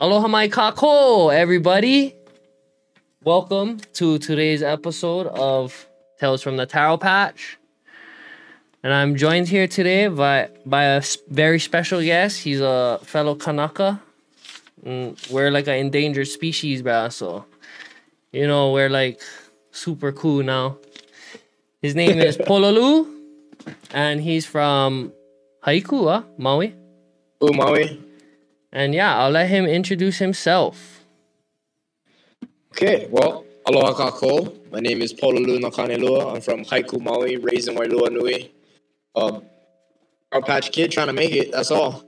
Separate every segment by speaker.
Speaker 1: Aloha mai kakou, everybody. Welcome to today's episode of Tales from the Taro Patch. And I'm joined here today by, by a very special guest. He's a fellow Kanaka. Mm, we're like an endangered species, bro. So, you know, we're like super cool now. His name is Pololu, and he's from Haiku, huh? Maui.
Speaker 2: Ooh, Maui.
Speaker 1: And yeah, I'll let him introduce himself.
Speaker 2: Okay, well, aloha kakou. My name is Pololu Nakanelua. I'm from Haiku, Maui, raised in Wailua Nui. Um, our patch kid trying to make it, that's all.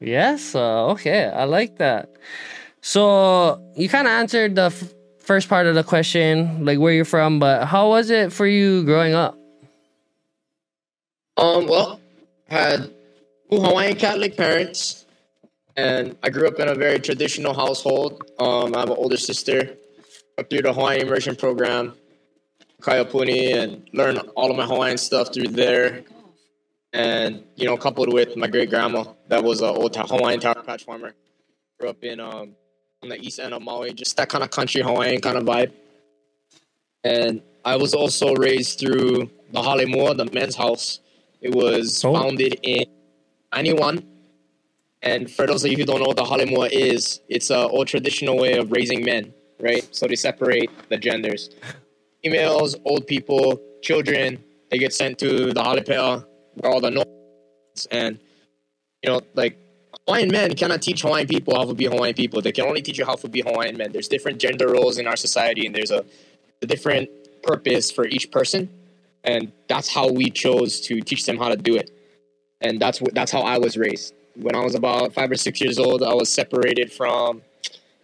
Speaker 1: Yes, uh, okay, I like that. So you kind of answered the f- first part of the question, like where you're from, but how was it for you growing up?
Speaker 2: Um, well, had two Hawaiian Catholic parents, and I grew up in a very traditional household. Um, I have an older sister. Up through the Hawaiian immersion program, Kaiapuni, and learned all of my Hawaiian stuff through there. And you know, coupled with my great grandma, that was an old Hawaiian Taro Patch farmer. Grew up in um, on the east end of Maui, just that kind of country Hawaiian kind of vibe. And I was also raised through the Halemua, the men's house. It was
Speaker 1: Oh.
Speaker 2: founded in 91. And for those of you who don't know what the Halemua is, it's a old traditional way of raising men, right? So they separate the genders. Females, old people, children, they get sent to the Halepea where all the nobles and you know, like Hawaiian men cannot teach Hawaiian people how to be Hawaiian people. They can only teach you how to be Hawaiian men. There's different gender roles in our society and there's a, a different purpose for each person. And that's how we chose to teach them how to do it. And that's what that's how I was raised. When I was about five or six years old, I was separated from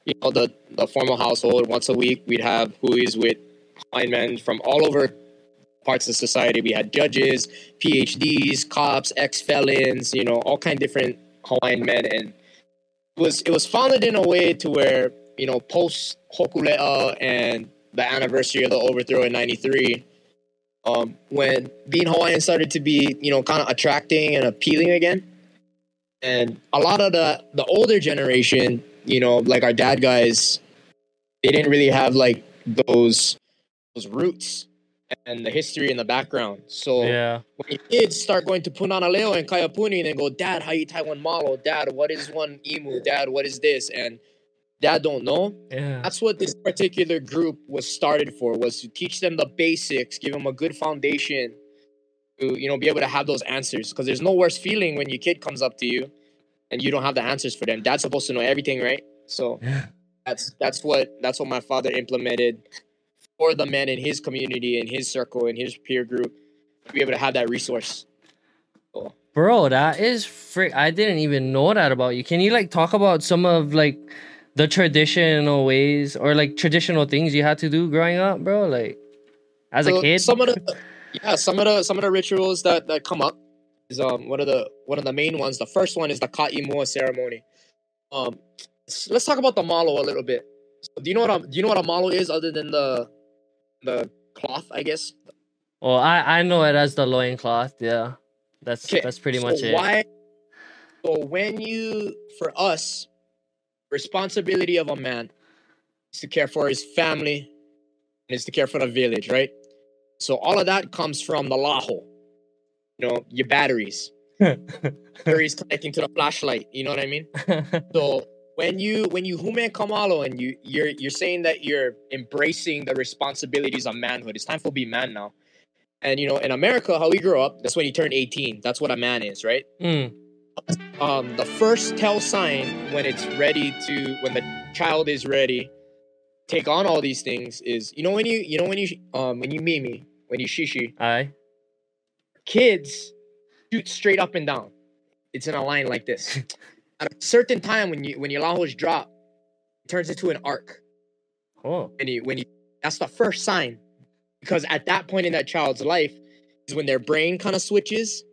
Speaker 2: you know the, the formal household. Once a week we'd have huis with Hawaiian men from all over parts of society. We had judges, PhDs, cops, ex felons, you know, all kind of different Hawaiian men, and it was it was founded in a way to where you know post Hokulea and the anniversary of the overthrow in '93, um, when being Hawaiian started to be you know kind of attracting and appealing again, and a lot of the the older generation, you know, like our dad guys, they didn't really have like those those roots and the history and the background. So
Speaker 1: Yeah.
Speaker 2: when kids start going to Punanaleo and Kaiapuni and then go, Dad, how you Taiwan one malo? Dad, what is one imu? Dad, what is this? And dad don't know.
Speaker 1: Yeah.
Speaker 2: That's what this particular group was started for, was to teach them the basics, give them a good foundation to, you know, be able to have those answers. Because there's no worse feeling when your kid comes up to you and you don't have the answers for them. Dad's supposed to know everything, right? So
Speaker 1: Yeah.
Speaker 2: that's that's what that's what my father implemented for the men in his community, in his circle, in his peer group, to be able to have that resource. So,
Speaker 1: Bro, that is freak. I didn't even know that about you. Can you like talk about some of like the traditional ways or like traditional things you had to do growing up, bro? Like as a kid?
Speaker 2: some of the yeah, some of the some of the rituals that that come up is um one of the one of the main ones. The first one is the Ka'imua ceremony. Um, let's talk about the malo a little bit. So do you know what a, do you know what a malo is other than the the cloth? I guess
Speaker 1: well, I I know it as the loincloth. Yeah. That's
Speaker 2: Okay,
Speaker 1: that's pretty
Speaker 2: so
Speaker 1: much it.
Speaker 2: Why? So when you, for us, responsibility of a man is to care for his family and is to care for the village, right? So all of that comes from the laho. You know, your batteries, batteries connecting to the flashlight. You know what I mean? So when you when you hume kamalo and you you're you're saying that you're embracing the responsibilities of manhood. It's time for be man now. And you know, in America, how we grew up, that's when you turn 18. That's what a man is, right?
Speaker 1: Mm,
Speaker 2: um, the first tell sign when it's ready to when the child is ready take on all these things is you know when you you know when you um when you mimi when you shishi
Speaker 1: aye.
Speaker 2: kids shoot straight up and down it's in a line like this at a certain time when you when your lahos drop it turns into an arc
Speaker 1: Oh.
Speaker 2: and you when you that's the first sign because at that point in that child's life is when their brain kind of switches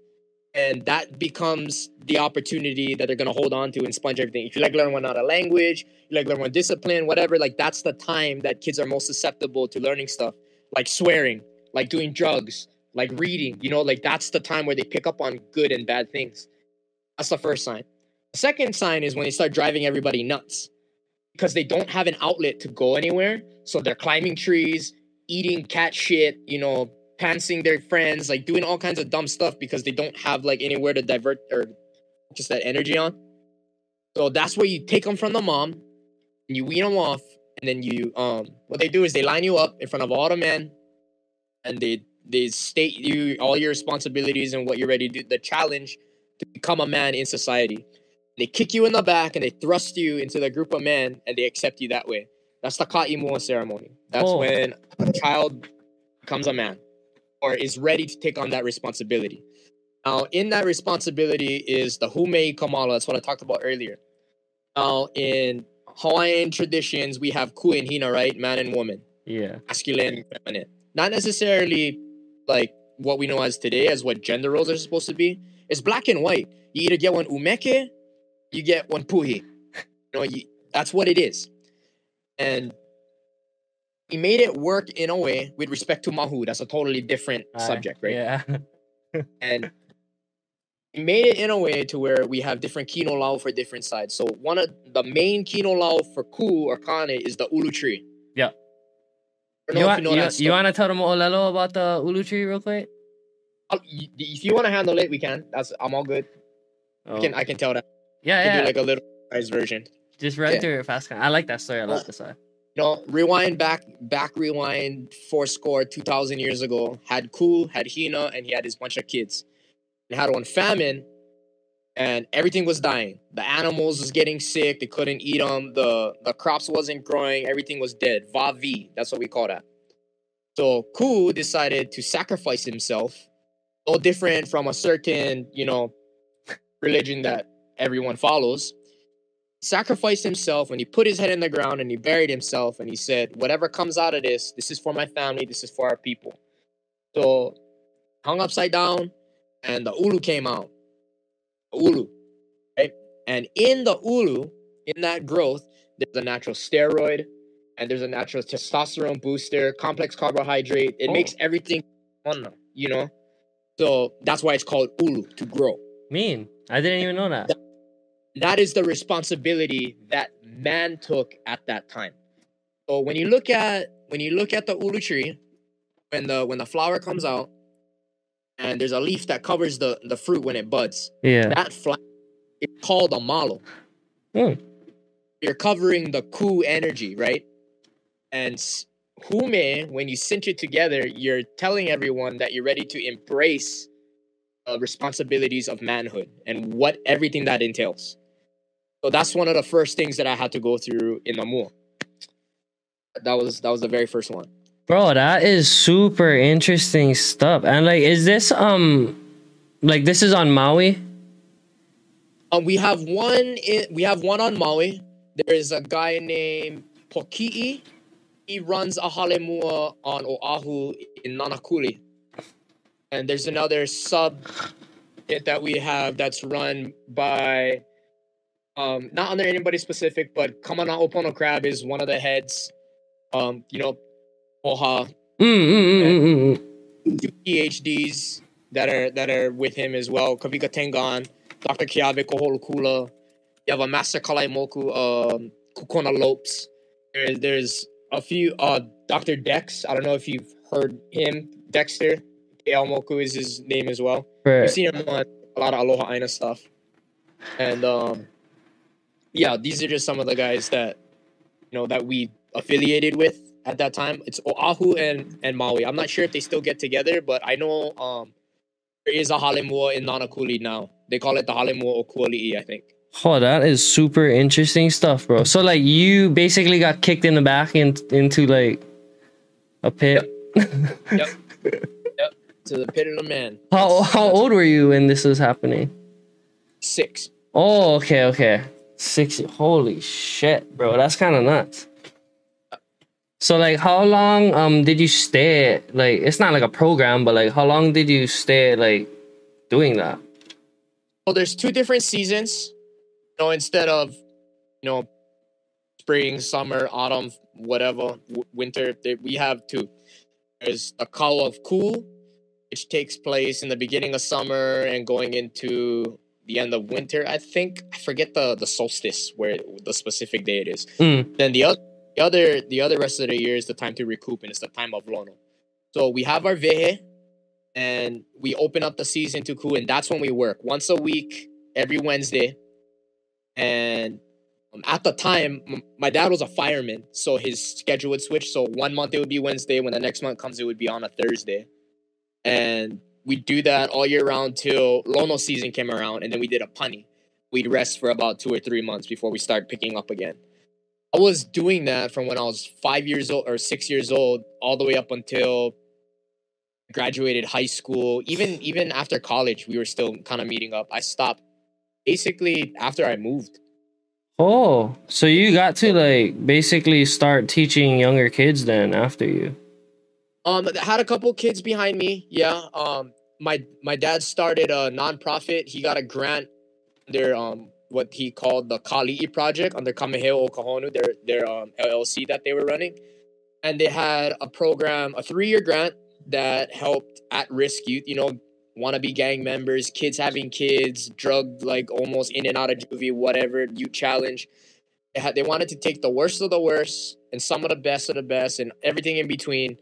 Speaker 2: and that becomes the opportunity that they're going to hold on to and sponge everything if you like learn one other language you like learn one discipline whatever like that's the time that kids are most susceptible to learning stuff like swearing like doing drugs like reading you know like that's the time where they pick up on good and bad things that's the first sign The second sign is when they start driving everybody nuts because they don't have an outlet to go anywhere. So they're climbing trees, eating cat shit, you know, pantsing their friends, like doing all kinds of dumb stuff because they don't have like anywhere to divert or just that energy on. So that's where you take them from the mom and you wean them off. And then you, um, what they do is they line you up in front of all the men and they, they state you all your responsibilities and what you're ready to do, the challenge to become a man in society. They kick you in the back and they thrust you into the group of men and they accept you that way. That's the Ka'imua ceremony. That's
Speaker 1: Oh.
Speaker 2: when a child becomes a man or is ready to take on that responsibility. Now, in that responsibility is the Hume Kamala. That's what I talked about earlier. Now, in Hawaiian traditions, we have Ku and Hina, right? Man and woman,
Speaker 1: Yeah.
Speaker 2: masculine and feminine. Not necessarily like what we know as today, as what gender roles are supposed to be. It's black and white. You either get one umeke, you get one puhi. You know, you, that's what it is. And he made it work in a way with respect to Mahu. That's a totally different
Speaker 1: Aye.
Speaker 2: subject, right?
Speaker 1: Yeah.
Speaker 2: and he made it in a way to where we have different kino lau for different sides. So one of the main kino lau for ku or kane is the ulu tree.
Speaker 1: Yeah. You want,
Speaker 2: you, know
Speaker 1: you, you want to tell them Olelo about the ulu tree real quick?
Speaker 2: I'll- If you want to handle it, we can. That's I'm all good.
Speaker 1: Oh.
Speaker 2: I can I can tell that.
Speaker 1: yeah,
Speaker 2: I can
Speaker 1: yeah.
Speaker 2: do like a little size version.
Speaker 1: Just run
Speaker 2: yeah.
Speaker 1: through it fast. I like that story. I love this one.
Speaker 2: You know, rewind back back rewind four score two thousand years ago. Had Ku, had Hina, and he had his bunch of kids. And had one famine, and everything was dying. The animals was getting sick. They couldn't eat them. The the crops wasn't growing. Everything was dead. Vavi. That's what we call that. So Ku decided to sacrifice himself. No different from a certain you know religion that everyone follows sacrificed himself and he put his head in the ground and he buried himself and he said whatever comes out of this this is for my family this is for our people so hung upside down and the ulu came out the ulu right and in the ulu in that growth there's a natural steroid and there's a natural testosterone booster complex carbohydrate it
Speaker 1: Oh.
Speaker 2: makes everything you know so that's why it's called ulu to grow
Speaker 1: Mean. I didn't even know that.
Speaker 2: That is the responsibility that man took at that time. So when you look at when you look at the ulu tree, when the when the flower comes out, and there's a leaf that covers the the fruit when it buds,
Speaker 1: Yeah.
Speaker 2: that flower is called a malo.
Speaker 1: Hmm.
Speaker 2: You're covering the ku energy, right? And hume, when you cinch it together, you're telling everyone that you're ready to embrace uh, responsibilities of manhood and what everything that entails. So that's one of the first things that I had to go through in the Mu. That was that was the very first one.
Speaker 1: Bro, that is super interesting stuff. And like, is this um, like this is on Maui?
Speaker 2: Um, we have one. In, we have one on Maui. There is a guy named Poki'i. He runs a halemua on Oahu in Nanakuli, and there's another sub that we have that's run by, um, not under anybody specific, but Kamana'opono Crabbe is one of the heads. Um, you know, Oha
Speaker 1: Mm, mm, mm, mm, mm.
Speaker 2: two PhDs that are that are with him as well. Kavika Tengan, Dr. Kiabe Koholukula. You have a Master Kalaimoku, um, Kukona Lopes. There, there's a few, uh, Dr. Dex. I don't know if you've heard him. Dexter Moku is his name as well.
Speaker 1: Right.
Speaker 2: You've seen him on a lot of Aloha Aina stuff. And um, yeah, these are just some of the guys that you know that we affiliated with at that time. It's Oahu and and Maui. I'm not sure if they still get together, but I know um there is a Halemua in Nanakuli now. They call it the Halemua Okuali'i, I think.
Speaker 1: Oh, that is super interesting stuff, bro. So like, you basically got kicked in the back in, into like a pit.
Speaker 2: Yep. yep. To the pit of the man.
Speaker 1: How
Speaker 2: That's-
Speaker 1: how
Speaker 2: that's
Speaker 1: old were you when this was happening?
Speaker 2: Six.
Speaker 1: Oh, okay, okay. Six. Holy shit, bro. That's kind of nuts. So like, how long um did you stay? Like, it's not like a program, but like, how long did you stay like doing that?
Speaker 2: Well, there's two different seasons. Know, instead of you know spring, summer, autumn, whatever, w- winter, they, we have two. There's a call of cool, which takes place in the beginning of summer and going into the end of winter. I think I forget the the solstice where the specific day it is.
Speaker 1: Mm.
Speaker 2: Then the other the other the other rest of the year is the time to recoup and it's the time of lono. So we have our vehe and we open up the season to ku and that's when we work once a week every Wednesday. And um, at the time, my dad was a fireman, so his schedule would switch. So one month it would be Wednesday, when the next month comes, it would be on a Thursday. And we do that all year round till Lono season came around, and then we did a punny. We'd rest for about two or three months before we start picking up again. I was doing that from when I was five years old or six years old, all the way up until I graduated high school. Even even after college, we were still kind of meeting up. I stopped basically after I moved.
Speaker 1: Oh, so you got to like basically start teaching younger kids then after you.
Speaker 2: Um, I had a couple kids behind me. Yeah. Um, my my dad started a nonprofit. He got a grant under um what he called the Kali'i project under Kameheo o Kahonu, their their um LLC that they were running, and they had a program, a three year grant that helped at risk youth. You know, wannabe gang members, kids having kids, drugged like almost in and out of juvie, whatever youth challenge. They had they wanted to take the worst of the worst and some of the best of the best and everything in between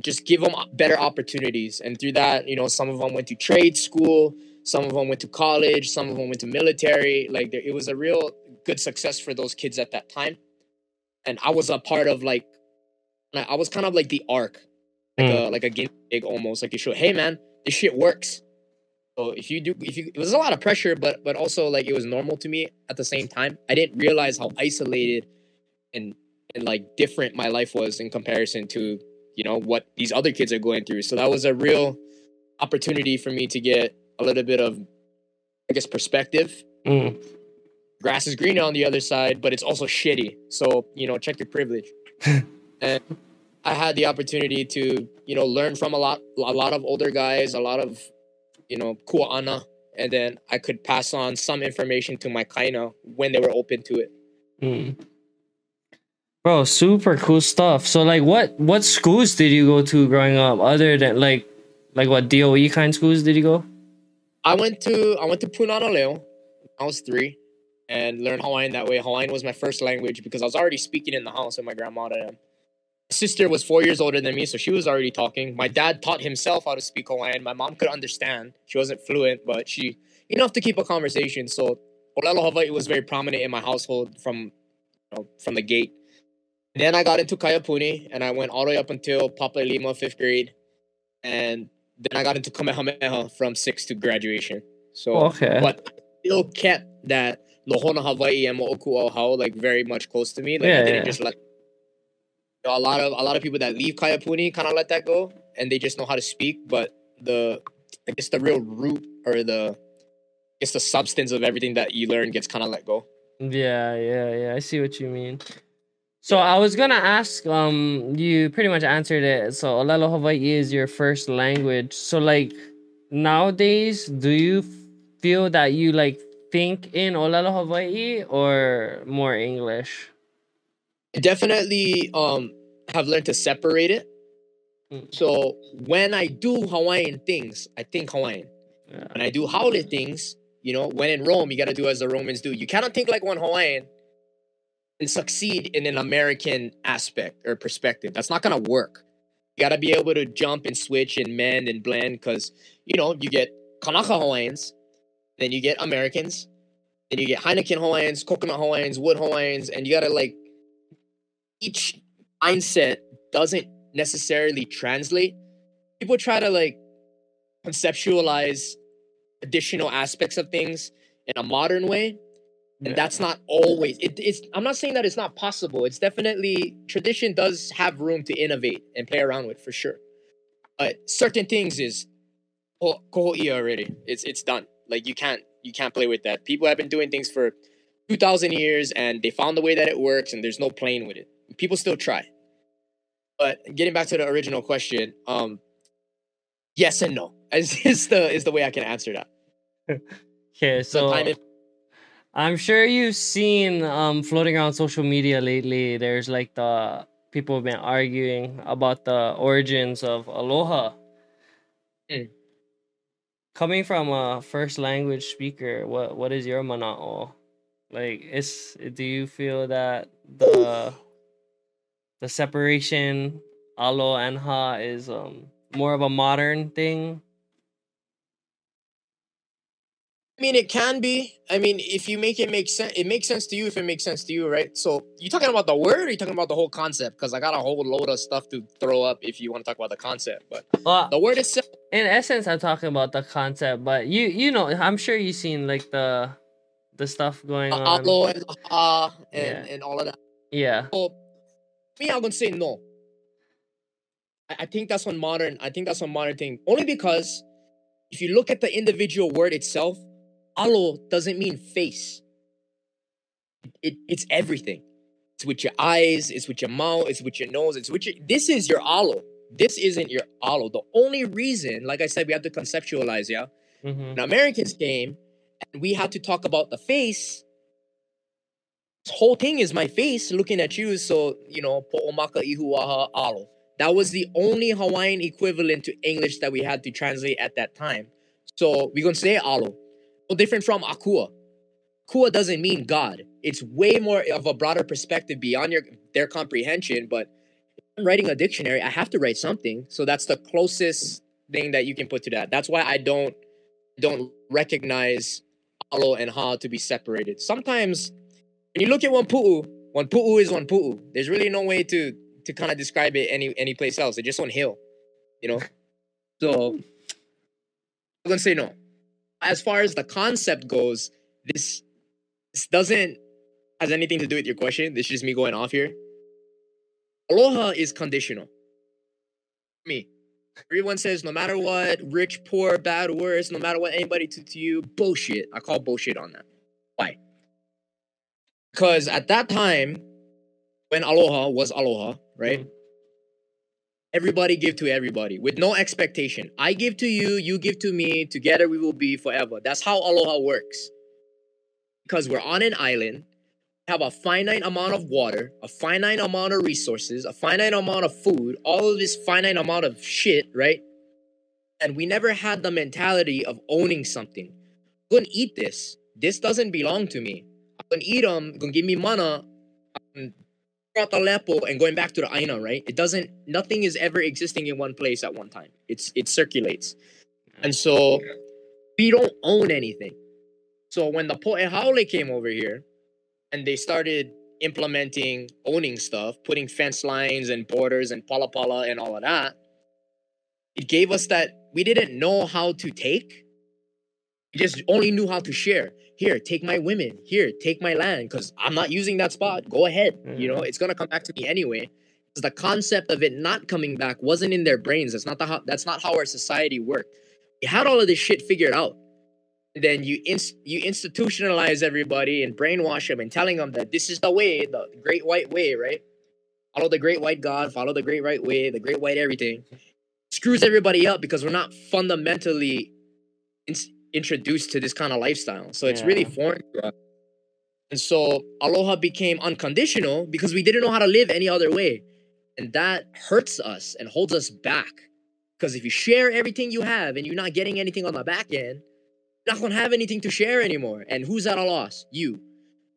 Speaker 2: just give them better opportunities. And through that, you know, some of them went to trade school, some of them went to college, some of them went to military. Like there, it was a real good success for those kids at that time. And I was a part of like, I was kind of like the arc, like
Speaker 1: Mm.
Speaker 2: a like a guinea pig almost. Like you show, hey man, this shit works. So if you do, if you, it was a lot of pressure, but but also like it was normal to me at the same time. I didn't realize how isolated and and like different my life was in comparison to you know what these other kids are going through. So that was a real opportunity for me to get a little bit of i guess perspective.
Speaker 1: Mm.
Speaker 2: grass is greener on the other side but it's also shitty. So you know check your privilege. And i had the opportunity to you know learn from a lot a lot of older guys a lot of you know cool kua'ana and then i could pass on some information to my kaina when they were open to it.
Speaker 1: Mm. Bro, super cool stuff. So like what what schools did you go to growing up other than like like what DOE kind schools did you go?
Speaker 2: I went to I went to Punana Leo. I was three, and learned Hawaiian that way. Hawaiian was my first language because I was already speaking in the house with my grandma and. My sister was four years older than me, so she was already talking. My dad taught himself how to speak Hawaiian. My mom could understand. She wasn't fluent, but she enough to keep a conversation. So Olelo Hawaii was very prominent in my household from you know, from the gate. Then I got into Kaiapuni, and I went all the way up until Papa Lima, fifth grade, and then I got into Kamehameha from sixth to graduation. So,
Speaker 1: Okay.
Speaker 2: but I still kept that Lohona Hawaii and Mo'oku'auhau like very much close to me. Like
Speaker 1: Yeah,
Speaker 2: I didn't
Speaker 1: yeah.
Speaker 2: just let you know, a lot of a lot of people that leave Kaiapuni kind of let that go, and they just know how to speak. But the I guess the real root or the I guess the substance of everything that you learn gets kind of let go.
Speaker 1: Yeah, yeah, yeah. I see what you mean. So I was gonna ask, um, you pretty much answered it. So Olelo Hawaii is your first language. So like nowadays, do you feel that you like think in Olelo Hawaii or more English?
Speaker 2: I definitely um have learned to separate it.
Speaker 1: Mm.
Speaker 2: So when I do Hawaiian things, I think Hawaiian.
Speaker 1: Yeah.
Speaker 2: When I do Haole things, you know, when in Rome, you got to do as the Romans do. You cannot think like one Hawaiian succeed in an American aspect or perspective. That's not gonna work. You got to be able to jump and switch and mend and blend because you know you get Kanaka Hawaiians, then you get Americans, then you get Heineken Hawaiians, coconut Hawaiians, wood Hawaiians, and you got to like each mindset doesn't necessarily translate. People try to like conceptualize additional aspects of things in a modern way and
Speaker 1: Yeah.
Speaker 2: that's not always it, it's i'm not saying that it's not possible. It's definitely tradition does have room to innovate and play around with for sure. But certain things is koho'ia already. It's it's done. Like you can't you can't play with that. People have been doing things for 2000 years and they found the way that it works and there's no playing with it. People still try. But getting back to the original question um yes and no. Is, is the is the way i can answer that.
Speaker 1: Okay,
Speaker 2: so
Speaker 1: so
Speaker 2: time is
Speaker 1: I'm sure you've seen um floating around social media lately. There's like the people have been arguing about the origins of aloha.
Speaker 2: Mm.
Speaker 1: coming from a first language speaker, what what is your mana'o? Like, is do you feel that the the separation alo and ha is um more of a modern thing?
Speaker 2: I mean, it can be. I mean, if you make it make sense, it makes sense to you if it makes sense to you, right? So, you talking about the word or you talking about the whole concept? Because I got a whole load of stuff to throw up if you want to talk about the concept. But
Speaker 1: Well,
Speaker 2: the word itself,
Speaker 1: in essence, I'm talking about the concept, but you you know, I'm sure you've seen like the the stuff going on.
Speaker 2: alo and ha and,
Speaker 1: Yeah.
Speaker 2: and all of that.
Speaker 1: Yeah.
Speaker 2: So, me, I'm gonna say no. I, I think that's one modern. I think that's one modern thing. Only because if you look at the individual word itself, alo doesn't mean face. It, it's everything. It's with your eyes. It's with your mouth. It's with your nose. It's with your. This is your alo. This isn't your alo. The only reason, like I said, we have to conceptualize. Yeah,
Speaker 1: hmm
Speaker 2: when Americans came and we had to talk about the face, this whole thing is my face looking at you. So, you know, po'omaka ihuaha alo. That was the only Hawaiian equivalent to English that we had to translate at that time. So we're going to say alo. Different from akua. Akua doesn't mean God. It's way more of a broader perspective beyond your their comprehension. But I'm writing a dictionary, I have to write something. So that's the closest thing that you can put to that. That's why I don't don't recognize alo and ha to be separated. Sometimes when you look at one pu'u, one pu'u is one pu'u. There's really no way to to kind of describe it any any place else. It's just one hill, you know. So I'm gonna say no. As far as the concept goes, this this doesn't has anything to do with your question. This is just me going off here. Aloha is conditional. Me. Everyone says no matter what, rich, poor, bad, worse, no matter what anybody to, to you, bullshit. I call bullshit on that. Why? Because at that time, when aloha was aloha, right?
Speaker 1: Mhm.
Speaker 2: Everybody give to everybody with no expectation. I give to you, you give to me, together we will be forever. That's how aloha works. Because we're on an island, have a finite amount of water, a finite amount of resources, a finite amount of food, all of this finite amount of shit, right? And we never had the mentality of owning something. I'm gonna eat this. This doesn't belong to me. I'm gonna eat them, gonna give me mana. I'm out the lepo and going back to the aina, right? It doesn't nothing is ever existing in one place at one time. It's it circulates. And so we don't own anything. So when the Po'ehaole came over here, and they started implementing owning stuff, putting fence lines and borders and pala pala and all of that, it gave us that we didn't know how to take. We just only knew how to share. Here, take my women. Here, take my land because I'm not using that spot. Go ahead. You know, mm. it's gonna come back to me anyway. The concept of it not coming back wasn't in their brains. That's not the how, that's not how our society worked. We had all of this shit figured out then you inst- you institutionalize everybody and brainwash them and telling them that this is the way, the great white way, right? Follow the great white God, follow the great right way, the great white everything. Screws everybody up because we're not fundamentally introduced to this kind of lifestyle. So it's really foreign to us. And so aloha became unconditional because we didn't know how to live any other way. And that hurts us and holds us back. Because if you share everything you have and you're not getting anything on the back end, you're not gonna have anything to share anymore. And who's at a loss? You.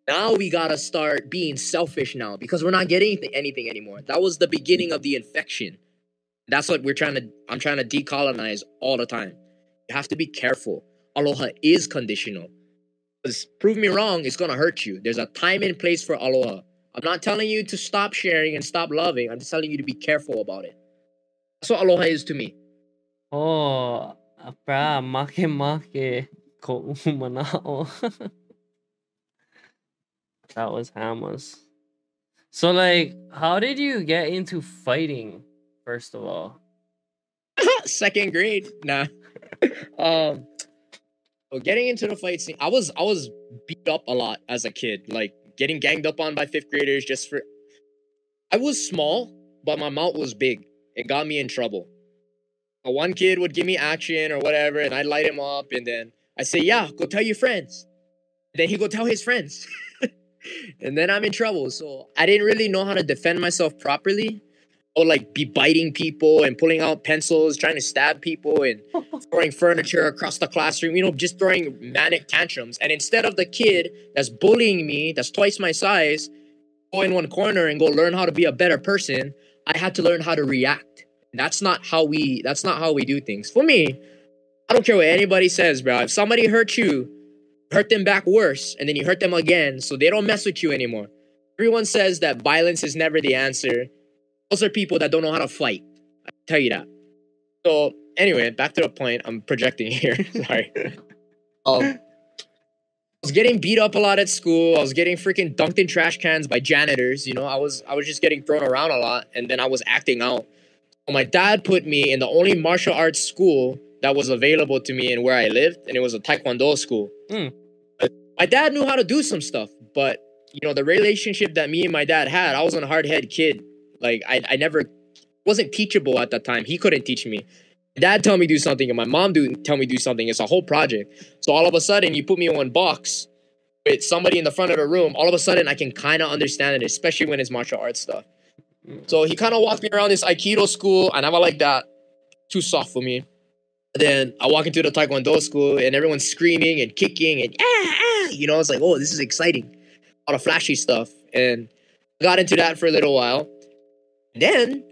Speaker 2: Now we gotta start being selfish now because we're not getting anything anymore. That was the beginning of the infection. That's what we're trying to. I'm trying to decolonize all the time. You have to be careful. Aloha is conditional. Because prove me wrong, it's gonna hurt you. There's a time and place for aloha. I'm not telling you to stop sharing and stop loving. I'm just telling you to be careful about it. That's what aloha is to me.
Speaker 1: Oh, pra make make ko umanao. that was Hamas. So like, how did you get into fighting? First of all,
Speaker 2: second grade. Nah. um getting into the fight scene, I was I was beat up a lot as a kid. Like getting ganged up on by fifth graders just for I was small, but my mouth was big. It got me in trouble. One kid would give me action or whatever, and I'd light him up, and then I say, "Yeah, go tell your friends." then he go tell his friends, and then I'm in trouble. So I didn't really know how to defend myself properly. Or like be biting people and pulling out pencils, trying to stab people and throwing furniture across the classroom, you know, just throwing manic tantrums. And instead of the kid that's bullying me, that's twice my size, go in one corner and go learn how to be a better person, I had to learn how to react. That's not how we that's not how we do things. For me, I don't care what anybody says, bro. If somebody hurt you, hurt them back worse, and then you hurt them again, so they don't mess with you anymore. Everyone says that violence is never the answer those are people that don't know how to fight. I tell you that. So anyway, back to the point. I'm projecting here. Sorry. Um, I was getting beat up a lot at school. I was getting freaking dunked in trash cans by janitors. You know, I was I was just getting thrown around a lot, and then I was acting out. So my dad put me in the only martial arts school that was available to me in where I lived, and it was a Taekwondo school. Mm. My dad knew how to do some stuff, but you know the relationship that me and my dad had, I was a hard head kid like I, I never wasn't teachable at that time. He couldn't teach me. Dad tell me do something and my mom do tell me do something. It's a whole project. So all of a sudden you put me in one box with somebody in the front of the room. All of a sudden I can kind of understand it, especially when it's martial arts stuff. So he kind of walked me around this Aikido school. and I never like that. Too soft for me. Then I walk into the Taekwondo school and everyone's screaming and kicking and ah, ah. You know, it's like, oh, this is exciting. All the flashy stuff. And got into that for a little while. Then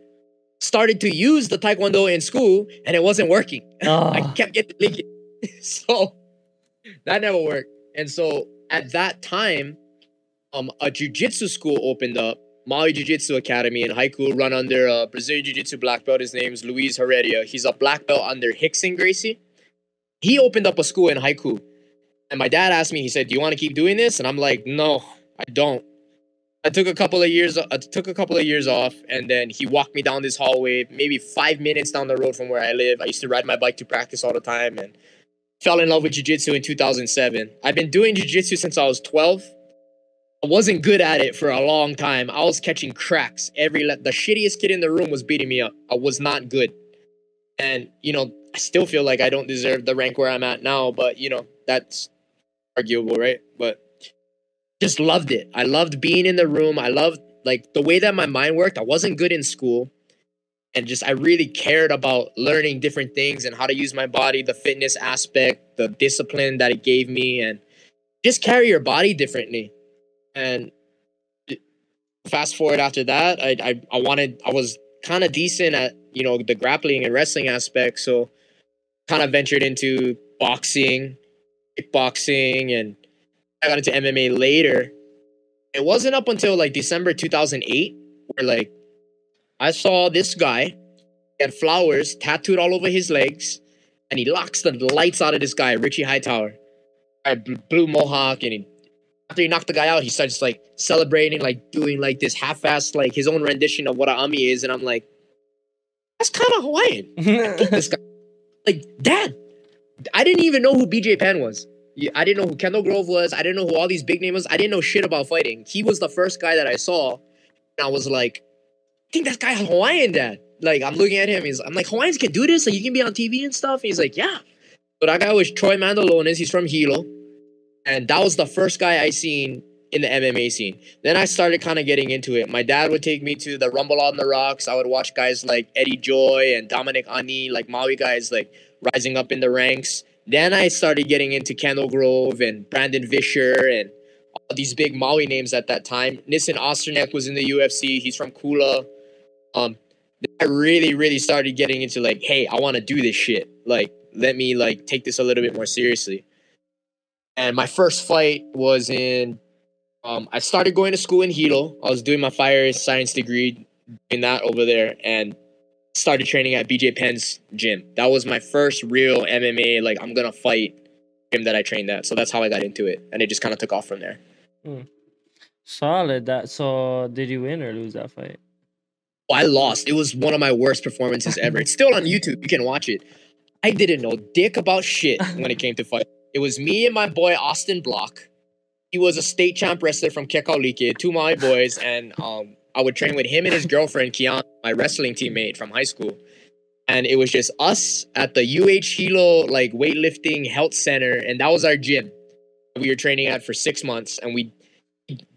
Speaker 2: started to use the taekwondo in school and it wasn't working. Oh. I kept getting leaking. so that never worked. And so at that time, um, a jiu-jitsu school opened up, Maui Jiu-Jitsu Academy in Haiku, run under a Brazilian Jiu-Jitsu black belt. His name's Luis Heredia. He's a black belt under Rickson Gracie. He opened up a school in Haiku. And my dad asked me, he said, Do you want to keep doing this? And I'm like, No, I don't. I took a couple of years. I took a couple of years off, and then he walked me down this hallway, maybe five minutes down the road from where I live. I used to ride my bike to practice all the time, and fell in love with jiu-jitsu in 2007. I've been doing jiu-jitsu since I was 12. I wasn't good at it for a long time. I was catching cracks. Every the shittiest kid in the room was beating me up. I was not good, and you know I still feel like I don't deserve the rank where I'm at now. But you know that's arguable, right? But just loved it. I loved being in the room. I loved like the way that my mind worked. I wasn't good in school. And just I really cared about learning different things and how to use my body, the fitness aspect, the discipline that it gave me, and just carry your body differently. And fast forward after that, I I, I wanted I was kind of decent at you know the grappling and wrestling aspect, so kind of ventured into boxing, kickboxing, and I got into MMA later. It wasn't up until like December 2008 where like I saw this guy had flowers tattooed all over his legs, and he locks the lights out of this guy, Richie Hightower. I blue mohawk, and he, after he knocked the guy out, he starts like celebrating, like doing like this half-assed, like his own rendition of what a ami is, and I'm like, that's kind of Hawaiian. this guy, like, Dad, I didn't even know who BJ Penn was. I didn't know who Kendall Grove was. I didn't know who all these big names was. I didn't know shit about fighting. He was the first guy that I saw. And I was like, I think that guy Hawaiian dad. Like, I'm looking at him. He's, I'm like, Hawaiians can do this? Like, you can be on TV and stuff? he's like, yeah. So that guy was Troy Mandaloniz. He's from Hilo. And that was the first guy I seen in the MMA scene. Then I started kind of getting into it. My dad would take me to the Rumble on the Rocks. I would watch guys like Eddie Joy and Dominic Ani, like Maui guys, like rising up in the ranks. Then I started getting into Kendall Grove and Brandon Visher and all these big Maui names at that time. Nissen Osterneck was in the UFC. He's from Kula. Um, I really, really started getting into like, hey, I want to do this shit. Like, let me like take this a little bit more seriously. And my first fight was in. Um, I started going to school in Hilo. I was doing my fire science degree, doing that over there, and started training at BJ Penn's gym. That was my first real MMA, like I'm gonna fight gym that I trained at. So that's how I got into it, and it just kind of took off from there.
Speaker 1: Hmm. Solid. That. So did you win or lose that fight?
Speaker 2: Oh, I lost. It was one of my worst performances ever. it's still on YouTube. You can watch it. I didn't know dick about shit when it came to fight. It was me and my boy Austin Block. He was a state champ wrestler from Kekaulike, two my boys, and um, I would train with him and his girlfriend Kiana, my wrestling teammate from high school. And it was just us at the UH Hilo like weightlifting health center, and that was our gym. We were training at for six months, and we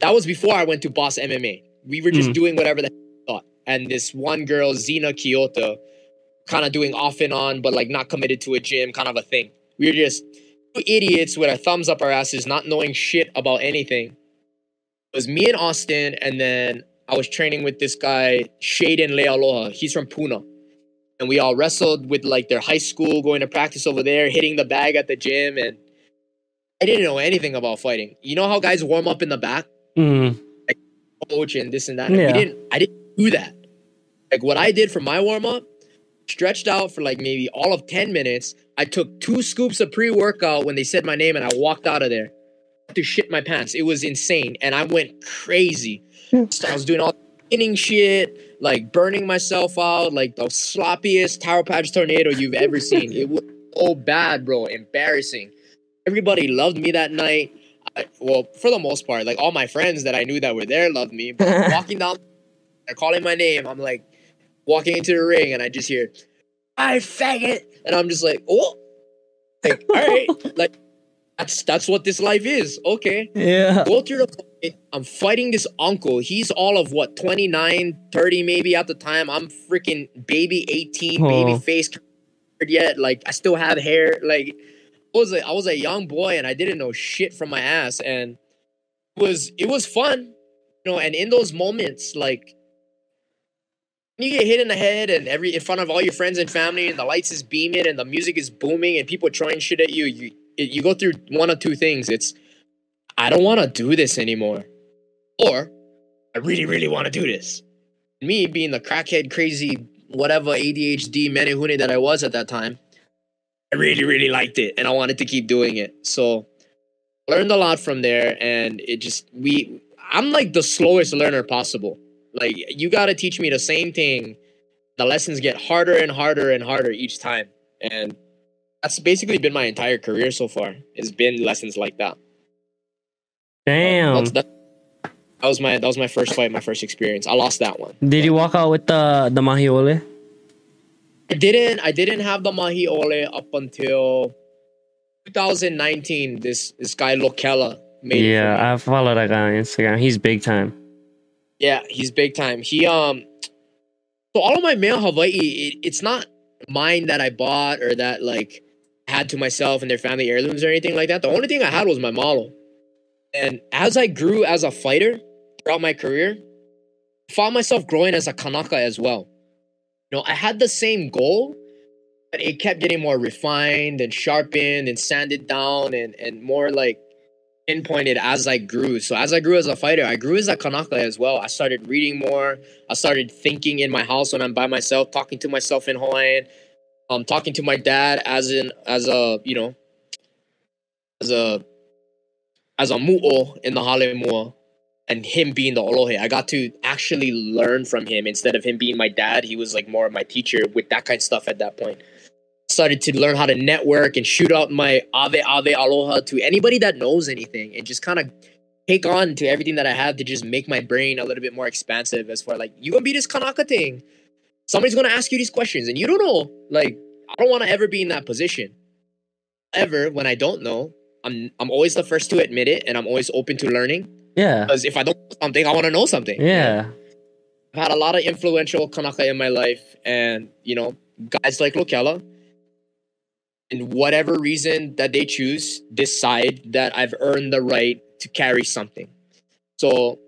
Speaker 2: that was before I went to Boss MMA. We were just mm. doing whatever the thought. and this one girl, Zena Kyoto, kind of doing off and on, but like not committed to a gym, kind of a thing. We were just two idiots with our thumbs up our asses, not knowing shit about anything. It was me and Austin, and then I was training with this guy, Shaden Lealoha. He's from Puna. And we all wrestled with like their high school, going to practice over there, hitting the bag at the gym, and I didn't know anything about fighting. You know how guys warm up in the back?
Speaker 1: Mm.
Speaker 2: coach and this and that. And
Speaker 1: Yeah.
Speaker 2: we didn't I didn't do that. Like what I did for my warm up, stretched out for like maybe all of 10 minutes. I took two scoops of pre-workout when they said my name and I walked out of there. To shit my pants. It was insane. And I went crazy. I was doing all spinning shit, like burning myself out, like the sloppiest Taro Patch tornado you've ever seen. It was so bad, bro. Embarrassing. Everybody loved me that night. I, well, for the most part, like all my friends that I knew that were there loved me. But walking down, they're calling my name. I'm like walking into the ring, and I just hear, "I faggot," and I'm just like, "Oh, like all right, like that's that's what this life is." Okay,
Speaker 1: Yeah.
Speaker 2: go through the. I'm fighting this uncle. He's all of what 29, 30 maybe at the time. I'm freaking baby 18,
Speaker 1: Oh.
Speaker 2: baby face yet. Like I still have hair. Like I was a I was a young boy and I didn't know shit from my ass. And it was it was fun. You know, and in those moments, like you get hit in the head and every in front of all your friends and family and the lights is beaming and the music is booming and people throwing shit at you, you it, you go through one of two things. It's I don't want to do this anymore. Or I really, really want to do this. Me being the crackhead, crazy, whatever ADHD menehune that I was at that time, I really, really liked it and I wanted to keep doing it. So learned a lot from there and it just we I'm like the slowest learner possible. Like you gotta teach me the same thing. The lessons get harder and harder and harder each time. And that's basically been my entire career so far. It's been lessons like that.
Speaker 1: Damn.
Speaker 2: That's, that, that was my that was my first fight, my first experience. I lost that one.
Speaker 1: Did you walk out with the the mahiole?
Speaker 2: I didn't I didn't have the Mahiole up until 2019. This this guy Lokela made it for me.
Speaker 1: Yeah, I follow that guy on Instagram. He's big time.
Speaker 2: Yeah, he's big time. He um so all of my mail Hawaii, it, it's not mine that I bought or that like had to myself and their family heirlooms or anything like that. The only thing I had was my model. And as I grew as a fighter throughout my career, I found myself growing as a Kanaka as well. You know, I had the same goal, but it kept getting more refined and sharpened and sanded down and and more like pinpointed as I grew. So as I grew as a fighter, I grew as a Kanaka as well. I started reading more. I started thinking in my house when I'm by myself, talking to myself in Hawaiian, um, talking to my dad as in as a you know as a as a mu'o in the Halemua and him being the Olohe. I got to actually learn from him instead of him being my dad. He was like more of my teacher with that kind of stuff at that point started to learn how to network and shoot out my ave ave aloha to anybody that knows anything and just kind of take on to everything that I have to just make my brain a little bit more expansive as far like you gonna be this Kanaka thing. Somebody's gonna ask you these questions and you don't know. Like I don't want to ever be in that position. Ever when I don't know, I'm I'm always the first to admit it and I'm always open to learning
Speaker 1: Yeah.
Speaker 2: because if I don't know something, I want to know something.
Speaker 1: Yeah.
Speaker 2: I've had a lot of influential Kanaka in my life, and you know, guys like Lokela, and whatever reason that they choose, decide that I've earned the right to carry something. So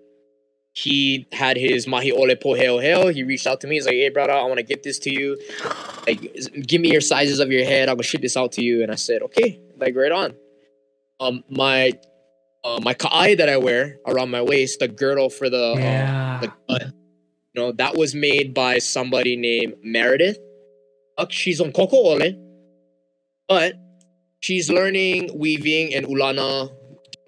Speaker 2: he had his Mahiole Poheo Heo. He reached out to me. He's like, hey, brother, I want to get this to you. Like, give me your sizes of your head. I'm gonna ship this out to you. And I said, okay, like right on. Um, my uh, my ka'ai that I wear around my waist, the girdle for the uh,
Speaker 1: Yeah.
Speaker 2: the cut. You know, that was made by somebody named Meredith. She's on Coco Ole, but she's learning weaving and ulana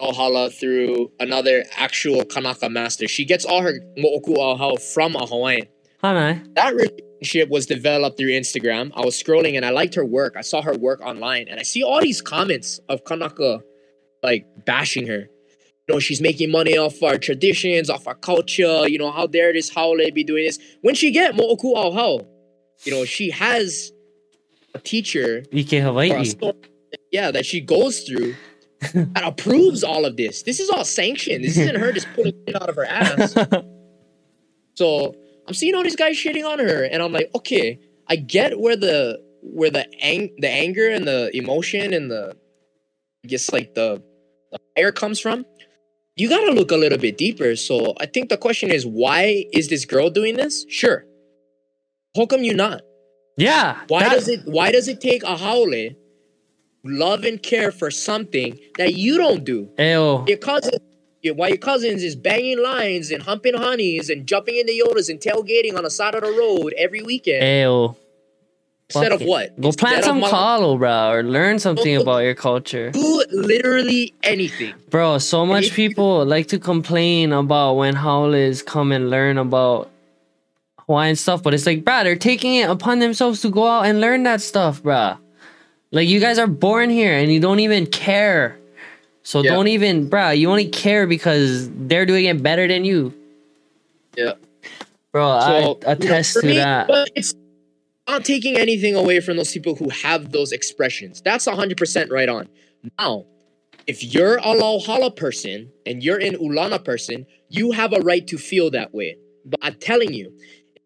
Speaker 2: ohala through another actual Kanaka master. She gets all her mo'oku'auhau from a Hawaiian.
Speaker 1: Hi,
Speaker 2: That relationship was developed through Instagram. I was scrolling and I liked her work. I saw her work online and I see all these comments of Kanaka like bashing her. You know, she's making money off our traditions, off our culture. You know, how dare this Haole be doing this? When she get mo'oku ao you know, she has a teacher
Speaker 1: Ike Hawaii.
Speaker 2: yeah, that she goes through that approves all of this. This is all sanctioned. This isn't her just pulling it out of her ass. So I'm seeing all these guys shitting on her, and I'm like, okay, I get where the where the ang- the anger and the emotion and the I guess like the, the fire comes from. You gotta look a little bit deeper. So I think the question is, why is this girl doing this? Sure. How come you not?
Speaker 1: Yeah.
Speaker 2: Why
Speaker 1: that-
Speaker 2: does it why does it take a haole love and care for something that you don't do?
Speaker 1: Ew.
Speaker 2: Your cousin your, while your cousins is banging lines and humping honeys and jumping into Yodas and tailgating on the side of the road every weekend.
Speaker 1: Ew.
Speaker 2: instead of
Speaker 1: fuck it.
Speaker 2: what?
Speaker 1: Go plant
Speaker 2: Instead of
Speaker 1: some kalo, bro, or learn something
Speaker 2: Go-
Speaker 1: about your culture.
Speaker 2: Do literally anything.
Speaker 1: Bro, so much people like to complain about when howlers come and learn about Hawaiian stuff, but it's like, bruh, they're taking it upon themselves to go out and learn that stuff, bruh. Like, you guys are born here and you don't even care. So
Speaker 2: Yeah.
Speaker 1: don't even, bruh, you only care because they're doing it better than you.
Speaker 2: Yeah.
Speaker 1: Bro,
Speaker 2: So,
Speaker 1: I
Speaker 2: you know,
Speaker 1: attest to
Speaker 2: me,
Speaker 1: that.
Speaker 2: But it's not taking anything away from those people who have those expressions. That's 100% right on. Now, if you're a Lauhala person and you're an Ulana person, you have a right to feel that way. But I'm telling you,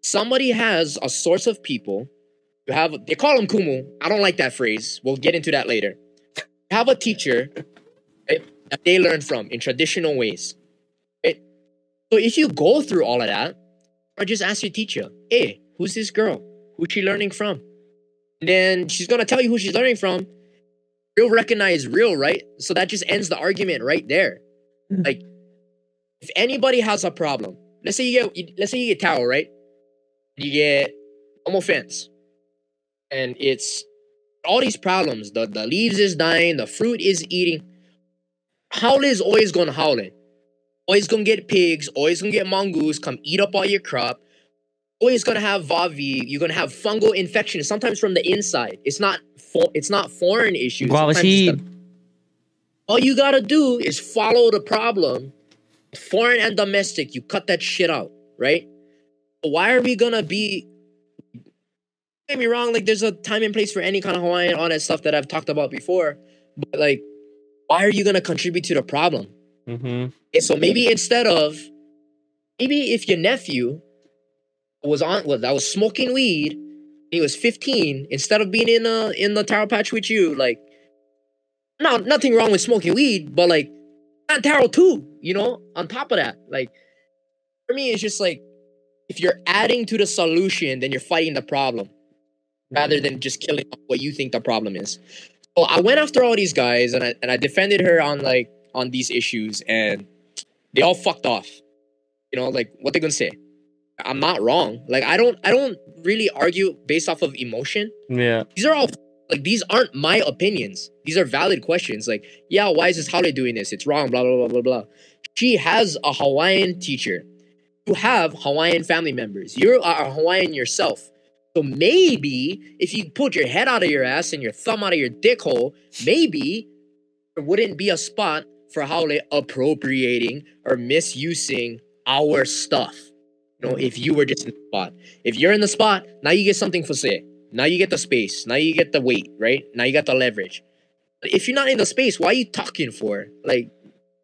Speaker 2: somebody has a source of people, you have they call them kumu. I don't like that phrase. We'll get into that later. You have a teacher right, that they learn from in traditional ways. right? So if you go through all of that, or just ask your teacher, hey, who's this girl? Who's she learning from? And then she's gonna tell you who she's learning from. Real recognize real, right? So that just ends the argument right there. Hmm. Like, if anybody has a problem, let's say you get, let's say you get towel, right? You get no offense, and it's all these problems. The the leaves is dying, the fruit is eating. Howl is always gonna howl it always gonna get pigs, always gonna get mongoose, come eat up all your crop. Always gonna have vavi. You're gonna have fungal infection, sometimes from the inside. It's not fo- it's not foreign issues.
Speaker 1: Guava
Speaker 2: Sometimes it's the- all you gotta do is follow the problem. Foreign and domestic, you cut that shit out, right? Why are we gonna be? Get me wrong. Like, there's a time and place for any kind of Hawaiian, all that stuff that I've talked about before. But like, why are you gonna contribute to the problem?
Speaker 1: Mm-hmm.
Speaker 2: And so maybe instead of maybe if your nephew was on was that was smoking weed, he was 15, instead of being in the in the taro patch with you, like no, nothing wrong with smoking weed, but like not taro too, you know, on top of that. Like for me, it's just like if you're adding to the solution, then you're fighting the problem rather than just killing what you think the problem is. So I went after all these guys and I and I defended her on like on these issues and they all fucked off. You know, like what they gonna say? I'm not wrong. Like I don't I don't really argue based off of emotion.
Speaker 1: Yeah.
Speaker 2: These are all like these aren't my opinions. These are valid questions. Like, yeah, why is this how they doing this? It's wrong, blah blah blah blah blah. She has a Hawaiian teacher. You have Hawaiian family members. You're a Hawaiian yourself. So maybe if you put your head out of your ass and your thumb out of your dick hole, maybe there wouldn't be a spot for Haole appropriating or misusing our stuff. You know, if you were just in the spot. If you're in the spot, now you get something for say. Now you get the space. Now you get the weight, right? Now you got the leverage. If you're not in the space, why are you talking for? Like,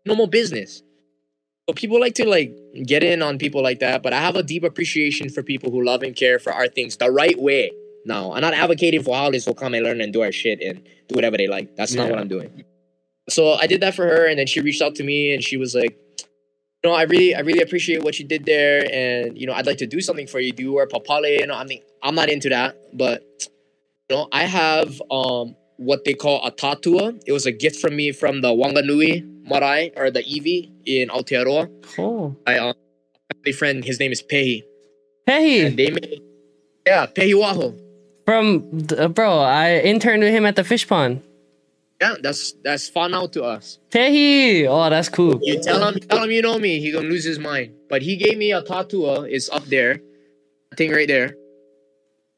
Speaker 2: normal business. But people like to like get in on people like that. But I have a deep appreciation for people who love and care for our things the right way. No, I'm not advocating for how this will come and learn and do our shit and do whatever they like. That's not
Speaker 1: Yeah.
Speaker 2: what I'm doing. So I did that for her, and then she reached out to me, and she was like, "You know, I really, I really appreciate what you did there, and you know, I'd like to do something for you. Do you wear papale? You know, I mean, I'm not into that, but you know, I have um what they call a tatua. It was a gift from me from the Wanganui Marae or the iwi in Aotearoa.
Speaker 1: Cool.
Speaker 2: I um, my friend, his name is Pehi,
Speaker 1: Hey,
Speaker 2: and they made yeah Pehi Waho.
Speaker 1: from uh, bro, I interned with him at the fish pond.
Speaker 2: Yeah, that's that's fun out to us.
Speaker 1: Tehi. Oh, that's cool.
Speaker 2: You tell him, tell him you know me, he gonna lose his mind. But he gave me a tattoo. It's up there, thing right there,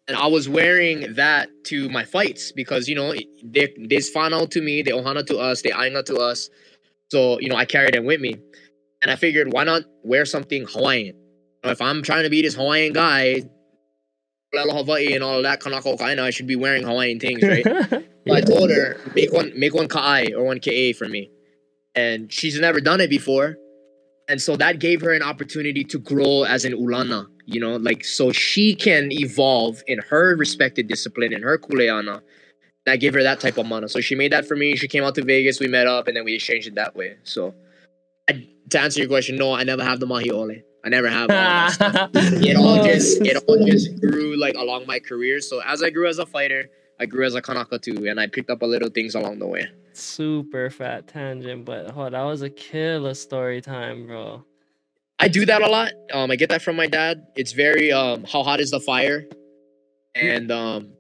Speaker 2: and I was wearing that to my fights because you know they they's out to me, they ohana to us, they ainga to us. So you know I carried them with me, and I figured why not wear something Hawaiian? If I'm trying to be this Hawaiian guy, Hawaii and all that kanako kaina, I should be wearing Hawaiian things, right? So I told her make one make one kai or one ka for me, and she's never done it before, and so that gave her an opportunity to grow as an ulana. you know, like so she can evolve in her respected discipline in her kuleana. And I gave her that type of mana. So she made that for me. She came out to Vegas, we met up, and then we exchanged it that way. So I, to answer your question, no, I never have the mahiole. I never have. all that stuff. it all just it all just grew like along my career. So as I grew as a fighter, I grew as a kanaka too, and I picked up a little things along the way.
Speaker 1: Super fat tangent, but oh, that was a killer story time, bro.
Speaker 2: I do that a lot. Um, I get that from my dad. It's very um, how hot is the fire, and um,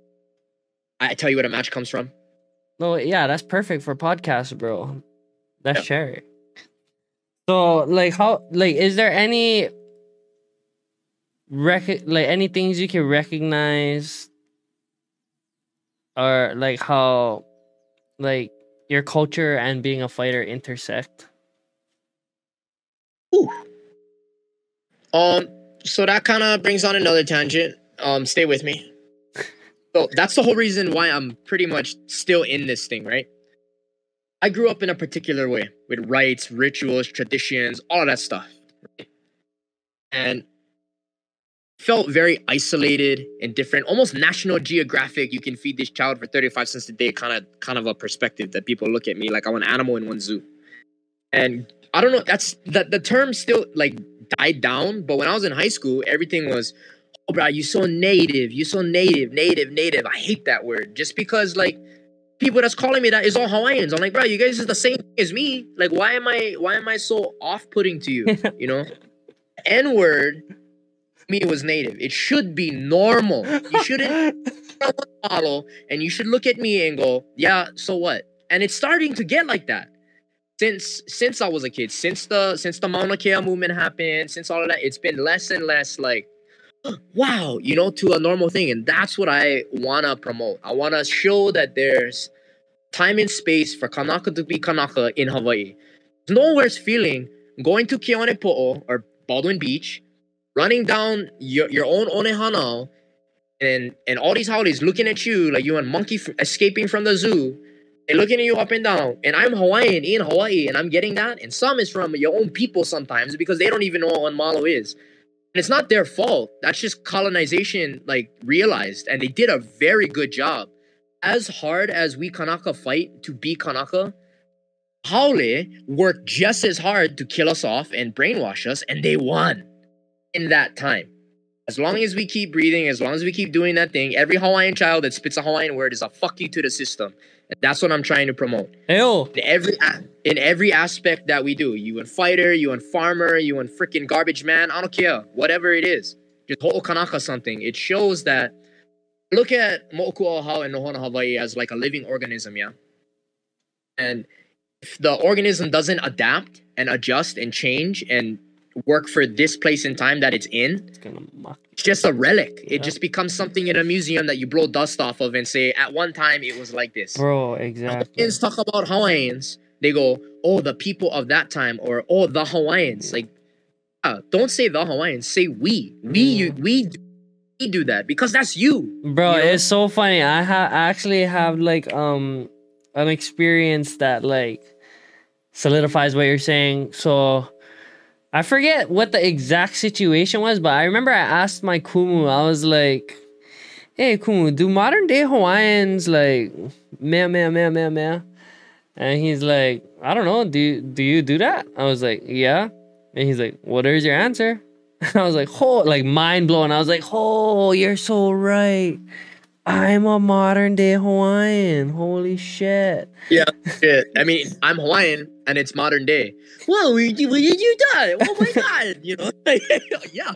Speaker 2: I tell you what a match comes from.
Speaker 1: No, yeah, that's perfect for podcast, bro. That's
Speaker 2: Yeah.
Speaker 1: cherry. So, like, how, like, is there any, rec- like, any things you can recognize, or like how, like, your culture and being a fighter intersect?
Speaker 2: Um, so that kind of brings on another tangent. Um, stay with me. So that's the whole reason why I'm pretty much still in this thing, right? I grew up in a particular way with rites, rituals, traditions, all of that stuff. And felt very isolated and different, almost National Geographic. You can feed this child for 35 cents a day, kind of kind of a perspective that people look at me like I'm an animal in one zoo. And I don't know, that's that the term still like died down, but when I was in high school, everything was oh bro, you so native, you so native, native, native. I hate that word. Just because like people that's calling me that is all Hawaiians. I'm like, bro, you guys is the same thing as me. Like, why am I why am I so off putting to you? You know? N word me was native. It should be normal. You shouldn't model and you should look at me and go, yeah, so what? And it's starting to get like that. Since since I was a kid, since the since the Mauna Kea movement happened, since all of that, it's been less and less like wow, you know, to a normal thing. And that's what I wanna promote. I wanna show that there's time and space for Kanaka to be Kanaka in Hawaii. There's no worse feeling going to Keonepo'o or Baldwin Beach, running down your, your own Onehana and and all these holidays looking at you like you a monkey f- escaping from the zoo and looking at you up and down and i'm hawaiian in hawaii and i'm getting that and some is from your own people sometimes because they don't even know what malo is and it's not their fault. That's just colonization like realized and they did a very good job. As hard as we kanaka fight to be kanaka haole worked just as hard to kill us off and brainwash us and they won in that time. As long as we keep breathing, as long as we keep doing that thing, every Hawaiian child that spits a Hawaiian word is a fuck you to the system. That's what I'm trying to promote.
Speaker 1: Ew.
Speaker 2: In every in every aspect that we do. You and fighter, you and farmer, you and freaking garbage man, I don't care. Whatever it is. Just ho'o kanaka something. It shows that look at Mo'oku'auhau and Nohona Hawaii as like a living organism, yeah? And if the organism doesn't adapt and adjust and change and work for this place and time that it's in,
Speaker 1: It's gonna muck.
Speaker 2: it's just a relic. It just becomes something in a museum that you blow dust off of and say, at one time it was like this.
Speaker 1: Bro, exactly.
Speaker 2: Hawaiians talk about Hawaiians, they go, oh, the people of that time, or oh, the Hawaiians. Like, uh, don't say the Hawaiians, say we. We, you, we, do- we do that because that's you.
Speaker 1: Bro,
Speaker 2: You know?
Speaker 1: it's so funny. I ha- I actually have like um an experience that like solidifies what you're saying. So I forget what the exact situation was, but I remember I asked my kumu. I was like, "Hey kumu, do modern day Hawaiians like meh meh meh meh meh?" And he's like, "I don't know. Do do you do that?" I was like, "Yeah." And he's like, "What is your answer?" And I was like, "Oh, like mind blowing." I was like, "Oh, you're so right." I'm a modern day Hawaiian. Holy shit.
Speaker 2: Yeah. I mean, I'm Hawaiian and it's modern day. Whoa, we, we did you die? Oh my God. You know? yeah.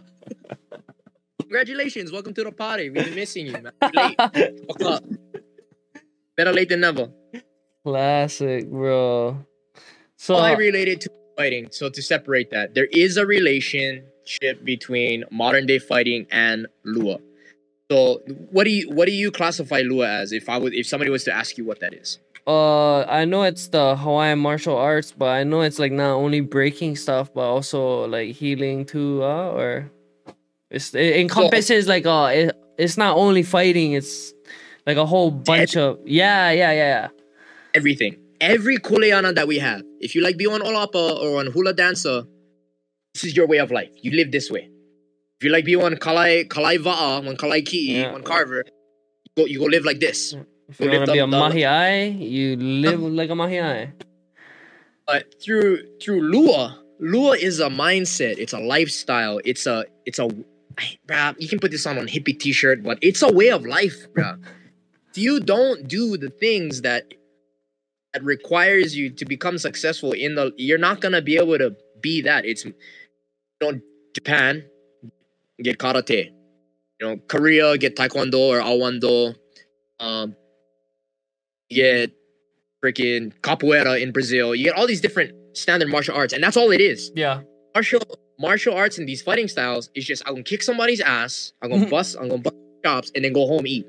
Speaker 2: Congratulations. Welcome to the party. We've been missing you, man. Late. Fuck up. Better late than never.
Speaker 1: Classic, bro. So
Speaker 2: I related to fighting. So to separate that, there is a relationship between modern day fighting and Lua. So what do you what do you classify Lua as? If I would if somebody was to ask you what that is.
Speaker 1: Uh I know it's the Hawaiian martial arts, but I know it's like not only breaking stuff but also like healing too, uh, or it's it encompasses like uh it, it's not only fighting, it's like a whole bunch of yeah, yeah, yeah, yeah.
Speaker 2: Everything. Every kuleana that we have. If you like be on Olapa or on hula dancer, this is your way of life. You live this way. If you like be one kalai kalai va'a, one kalai ki,
Speaker 1: Yeah.
Speaker 2: one carver, you go you go live like this.
Speaker 1: If you want to be a
Speaker 2: up the-
Speaker 1: mahi ai, you live like a mahi ai.
Speaker 2: But through through Lua, Lua is a mindset. It's a lifestyle. It's a it's a, bruh, you can put this on on hippie t-shirt, but it's a way of life, bruh. if you don't do the things that that requires you to become successful in the you're not gonna be able to be that. It's you know, Japan, get karate. You know, Korea get taekwondo or awando. Um you get freaking capoeira in Brazil. You get all these different standard martial arts, and that's all it is.
Speaker 1: Yeah.
Speaker 2: Martial martial arts and these fighting styles is just I'm gonna kick somebody's ass, I'm gonna bust, I'm gonna bust chops, and then go home eat.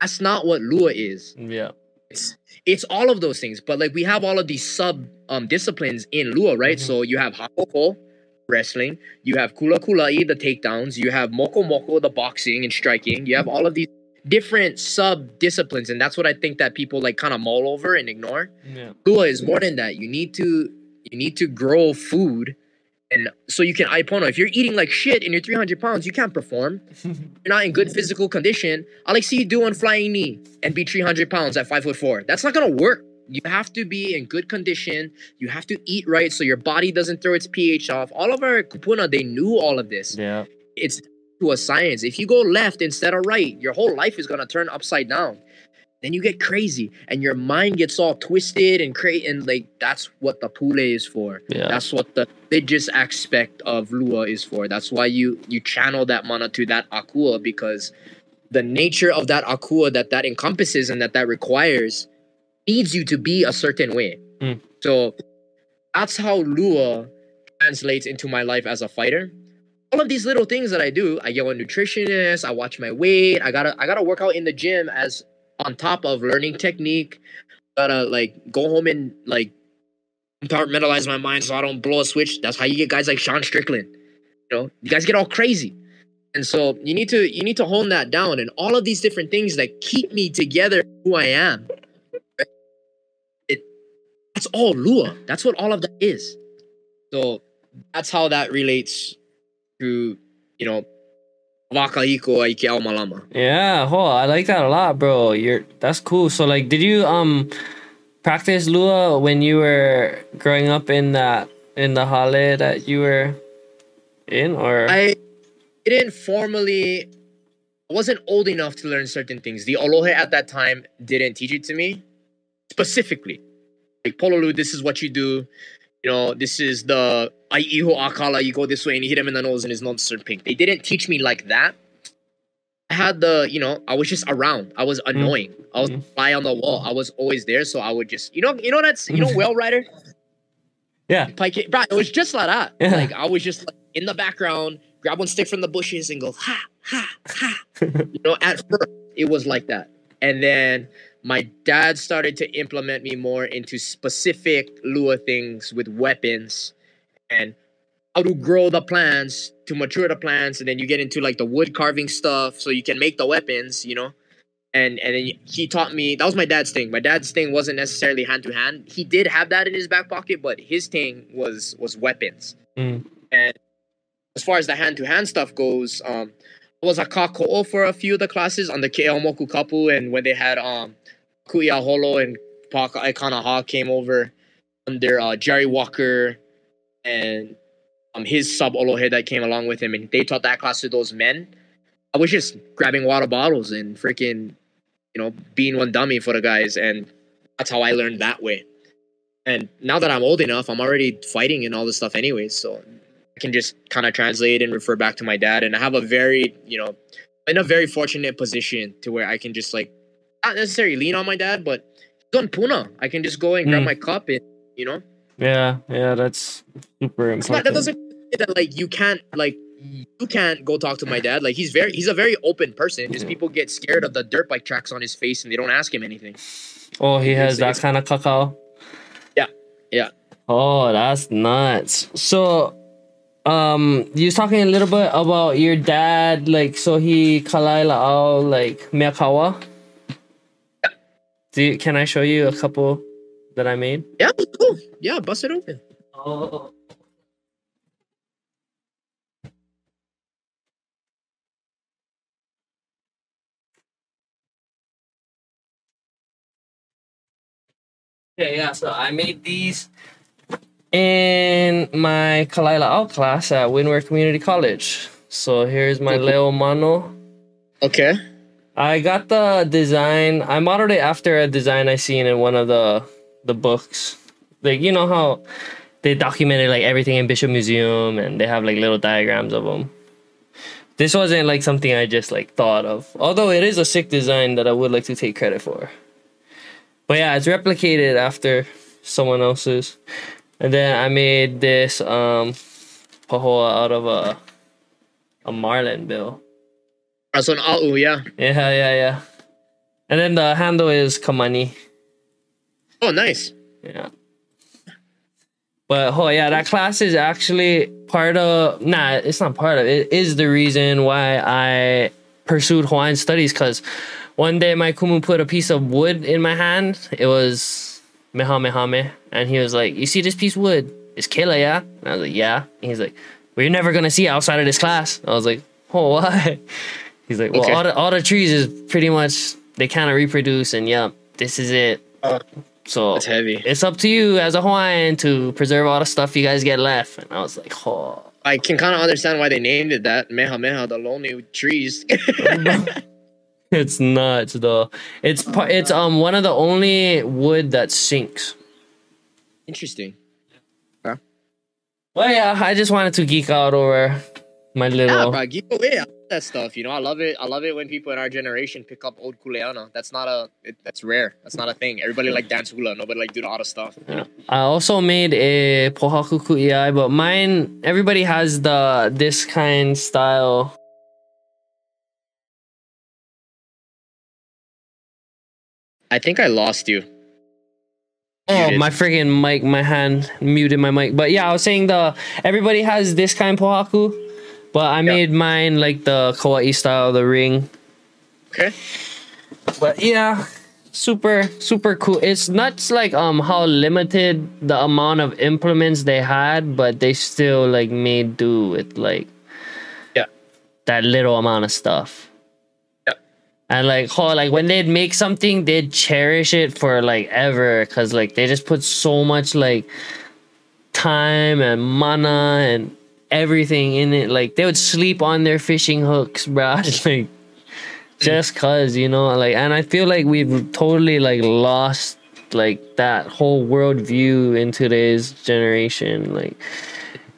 Speaker 2: That's not what Lua is.
Speaker 1: Yeah.
Speaker 2: It's it's all of those things, but like we have all of these sub um disciplines in Lua, right?
Speaker 1: Mhm.
Speaker 2: So you have Hakoko wrestling, you have Kula Kulai, the takedowns, you have Moko Moko, the boxing and striking. You have all of these different sub disciplines, and that's what I think that people like kind of mull over and ignore.
Speaker 1: Yeah.
Speaker 2: Lua is more than that. You need to you need to grow food, and so you can ipono. If you're eating like shit and you're 300 pounds, you can't perform. You're not in good physical condition. I like see you do one flying knee and be 300 pounds at five foot four. That's not gonna work. You have to be in good condition. You have to eat right so your body doesn't throw its pH off. All of our kupuna, they knew all of this.
Speaker 1: yeah.
Speaker 2: It's to a science. If you go left instead of right, your whole life is gonna turn upside down. Then you get crazy and your mind gets all twisted and crazy and like that's what the pule is for.
Speaker 1: Yeah.
Speaker 2: That's what the religious aspect of Lua is for. That's why you you channel that mana to that akua because the nature of that akua that that encompasses and that that requires needs you to be a certain way.
Speaker 1: Mm.
Speaker 2: So that's how Lua translates into my life as a fighter. All of these little things that I do, I get a nutritionist, I watch my weight, I gotta I gotta work out in the gym as on top of learning technique. Gotta like go home and like compartmentalize my mind so I don't blow a switch. That's how you get guys like Sean Strickland. You know, you guys get all crazy. And so you need to you need to hone that down and all of these different things that keep me together who I am. It that's all Lua. That's what all of that is. So that's how that relates to, you know, Wakaiko Aike ao Malama.
Speaker 1: Yeah, oh, I like that a lot, bro. You're that's cool. So like did you um practice Lua when you were growing up in that in the hale that you were in or
Speaker 2: I didn't formally I wasn't old enough to learn certain things. The Olohe at that time didn't teach it to me specifically. Like Pololu, this is what you do. You know, this is the Aiho Akala, you go this way and you hit him in the nose and his nose turn pink. They didn't teach me like that. I had the, you know, I was just around. I was annoying. I was
Speaker 1: Mm.
Speaker 2: fly on the wall. I was always there, so I would just, you know, you know that's, you know, Whale Rider.
Speaker 1: Yeah.
Speaker 2: Pike, bro, it was just like that.
Speaker 1: Yeah.
Speaker 2: Like I was just like in the background, grab one stick from the bushes and go ha ha ha. you know, at first it was like that, and then my dad started to implement me more into specific Lua things with weapons and how to grow the plants to mature the plants, and then you get into like the wood carving stuff so you can make the weapons. You know. And and then he taught me that was my dad's thing. My dad's thing wasn't necessarily hand to hand. He did have that in his back pocket, but his thing was was weapons.
Speaker 1: Mm.
Speaker 2: And as far as the hand to hand stuff goes, um, I was a kako'o for a few of the classes on the Keomoku Kapu, and when they had um Kuya Holo and Paka Ikanaha came over under uh, Jerry Walker and um his sub Olohe that came along with him, and they taught that class to those men. I was just grabbing water bottles and freaking, you know, being one dummy for the guys, and that's how I learned that way. And now that I'm old enough, I'm already fighting and all this stuff anyways, so I can just kind of translate and refer back to my dad. And I have a very, you know, in a very fortunate position to where I can just like not necessarily lean on my dad, but he's on Puna. I can just go and grab
Speaker 1: Mm.
Speaker 2: my cup and you know.
Speaker 1: Yeah, yeah, that's super
Speaker 2: not,
Speaker 1: important.
Speaker 2: that doesn't mean that like you can't like you can't go talk to my dad. Like he's very he's a very open person. Just people get scared of the dirt bike tracks on his face and they don't ask him anything.
Speaker 1: oh, he has that kind of kakau.
Speaker 2: Yeah, yeah.
Speaker 1: Oh, that's nuts. So, um, you was talking a little bit about your dad, like so he kalai la'au like miakawa. Do you, can I show you a couple that I made?
Speaker 2: Yeah, cool. Yeah, bust it open.
Speaker 1: Oh. Okay, yeah, so I made these in my Kalai La'au class at Windward Community College. So here's my okay. leiomano.
Speaker 2: Okay.
Speaker 1: I got the design. I modeled it after a design I seen in one of the the books. Like you know how they documented like everything in Bishop Museum and they have like little diagrams of them. This wasn't like something I just like thought of. Although it is a sick design that I would like to take credit for. But yeah, it's replicated after someone else's. And then I made this um pahoa out of a a marlin bill.
Speaker 2: That's an au, yeah.
Speaker 1: Yeah, yeah, yeah. And then the handle is Kamani.
Speaker 2: Oh, nice.
Speaker 1: Yeah. But oh yeah, that class is actually part of nah, it's not part of it. Is the reason why I pursued Hawaiian studies because one day my kumu put a piece of wood in my hand. It was Mehamehame. And he was like, You see this piece of wood? It's Kela, yeah? And I was like, Yeah. And he's like, Well, you're never gonna see outside of this class. I was like, Oh, why? He's like, Well,
Speaker 2: Okay.
Speaker 1: all the all the trees is pretty much they kind of reproduce and yep, this is it.
Speaker 2: Uh,
Speaker 1: So
Speaker 2: That's heavy.
Speaker 1: it's up to you as a Hawaiian to preserve all the stuff you guys get left. And I was like, oh.
Speaker 2: I can kind of understand why they named it that. Meha Meha, the lonely trees.
Speaker 1: It's nuts though. It's par- it's um one of the only wood that sinks.
Speaker 2: Interesting.
Speaker 1: Well, yeah, I just wanted to geek out over my little.
Speaker 2: Yeah, bro, give away I love that stuff. You know, I love it. I love it when people in our generation pick up old kuleana. That's not a. It, that's rare. That's not a thing. Everybody like dance hula. Nobody like do the other stuff.
Speaker 1: Yeah. I also made a pohaku ku'iai, but mine everybody has the this kind style.
Speaker 2: I think I lost you.
Speaker 1: Oh,
Speaker 2: Muted.
Speaker 1: my friggin' mic, my hand muted my mic. But yeah, I was saying the everybody has this kind pohaku, but I made mine like the Kaua'i style, of the ring.
Speaker 2: Okay.
Speaker 1: But yeah, super super cool. It's nuts like um how limited the amount of implements they had, but they still like made do with like
Speaker 2: Yeah.
Speaker 1: that little amount of stuff.
Speaker 2: Yeah.
Speaker 1: And like how like when they'd make something, they'd cherish it for like ever, cause like they just put so much like time and mana and everything in it. Like they would sleep on their fishing hooks, bro. like just cause you know like and i feel like we've totally like lost like that whole world view in today's generation like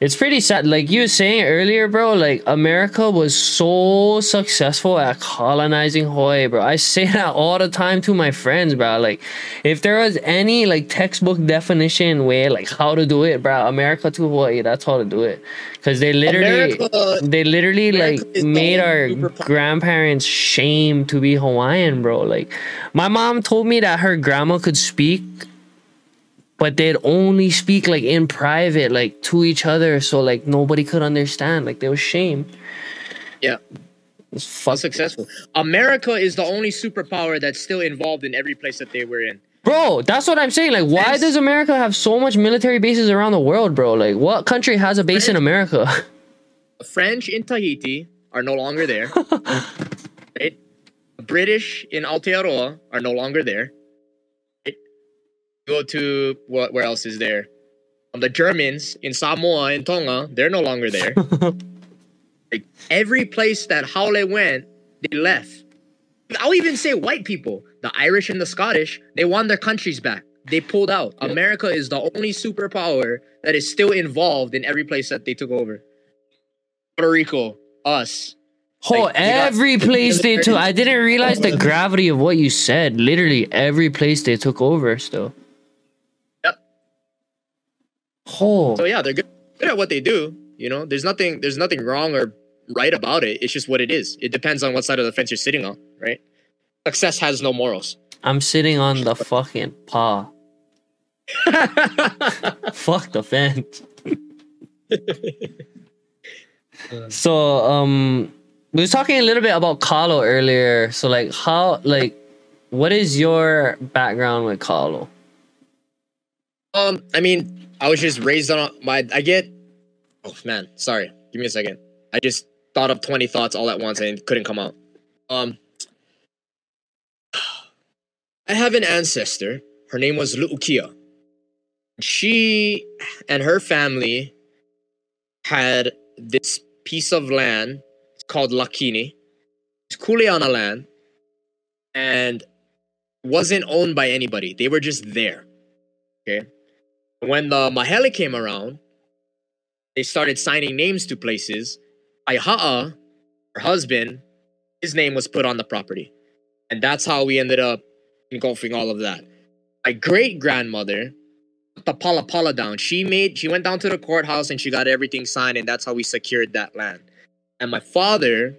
Speaker 1: it's pretty sad. Like you were saying earlier bro like america was so successful at colonizing hawaii bro. I say that all the time to my friends bro. Like if there was any like textbook definition way like how to do it bro america to hawaii that's how to do it. Because they literally
Speaker 2: America-
Speaker 1: they literally
Speaker 2: America
Speaker 1: like made our grandparents shame to be Hawaiian, bro. Like my mom told me that her grandma could speak, but they'd only speak like in private, like to each other, so like nobody could understand. Like there was shame.
Speaker 2: Yeah.
Speaker 1: It's
Speaker 2: How
Speaker 1: fuck,
Speaker 2: successful. America is the only superpower that's still involved in every place that they were in.
Speaker 1: bro. That's what I'm saying. Like, why does America have so much military bases around the world, bro? Like, what country has a base in America?
Speaker 2: French in Tahiti are no longer there. right? British in Aotearoa are no longer there. Go to what? Where else is there? Um, the Germans in Samoa and Tonga, they're no longer there. like every place that Haole went, they left. I'll even say white people, the Irish and the Scottish, they won their countries back. They pulled out.
Speaker 1: Yeah.
Speaker 2: America is the only superpower that is still involved in every place that they took over. Puerto Rico, us.
Speaker 1: Oh,
Speaker 2: Like, you got-
Speaker 1: every place they took. I didn't realize the gravity of what you said. Literally, every place they took over still. Oh,
Speaker 2: So yeah, they're good, good at what they do. You know, there's nothing there's nothing wrong or right about it. It's just what it is. It depends on what side of the fence you're sitting on, right? Success has no morals.
Speaker 1: I'm sitting on the fucking paw. Fuck the fence. so, um, we was talking a little bit about kalo earlier. So, like, how, like, what is your background with kalo?
Speaker 2: Um, I mean, I was just raised on my. I get. Oh man, sorry. Give me a second. I just thought of twenty thoughts all at once and couldn't come out. Um, I have an ancestor Her name was Luukia. She and her family had this piece of land called Lakini. It's Kuleana land and wasn't owned by anybody. They were just there. Okay. When the Mahele came around, they started signing names to places. Aiha'a, her husband, his name was put on the property. And that's how we ended up engulfing all of that. My great grandmother the pala pala down. She made she went down to the courthouse and she got everything signed, and that's how we secured that land. And my father,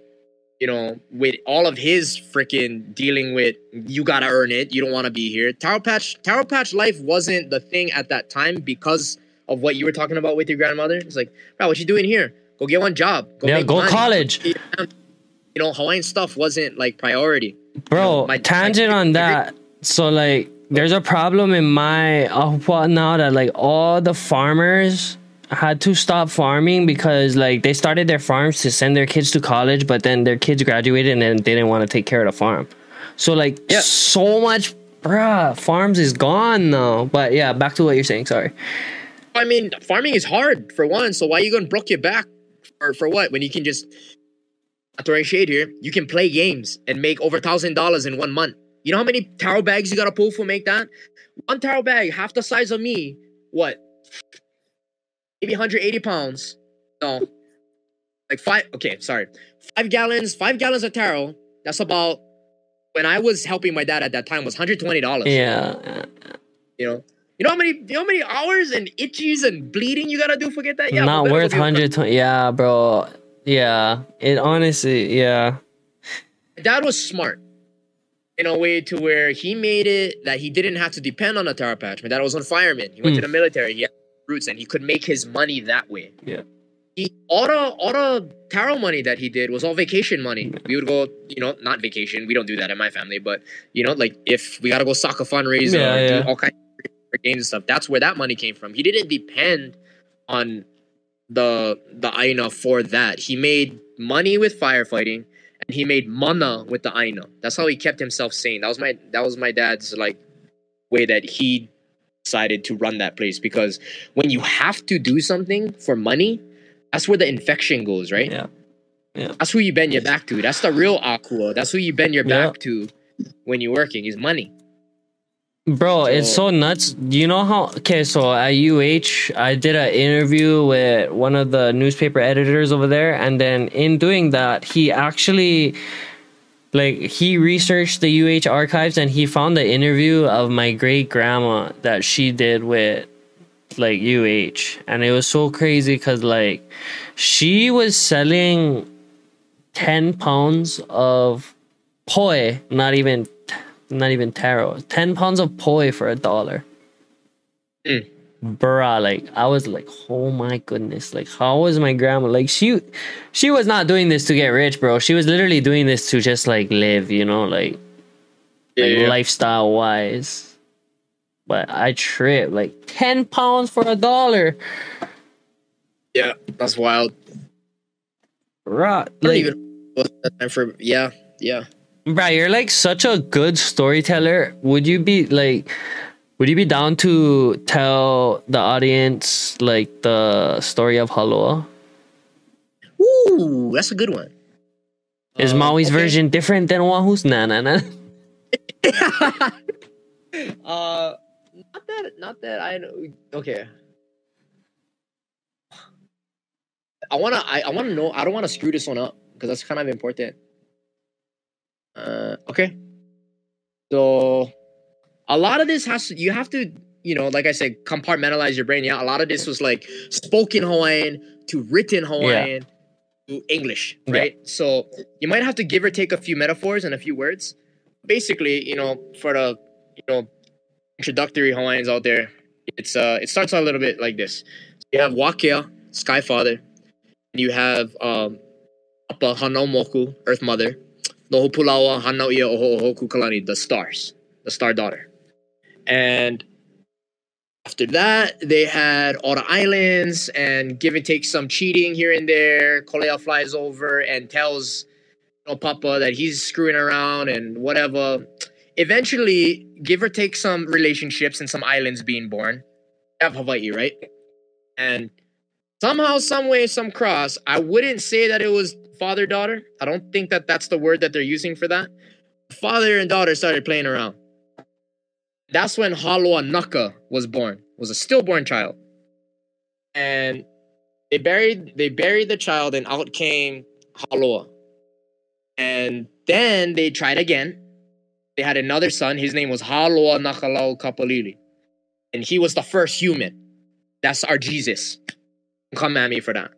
Speaker 2: you know, with all of his freaking dealing with you gotta earn it, you don't wanna be here. Taro Patch Taro Patch life wasn't the thing at that time because of what you were talking about with your grandmother. It's like, bro, what you doing here? Go get one job. Go
Speaker 1: yeah, go
Speaker 2: money.
Speaker 1: college.
Speaker 2: You know, Hawaiian stuff wasn't like priority.
Speaker 1: Bro,
Speaker 2: my-
Speaker 1: tangent
Speaker 2: my-
Speaker 1: on that. So like there's a problem in my uh, Ahua now that like all the farmers had to stop farming because like they started their farms to send their kids to college, but then their kids graduated and then they didn't want to take care of the farm. So like
Speaker 2: Yeah.
Speaker 1: so much bruh, farms is gone now. But yeah, back to what you're saying, sorry.
Speaker 2: I mean, farming is hard for one. So why are you gonna broke your back for for what when you can just not throwing shade here? You can play games and make over thousand dollars in one month. You know how many taro bags you gotta pull for make that? One taro bag, half the size of me. What? Maybe 180 pounds. No, like five. Okay, sorry, five gallons. Five gallons of taro. That's about when I was helping my dad at that time was 120 dollars.
Speaker 1: Yeah.
Speaker 2: You know, you know how many, you know how many hours and itches and bleeding you gotta do forget that? Yeah,
Speaker 1: Not worth
Speaker 2: get-
Speaker 1: 120. Yeah, bro. Yeah. It honestly, yeah.
Speaker 2: Dad was smart in a way to where he made it that he didn't have to depend on a taro patch. My dad was a fireman. He went to
Speaker 1: Mm.
Speaker 2: the military. He roots, and he could make his money that way.
Speaker 1: Yeah.
Speaker 2: He all the all the taro money that he did was all vacation money. We would go, you know, not vacation. We don't do that in my family, but you know, like if we gotta go soccer fundraiser
Speaker 1: Yeah, yeah.
Speaker 2: all kinds of games and stuff, that's where that money came from. He didn't depend on the the Aina for that. He made money with firefighting and he made mana with the Aina. That's how he kept himself sane. That was my that was my dad's like way that he decided to run that place because when you have to do something for money, that's where the infection goes, right?
Speaker 1: Yeah. Yeah.
Speaker 2: That's who you bend your back to. That's the real akua. That's who you bend your
Speaker 1: Yeah.
Speaker 2: back to when you're working is money.
Speaker 1: Bro, it's so
Speaker 2: So-
Speaker 1: nuts. You know how? Okay, so at UH, I did an interview with one of the newspaper editors over there, and then in doing that, he actually, like, he researched the UH archives and he found the interview of my great grandma that she did with, like, UH, and it was so crazy because, like, she was selling ten pounds of poi, not even not even taro. Ten pounds of poi for a dollar.
Speaker 2: Mm.
Speaker 1: Bruh, like I was like, oh my goodness, like how was my grandma? Like she, she was not doing this to get rich, bro. She was literally doing this to just like live, you know, like like lifestyle wise. But I trip like ten pounds for a dollar,
Speaker 2: yeah, that's wild. right
Speaker 1: Like,
Speaker 2: even that time for yeah, yeah.
Speaker 1: bruh, you're like such a good storyteller. Would you be like? Would you be down to tell the audience like the story of Haloa?
Speaker 2: Ooh, that's a good one.
Speaker 1: Is
Speaker 2: Uh,
Speaker 1: Maui's
Speaker 2: okay.
Speaker 1: version different than Oahu's? Nah, nah, nah.
Speaker 2: uh, not that, not that I know. Okay. I wanna, I, I wanna know. I don't wanna screw this one up because that's kind of important. Uh, okay. So, a lot of this has to. You have to, you know, like I said, compartmentalize your brain. Yeah, a lot of this was like spoken Hawaiian to written Hawaiian to English,
Speaker 1: Yeah.
Speaker 2: right? So you might have to give or take a few metaphors and a few words basically, you know, for the you know introductory Hawaiians out there, it's uh it starts out a little bit like this. You have Wakea, Sky Father, and you have um Apa Hanau Moku, Earth Mother, Nohopulawa Hanau Ia Oho Oho Kukalani, the stars, the star daughter. And after that, they had all the islands and give and take some cheating here and there. Kolea flies over and tells you know, Papa that he's screwing around and whatever. eventually, give or take some relationships and some islands being born, have Hawaii, right? And somehow, some way, some cross. I wouldn't say that it was father daughter. I don't think that that's the word that they're using for that. Father and daughter started playing around. That's when Haloa Naka was born. Was a stillborn child, and they buried they buried the child, and out came Haloa. And then they tried again. They had another son. His name was Haloa Nakalau Kapalili. And he was the first human. That's our Jesus. Come at me for that.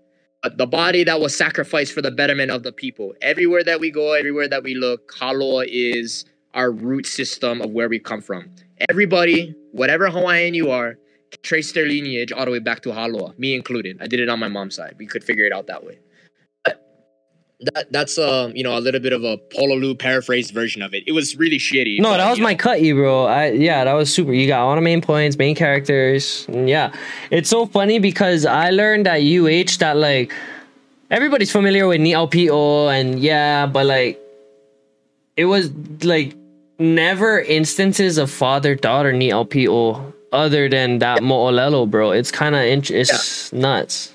Speaker 2: But the body that was sacrificed for the betterment of the people. Everywhere that we go, everywhere that we look, Haloa is our root system of where we come from. Everybody, whatever Hawaiian you are, trace their lineage all the way back to Haloa, me included. I did it on my mom's side. We could figure it out that way. But that that's um you know a little bit of a Pololu paraphrased version of it. It was really shitty.
Speaker 1: No,
Speaker 2: but,
Speaker 1: that was my
Speaker 2: know,
Speaker 1: cut you, bro. I yeah, that was super. You got all the main points, main characters. and Yeah. It's so funny because I learned at UH that like everybody's familiar with ni'aupi'o and yeah, but like it was like never instances of father daughter Ni LPO other than that Mo'olelo, bro. It's kind of int- it's nuts.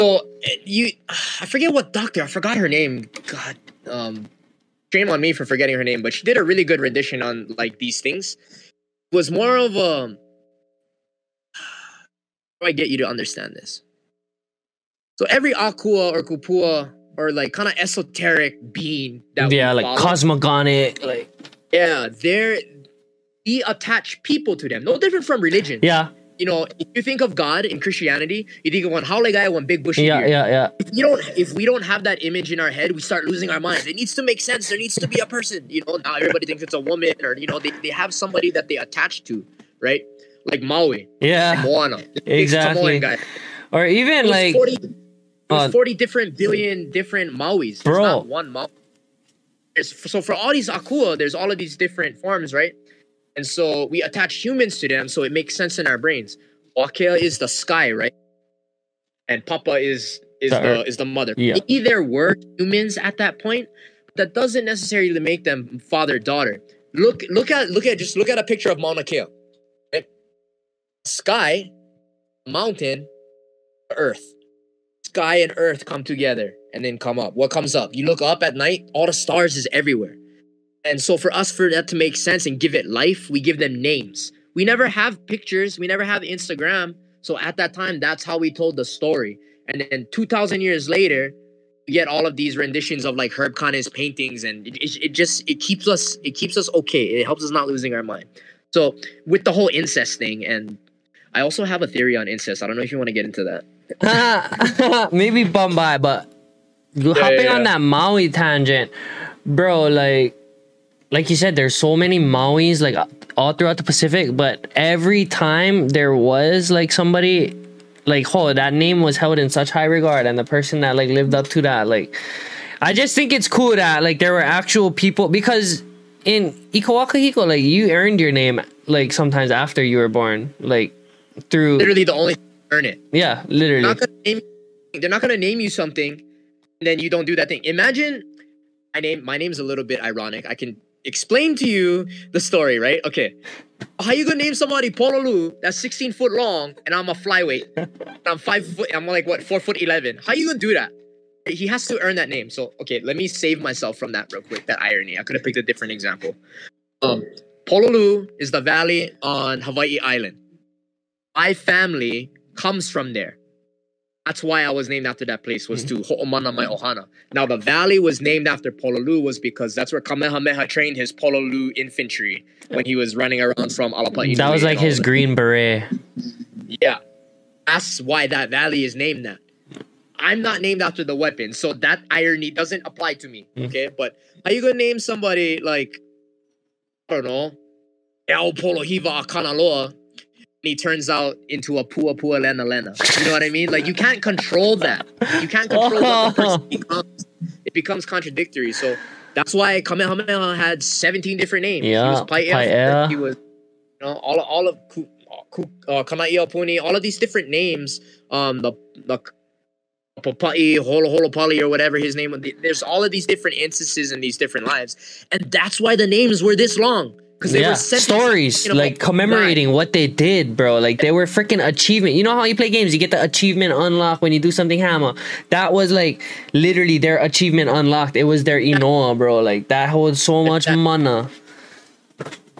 Speaker 2: So eh, you, I forget what doctor. I forgot her name. God, um, shame on me for forgetting her name. But she did a really good rendition on like these things. It was more of a. How do I get you to understand this? So every akua or kupua or like kind of esoteric being that
Speaker 1: yeah, like
Speaker 2: follow,
Speaker 1: cosmogonic, like
Speaker 2: yeah, they're we attach people to them. No different from religion.
Speaker 1: yeah,
Speaker 2: You know, if you think of God in Christianity, you think of one haole guy, one big bushy
Speaker 1: yeah,
Speaker 2: beard
Speaker 1: yeah, yeah.
Speaker 2: if we don't if we don't have that image in our head, we start losing our minds. It needs to make sense. There needs to be a person. You know, now everybody thinks it's a woman or you know, they, they have somebody that they attach to, right? Like Maui,
Speaker 1: Yeah,
Speaker 2: Moana.
Speaker 1: Exactly.
Speaker 2: Guy.
Speaker 1: or even like
Speaker 2: 40, there's
Speaker 1: uh,
Speaker 2: 40 different billion different Mauis. There's
Speaker 1: Bro.
Speaker 2: not one Maui. There's, so for all these Akua, there's all of these different forms, right? And so we attach humans to them, so it makes sense in our brains. Wakea is the sky, right? And Papa is is
Speaker 1: The
Speaker 2: the, is the mother.
Speaker 1: Yeah.
Speaker 2: Maybe there were humans at that point, but that doesn't necessarily make them father daughter. Look look at look at just look at a picture of Mauna Kea. Right? Sky, mountain, earth. Sky and earth come together and then come up. What comes up? You look up at night, all the stars is everywhere. And so for us for that to make sense and give it life, we give them names. We never have pictures, we never have Instagram. So at that time, that's how we told the story. And then 2,000 years later, we get all of these renditions of like Herb Kane's paintings, and it, it just it keeps us it keeps us okay. It helps us not losing our mind. So with the whole incest thing, and I also have a theory on incest. I don't know if you want to get into that.
Speaker 1: maybe bum by, but hopping
Speaker 2: yeah,
Speaker 1: on that Maui tangent, bro. Like, like you said, there's so many Maui's like all throughout the Pacific, but every time there was like somebody, like oh that name was held in such high regard, and the person that like lived up to that, like, I just think it's cool that like there were actual people because in Ikawakahiko, like you earned your name like sometimes after you were born, like through
Speaker 2: Literally, the only earn it.
Speaker 1: yeah, literally.
Speaker 2: not gonna name they're not gonna name you something and then you don't do that thing. Imagine my name my name's a little bit ironic. I can explain to you the story, right? Okay. How you gonna name somebody Pololu that's 16 foot long and I'm a flyweight? I'm five foot I'm like what four foot eleven. How you gonna do that? He has to earn that name. So okay, let me save myself from that real quick, that irony. I could have picked a different example. Um Pololu is the valley on Hawaii Island. My family comes from there. That's why I was named after that place was to Ho'omana mai Ohana. Now the valley was named after Pololu was because that's where Kamehameha trained his Pololu infantry when he was running around from Alapa'i.
Speaker 1: that was
Speaker 2: Nui
Speaker 1: like his
Speaker 2: that.
Speaker 1: green beret.
Speaker 2: Yeah. That's why that valley is named that. I'm not named after the weapon, so that irony doesn't apply to me.
Speaker 1: Mm.
Speaker 2: Okay, but are you gonna name somebody like I don't know, El Polohiva Kanaloa, and he turns out into a Pua Pua Lena Lena. You know what I mean? Like you can't control that. You can't control what the person becomes. It becomes contradictory. So that's why Kamehameha had 17 different names.
Speaker 1: Yeah, he
Speaker 2: was Paia,
Speaker 1: Paia.
Speaker 2: he was you know all all of Ku, Ku, uh, Puni, all of these different names. Um, the the Papai, Holo Holo Pali, or whatever his name. Was. There's all of these different instances in these different lives, and that's why the names were this long because they
Speaker 1: yeah,
Speaker 2: were
Speaker 1: stories
Speaker 2: you know,
Speaker 1: like commemorating what they did, bro. Like they were freaking achievement. You know how you play games, you get the achievement unlock when you do something hammer. That was like literally their achievement unlocked. It was their Inoa, bro. Like that holds so much mana.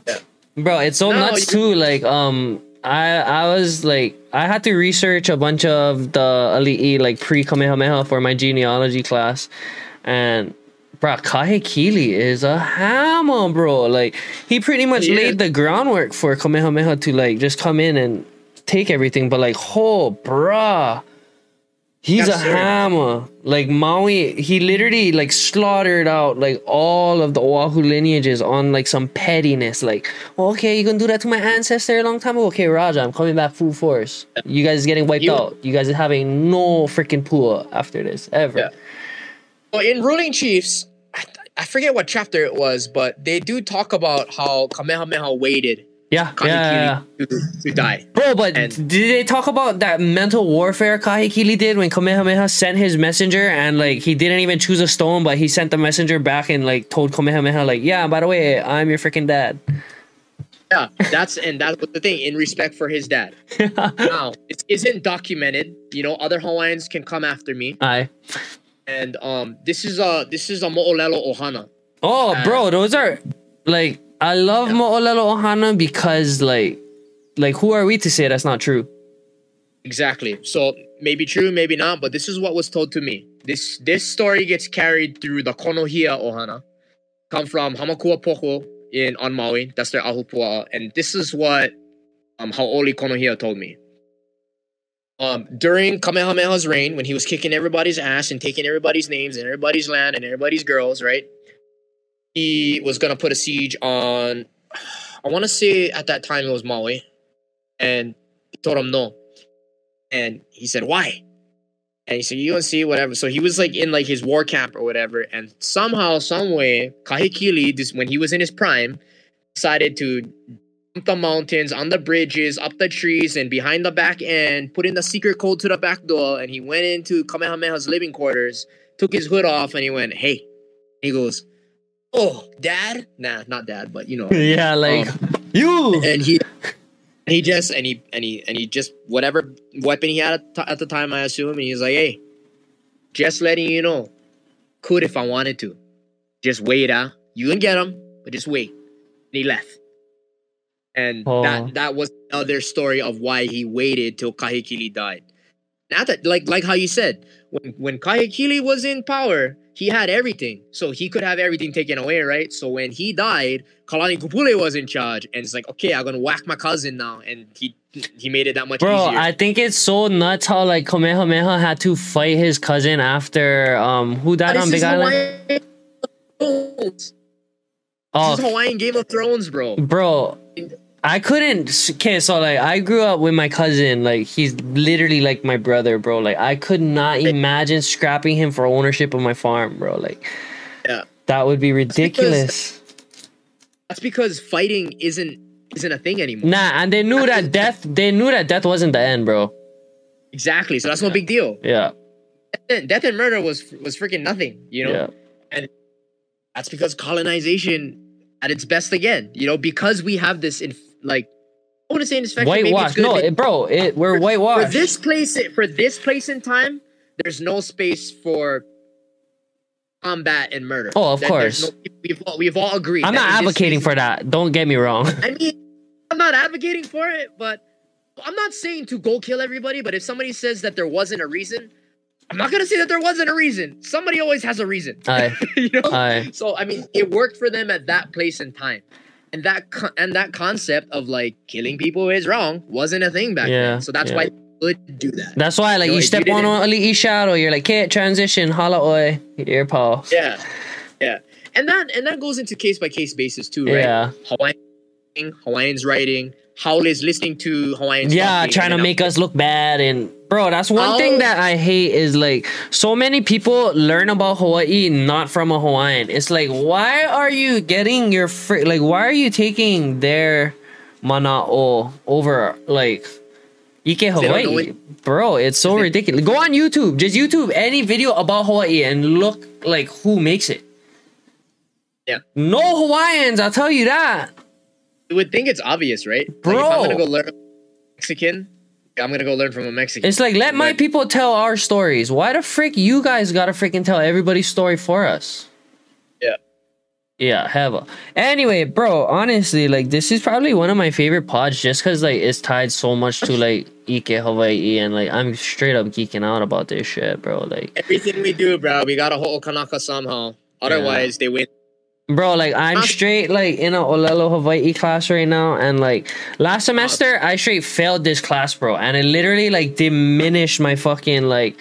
Speaker 2: Yeah.
Speaker 1: Bro, it's so
Speaker 2: No,
Speaker 1: nuts too. Like um I I was like I had to research a bunch of the E, like pre Kamehameha for my genealogy class. And bro, Kahekili is a hammer, bro. Like he pretty much
Speaker 2: Yeah.
Speaker 1: laid the groundwork for Kamehameha to like just come in and take everything. But like, oh, bruh. He's a hammer. Like Maui, he literally like slaughtered out like all of the Oahu lineages on like some pettiness. Like, okay, you gonna do that to my ancestor a long time ago? Okay, Raja, I'm coming back full force. You guys getting wiped
Speaker 2: You-
Speaker 1: out. You guys are having no freaking pua after this ever.
Speaker 2: Yeah. Well, in Ruling Chiefs, I, I forget what chapter it was, but they do talk about how Kamehameha waited
Speaker 1: Yeah, yeah, yeah, yeah.
Speaker 2: To, to die.
Speaker 1: Bro, but
Speaker 2: And-
Speaker 1: did they talk about that mental warfare Kahekili did when Kamehameha sent his messenger and like he didn't even choose a stone, but he sent the messenger back and like told Kamehameha like, yeah, by the way, I'm your freaking dad.
Speaker 2: Yeah, that's and that was the thing in respect for his dad. now, it isn't documented. You know, other Hawaiians can come after me,
Speaker 1: Aye.
Speaker 2: And um, this is a this is a Mo'olelo Ohana.
Speaker 1: Oh,
Speaker 2: Uh,
Speaker 1: bro, those are like I love Mo'olelo Ohana because like like who are we to say that's not true?
Speaker 2: Exactly. So maybe true, maybe not, but this is what was told to me. This this story gets carried through the Konohia Ohana, come from Hamakua Poko in on Maui. That's their ahupua, and this is what um Haoli Konohia told me. Um, during Kamehameha's reign, when he was kicking everybody's ass and taking everybody's names and everybody's land and everybody's girls, right? He was gonna put a siege on. I want to say at that time it was Maui, and he told him no. And he said, Why? And he said, You don't see whatever. So he was like in like his war camp or whatever. And somehow, some way, Kahekili, this when he was in his prime, decided to the mountains, on the bridges, up the trees, and behind the back end, put in the secret code to the back door, and he went into Kamehameha's living quarters, took his hood off, and he went, Hey. He goes, Oh, dad? Nah, not dad, but you know.
Speaker 1: yeah, like
Speaker 2: Um,
Speaker 1: you.
Speaker 2: and he and he just and he and he and he just whatever weapon he had at, at the time i assume and he's like hey just letting you know could if i wanted to just wait ah you can get him but just wait and he left and
Speaker 1: Oh.
Speaker 2: that that was another story of why he waited till Kahekili died Now that like like how you said when when kahekili was in power he had everything so he could have everything taken away right so when he died Kalanikupule was in charge and it's like okay i'm gonna whack my cousin now and he he made it that much
Speaker 1: Bro,
Speaker 2: easier
Speaker 1: I think it's so nuts how like Kamehameha had to fight his cousin after um who died
Speaker 2: This
Speaker 1: on Big Island?
Speaker 2: Hawaiian.
Speaker 1: Oh,
Speaker 2: This is Hawaiian Game of Thrones, bro.
Speaker 1: bro i couldn't okay so like i grew up with my cousin like he's literally like my brother bro like i could not imagine scrapping him for ownership of my farm bro like
Speaker 2: Yeah.
Speaker 1: that would be ridiculous
Speaker 2: That's because fighting isn't isn't a thing anymore.
Speaker 1: nah and they knew that death they knew that death wasn't the end bro
Speaker 2: Exactly. So that's no big deal.
Speaker 1: yeah
Speaker 2: Death and murder was was freaking nothing. You know.
Speaker 1: yeah And
Speaker 2: That's because colonization at its best again. You know, because we have this in like I want to say infection. maybe it's
Speaker 1: whitewash
Speaker 2: good,
Speaker 1: no bro it we're
Speaker 2: for
Speaker 1: whitewashed
Speaker 2: this place for this place in time. There's no space for combat and murder.
Speaker 1: Oh, of
Speaker 2: there's
Speaker 1: course.
Speaker 2: no- we've all, we've all agreed.
Speaker 1: i'm not advocating for that don't get me wrong
Speaker 2: I mean, I'm not advocating for it, but I'm not saying to go kill everybody. But if somebody says that there wasn't a reason, I'm not gonna say that there wasn't a reason. Somebody always has a reason,
Speaker 1: Aye.
Speaker 2: you know.
Speaker 1: Aye.
Speaker 2: So I mean, it worked for them at that place and time, and that co- and that concept of like killing people is wrong wasn't a thing back
Speaker 1: Yeah,
Speaker 2: then. So that's
Speaker 1: yeah.
Speaker 2: why they could do that.
Speaker 1: That's why, like, you
Speaker 2: if
Speaker 1: step
Speaker 2: you
Speaker 1: on
Speaker 2: didn't-
Speaker 1: a elite shadow, you're like, okay, transition, holla oi, ear paw.
Speaker 2: Yeah, yeah, and that and that goes into case by case basis too, right?
Speaker 1: Yeah.
Speaker 2: Hawaiian, Hawaiians writing, Howl is listening to Hawaiians.
Speaker 1: Yeah, trying to make us look bad. And, bro, that's one
Speaker 2: How-
Speaker 1: thing oh. that I hate is, like, so many people learn about Hawaii not from a Hawaiian. It's like, why are you getting your, fr- like, why are you taking their mana'o over, like, Ike Hawaii, bro, it's so ridiculous. Go on YouTube, just YouTube any video about Hawaii and look like who makes it.
Speaker 2: Yeah.
Speaker 1: No Hawaiians, I'll tell you that.
Speaker 2: You would think it's obvious, right? Like, if
Speaker 1: Bro.
Speaker 2: I'm gonna go learn Mexican, I'm gonna go learn from a Mexican.
Speaker 1: It's like let my people tell our stories. Why the frick you guys gotta freaking tell everybody's story for us?
Speaker 2: Yeah.
Speaker 1: Yeah, hella. Anyway, bro, honestly, like this is probably one of my favorite pods just because like it's tied so much to like Ike Hawaii and like I'm straight up geeking out about this shit, bro. Like
Speaker 2: Everything we do, bro, we gotta hold Kanaka somehow. Otherwise, they win.
Speaker 1: Bro, like I'm straight like in a Olelo Hawaii class right now, and like last semester I straight failed this class, bro, and it literally like diminished my fucking like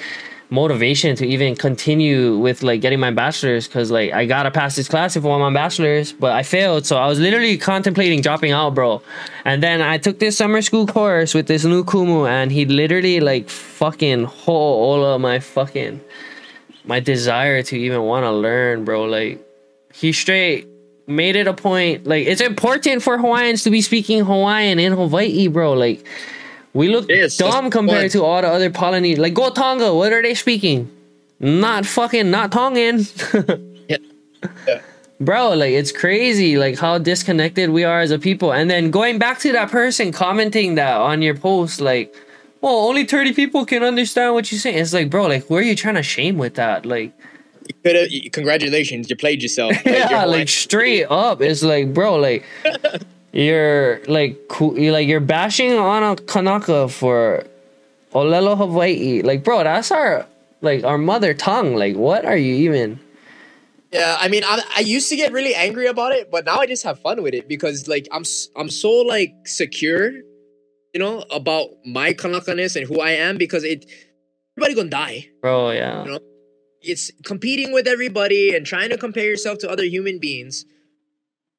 Speaker 1: motivation to even continue with like getting my bachelor's because like I gotta pass this class if I want my bachelor's, but I failed, so I was literally contemplating dropping out, bro. And then I took this summer school course with this new Kumu, and he literally like fucking ho all of my fucking my desire to even want to learn, bro. Like he straight made it a point like it's important for Hawaiians to be speaking Hawaiian in Hawaii, bro. Like we look
Speaker 2: that's
Speaker 1: dumb compared to all the other Polynesian. Like go Tonga, what are they speaking? Not fucking not Tongan.
Speaker 2: Yeah. Yeah.
Speaker 1: Bro, like it's crazy like how disconnected we are as a people. And then going back to that person commenting that on your post like well, only 30 people can understand what you're saying. It's like, bro, like, who are you trying to shame with that? Like,
Speaker 2: You could've- congratulations, you played yourself. Like,
Speaker 1: yeah, like straight up. It's like, bro, like you're like cool, you're like you're bashing on a Kanaka for Olelo Hawaii. Like, bro, that's our like our mother tongue. Like, what are you even?
Speaker 2: yeah. I mean, I, I used to get really angry about it, but now I just have fun with it because, like, I'm I'm so like secure, you know, about my Kanakaness and who I am because it everybody gonna die.
Speaker 1: Bro, yeah.
Speaker 2: You know? It's competing with everybody and trying to compare yourself to other human beings.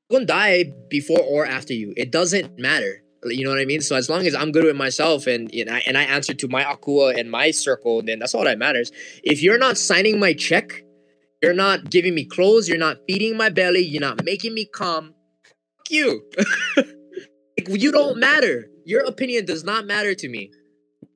Speaker 2: You're gonna die before or after you. It doesn't matter. You know what I mean? So as long as I'm good with myself and and I, and I answer to my akua and my circle, then that's all that matters. If you're not signing my check, you're not giving me clothes, you're not feeding my belly, you're not making me come. Fuck you. Like, you don't matter. Your opinion does not matter to me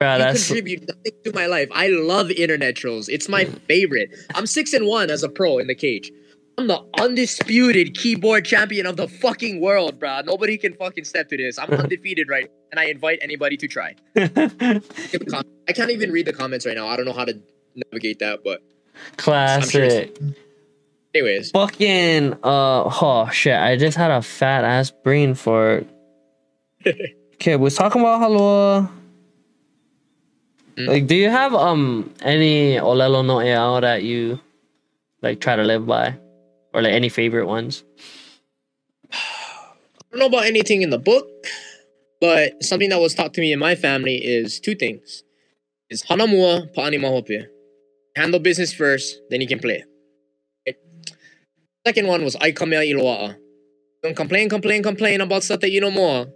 Speaker 1: Bro,
Speaker 2: you contribute nothing to my life. I love internet trolls. It's my favorite. I'm six and one as a pro in the cage. I'm the undisputed keyboard champion of the fucking world, bruh. Nobody can fucking step to this. I'm undefeated right, and I invite anybody to try. Give a com- I can't even read the comments right now. I don't know how to navigate that, but
Speaker 1: classic.
Speaker 2: anyways,
Speaker 1: Fucking uh oh shit, I just had a fat ass brain for Okay, we was talking about Halua.
Speaker 2: Mm.
Speaker 1: Like do you have um any Olelo no'eau that you like try to live by? Or like any favorite ones?
Speaker 2: I don't know about anything in the book, but something that was taught to me in my family is two things: is hanamua pa'ani mahope. Handle business first, then you can play. Second one was I aikamea iloa'a. Don't complain, complain, complain about stuff that you know more.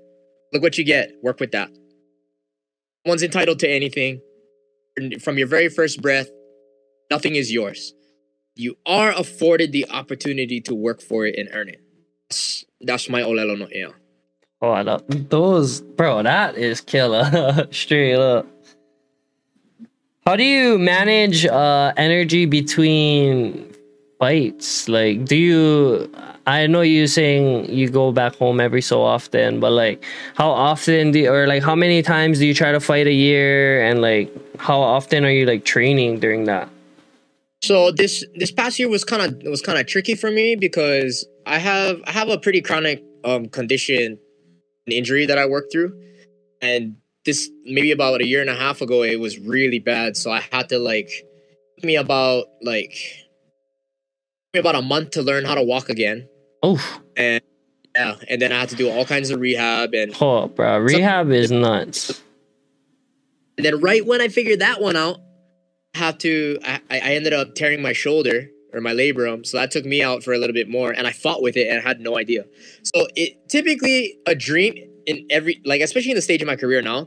Speaker 2: Look what you get. Work with that. One's entitled to anything. From your very first breath, nothing is yours. You are afforded the opportunity to work for it and earn it. That's, that's my olelo no ea.
Speaker 1: Oh I love those bro, that is killer. Straight up. How do you manage uh energy between fights? Like do you I know you saying you go back home every so often, but like how often do you, or like how many times do you try to fight a year and like how often are you like training during that?
Speaker 2: So this this past year was kind of was kind of tricky for me because I have I have a pretty chronic um condition, an injury that I worked through, and this maybe about a year and a half ago it was really bad. So I had to like me about like about a month to learn how to walk again,
Speaker 1: Oh,
Speaker 2: and yeah, and then I had to do all kinds of rehab and
Speaker 1: oh bro, rehab is nuts.
Speaker 2: And then right when I figured that one out, I had to I, I ended up tearing my shoulder or my labrum. So that took me out for a little bit more and I fought with it and I had no idea. So it typically a dream in every like especially in the stage of my career now, I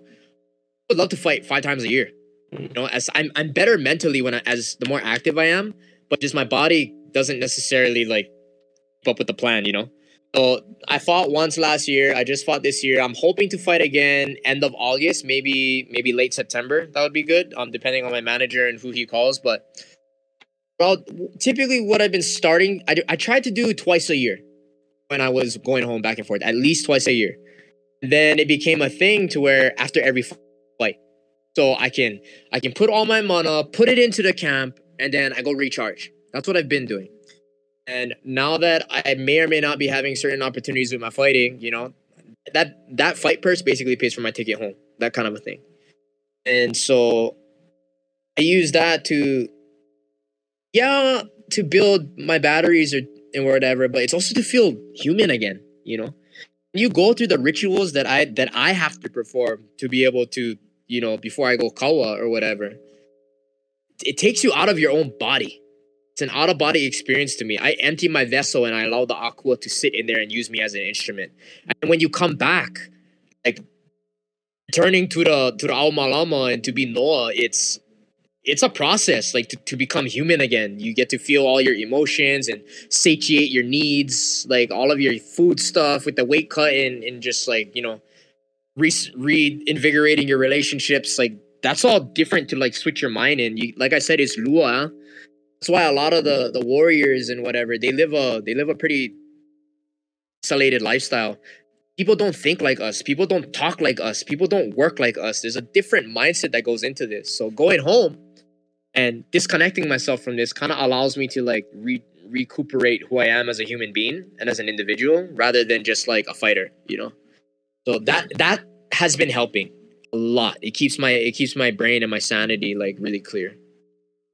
Speaker 2: would love to fight five times a year. Mm. You know, as I'm I'm better mentally when I as the more active I am, but just my body doesn't necessarily like up with the plan, you know? So I fought once last year. I just fought this year. I'm hoping to fight again end of August, maybe maybe late September. That would be good. Um, depending on my manager and who he calls. But well, typically what I've been starting, I, do, I tried to do twice a year when I was going home back and forth, at least twice a year. Then it became a thing to where after every fight, so I can I can put all my mana, put it into the camp, and then I go recharge. That's what I've been doing. And now that I may or may not be having certain opportunities with my fighting, you know, that that fight purse basically pays for my ticket home, that kind of a thing. And so I use that to yeah, to build my batteries or and whatever, but it's also to feel human again, you know. You go through the rituals that I that I have to perform to be able to, you know, before I go kawa or whatever. It takes you out of your own body it's an out of body experience to me. I empty my vessel and I allow the akua to sit in there and use me as an instrument. And when you come back, like turning to the to the Aumalama and to be Noah, it's it's a process like to, to become human again you get to feel all your emotions and satiate your needs like all of your food stuff with the weight cut and, and just like you know re- reinvigorating your relationships like that's all different to like switch your mind and you like i said it's lua that's why a lot of the the warriors and whatever they live a they live a pretty isolated lifestyle. People don't think like us. People don't talk like us. People don't work like us. There's a different mindset that goes into this. So going home and disconnecting myself from this kind of allows me to like re- recuperate who I am as a human being and as an individual rather than just like a fighter, you know. So that that has been helping a lot. It keeps my it keeps my brain and my sanity like really clear.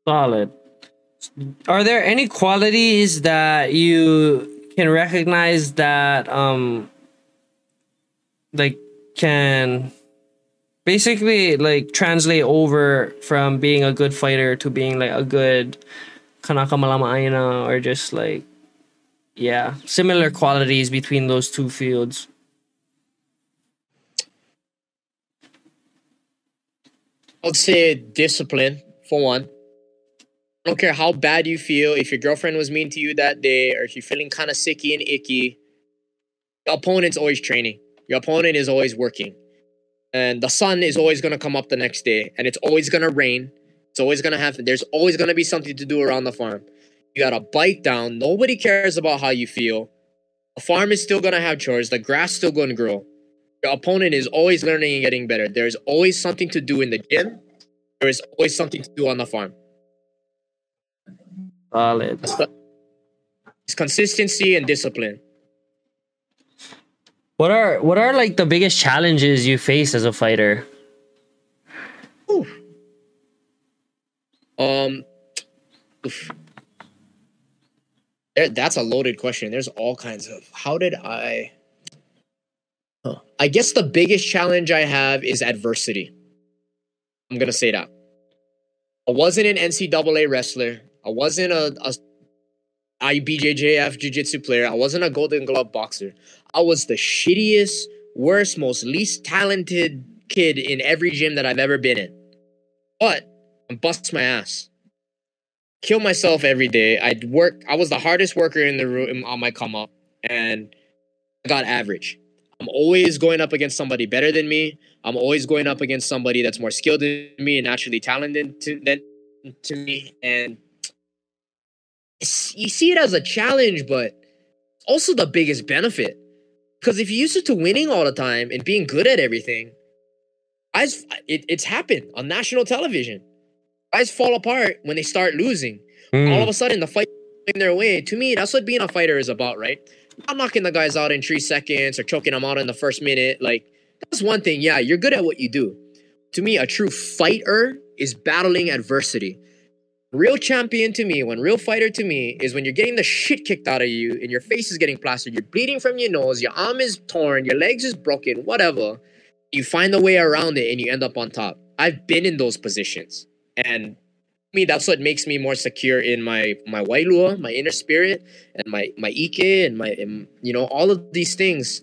Speaker 1: Solid. Are there any qualities that you can recognize that um like can basically like translate over from being a good fighter to being like a good kanaka malama aina or just like yeah similar qualities between those two fields?
Speaker 2: I'd say discipline for one don't care how bad you feel. If your girlfriend was mean to you that day, or if you're feeling kind of sicky and icky, your opponent's always training. Your opponent is always working. And the sun is always going to come up the next day, and it's always going to rain. It's always going to happen. There's always going to be something to do around the farm. You got to bite down. Nobody cares about how you feel. The farm is still going to have chores. The grass still going to grow. Your opponent is always learning and getting better. There's always something to do in the gym. There is always something to do on the farm.
Speaker 1: Solid.
Speaker 2: It's consistency and discipline.
Speaker 1: What are what are like the biggest challenges you face as a fighter?
Speaker 2: Oof. Um, oof. that's a loaded question. There's all kinds of. How did I? Huh. I guess the biggest challenge I have is adversity. I'm gonna say that. I wasn't an NCAA wrestler. I wasn't a, a IBJJF jiu-jitsu player. I wasn't a golden glove boxer. I was the shittiest, worst, most least talented kid in every gym that I've ever been in. But I bust my ass. Kill myself every day. I'd work. I was the hardest worker in the room on my come up, and I got average. I'm always going up against somebody better than me. I'm always going up against somebody that's more skilled than me and naturally talented to, than to me. And you see it as a challenge, but also the biggest benefit. Because if you use it to winning all the time and being good at everything, guys, it, it's happened on national television. Guys fall apart when they start losing. Mm. All of a sudden, the fight in their way. To me, that's what being a fighter is about, right? Not knocking the guys out in three seconds or choking them out in the first minute. Like that's one thing. Yeah, you're good at what you do. To me, a true fighter is battling adversity. Real champion to me, one real fighter to me, is when you're getting the shit kicked out of you and your face is getting plastered, you're bleeding from your nose, your arm is torn, your legs is broken, whatever. You find a way around it and you end up on top. I've been in those positions. And me, that's what makes me more secure in my my wailua, my inner spirit, and my my ike, and my and, you know all of these things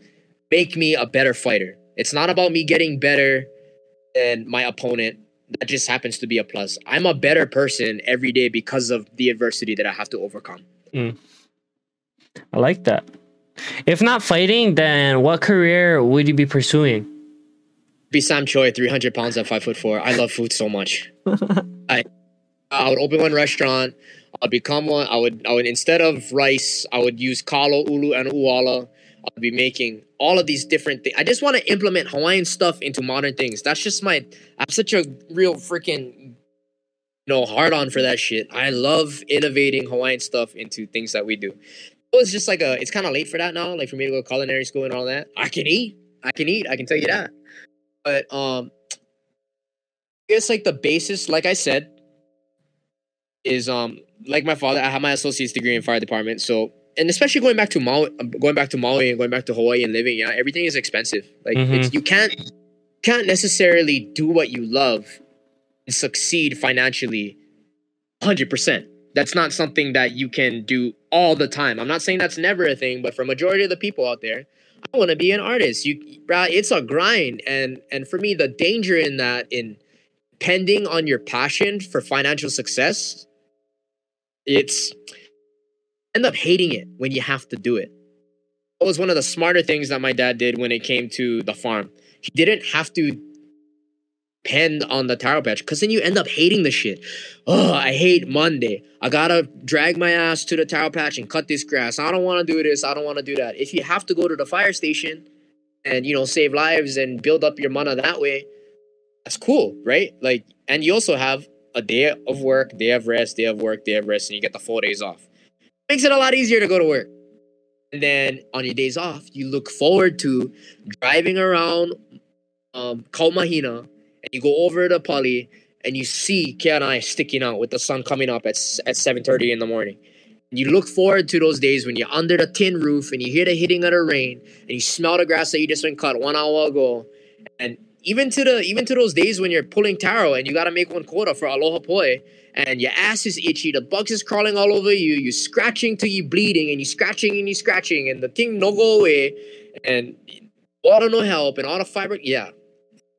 Speaker 2: make me a better fighter. It's not about me getting better than my opponent that just happens to be a plus. I'm a better person every day because of the adversity that I have to overcome.
Speaker 1: Mm. I like that. If not fighting, then what career would you be pursuing?
Speaker 2: Be Sam Choi, 300 pounds at five foot four. I love food so much. I I would open one restaurant. I'd become one. I would I would instead of rice, I would use kalo, ulu, and uwala. I'd be making all of these different things. I just want to implement Hawaiian stuff into modern things. That's just my. I'm such a real freaking, you know, hard on for that shit. I love innovating Hawaiian stuff into things that we do. It's just like a. It's kind of late for that now. Like for me to go to culinary school and all that. I can eat. I can eat. I can tell you that. But um, it's like the basis, like I said, is um like my father. I have my associate's degree in fire department, so and especially going back to Maui, going back to Maui and going back to Hawaii and living, yeah, everything is expensive. Like
Speaker 1: Mhm.
Speaker 2: it's, you can't can't necessarily do what you love and succeed financially, hundred percent. That's not something that you can do all the time. I'm not saying that's never a thing, but for majority of the people out there, I want to be an artist. You, bruh, it's a grind, and and for me, the danger in that in depending on your passion for financial success, it's end up hating it when you have to do it. That was one of the smarter things that my dad did when it came to the farm. He didn't have to depend on the taro patch because then you end up hating the shit. Oh, I hate Monday. I gotta drag my ass to the taro patch and cut this grass. I don't want to do this. I don't want to do that. If you have to go to the fire station and you know save lives and build up your mana that way, that's cool, right? Like, and you also have a day of work, day of rest, day of work, day of rest, and you get the four days off. Makes it a lot easier to go to work. And then on your days off, you look forward to driving around um, Kaumahina and you go over to Pali and you see Ke'anae sticking out with the sun coming up at, at 7.30 in the morning. And you look forward to those days when you're under the tin roof and you hear the hitting of the rain and you smell the grass that you just been cut one hour ago. And even to the even to those days when you're pulling taro and you gotta make one quota for aloha poi and your ass is itchy, the bugs is crawling all over you, you're scratching till you're bleeding and you're scratching and you're scratching and the thing no go away and water no help and all the fiber yeah.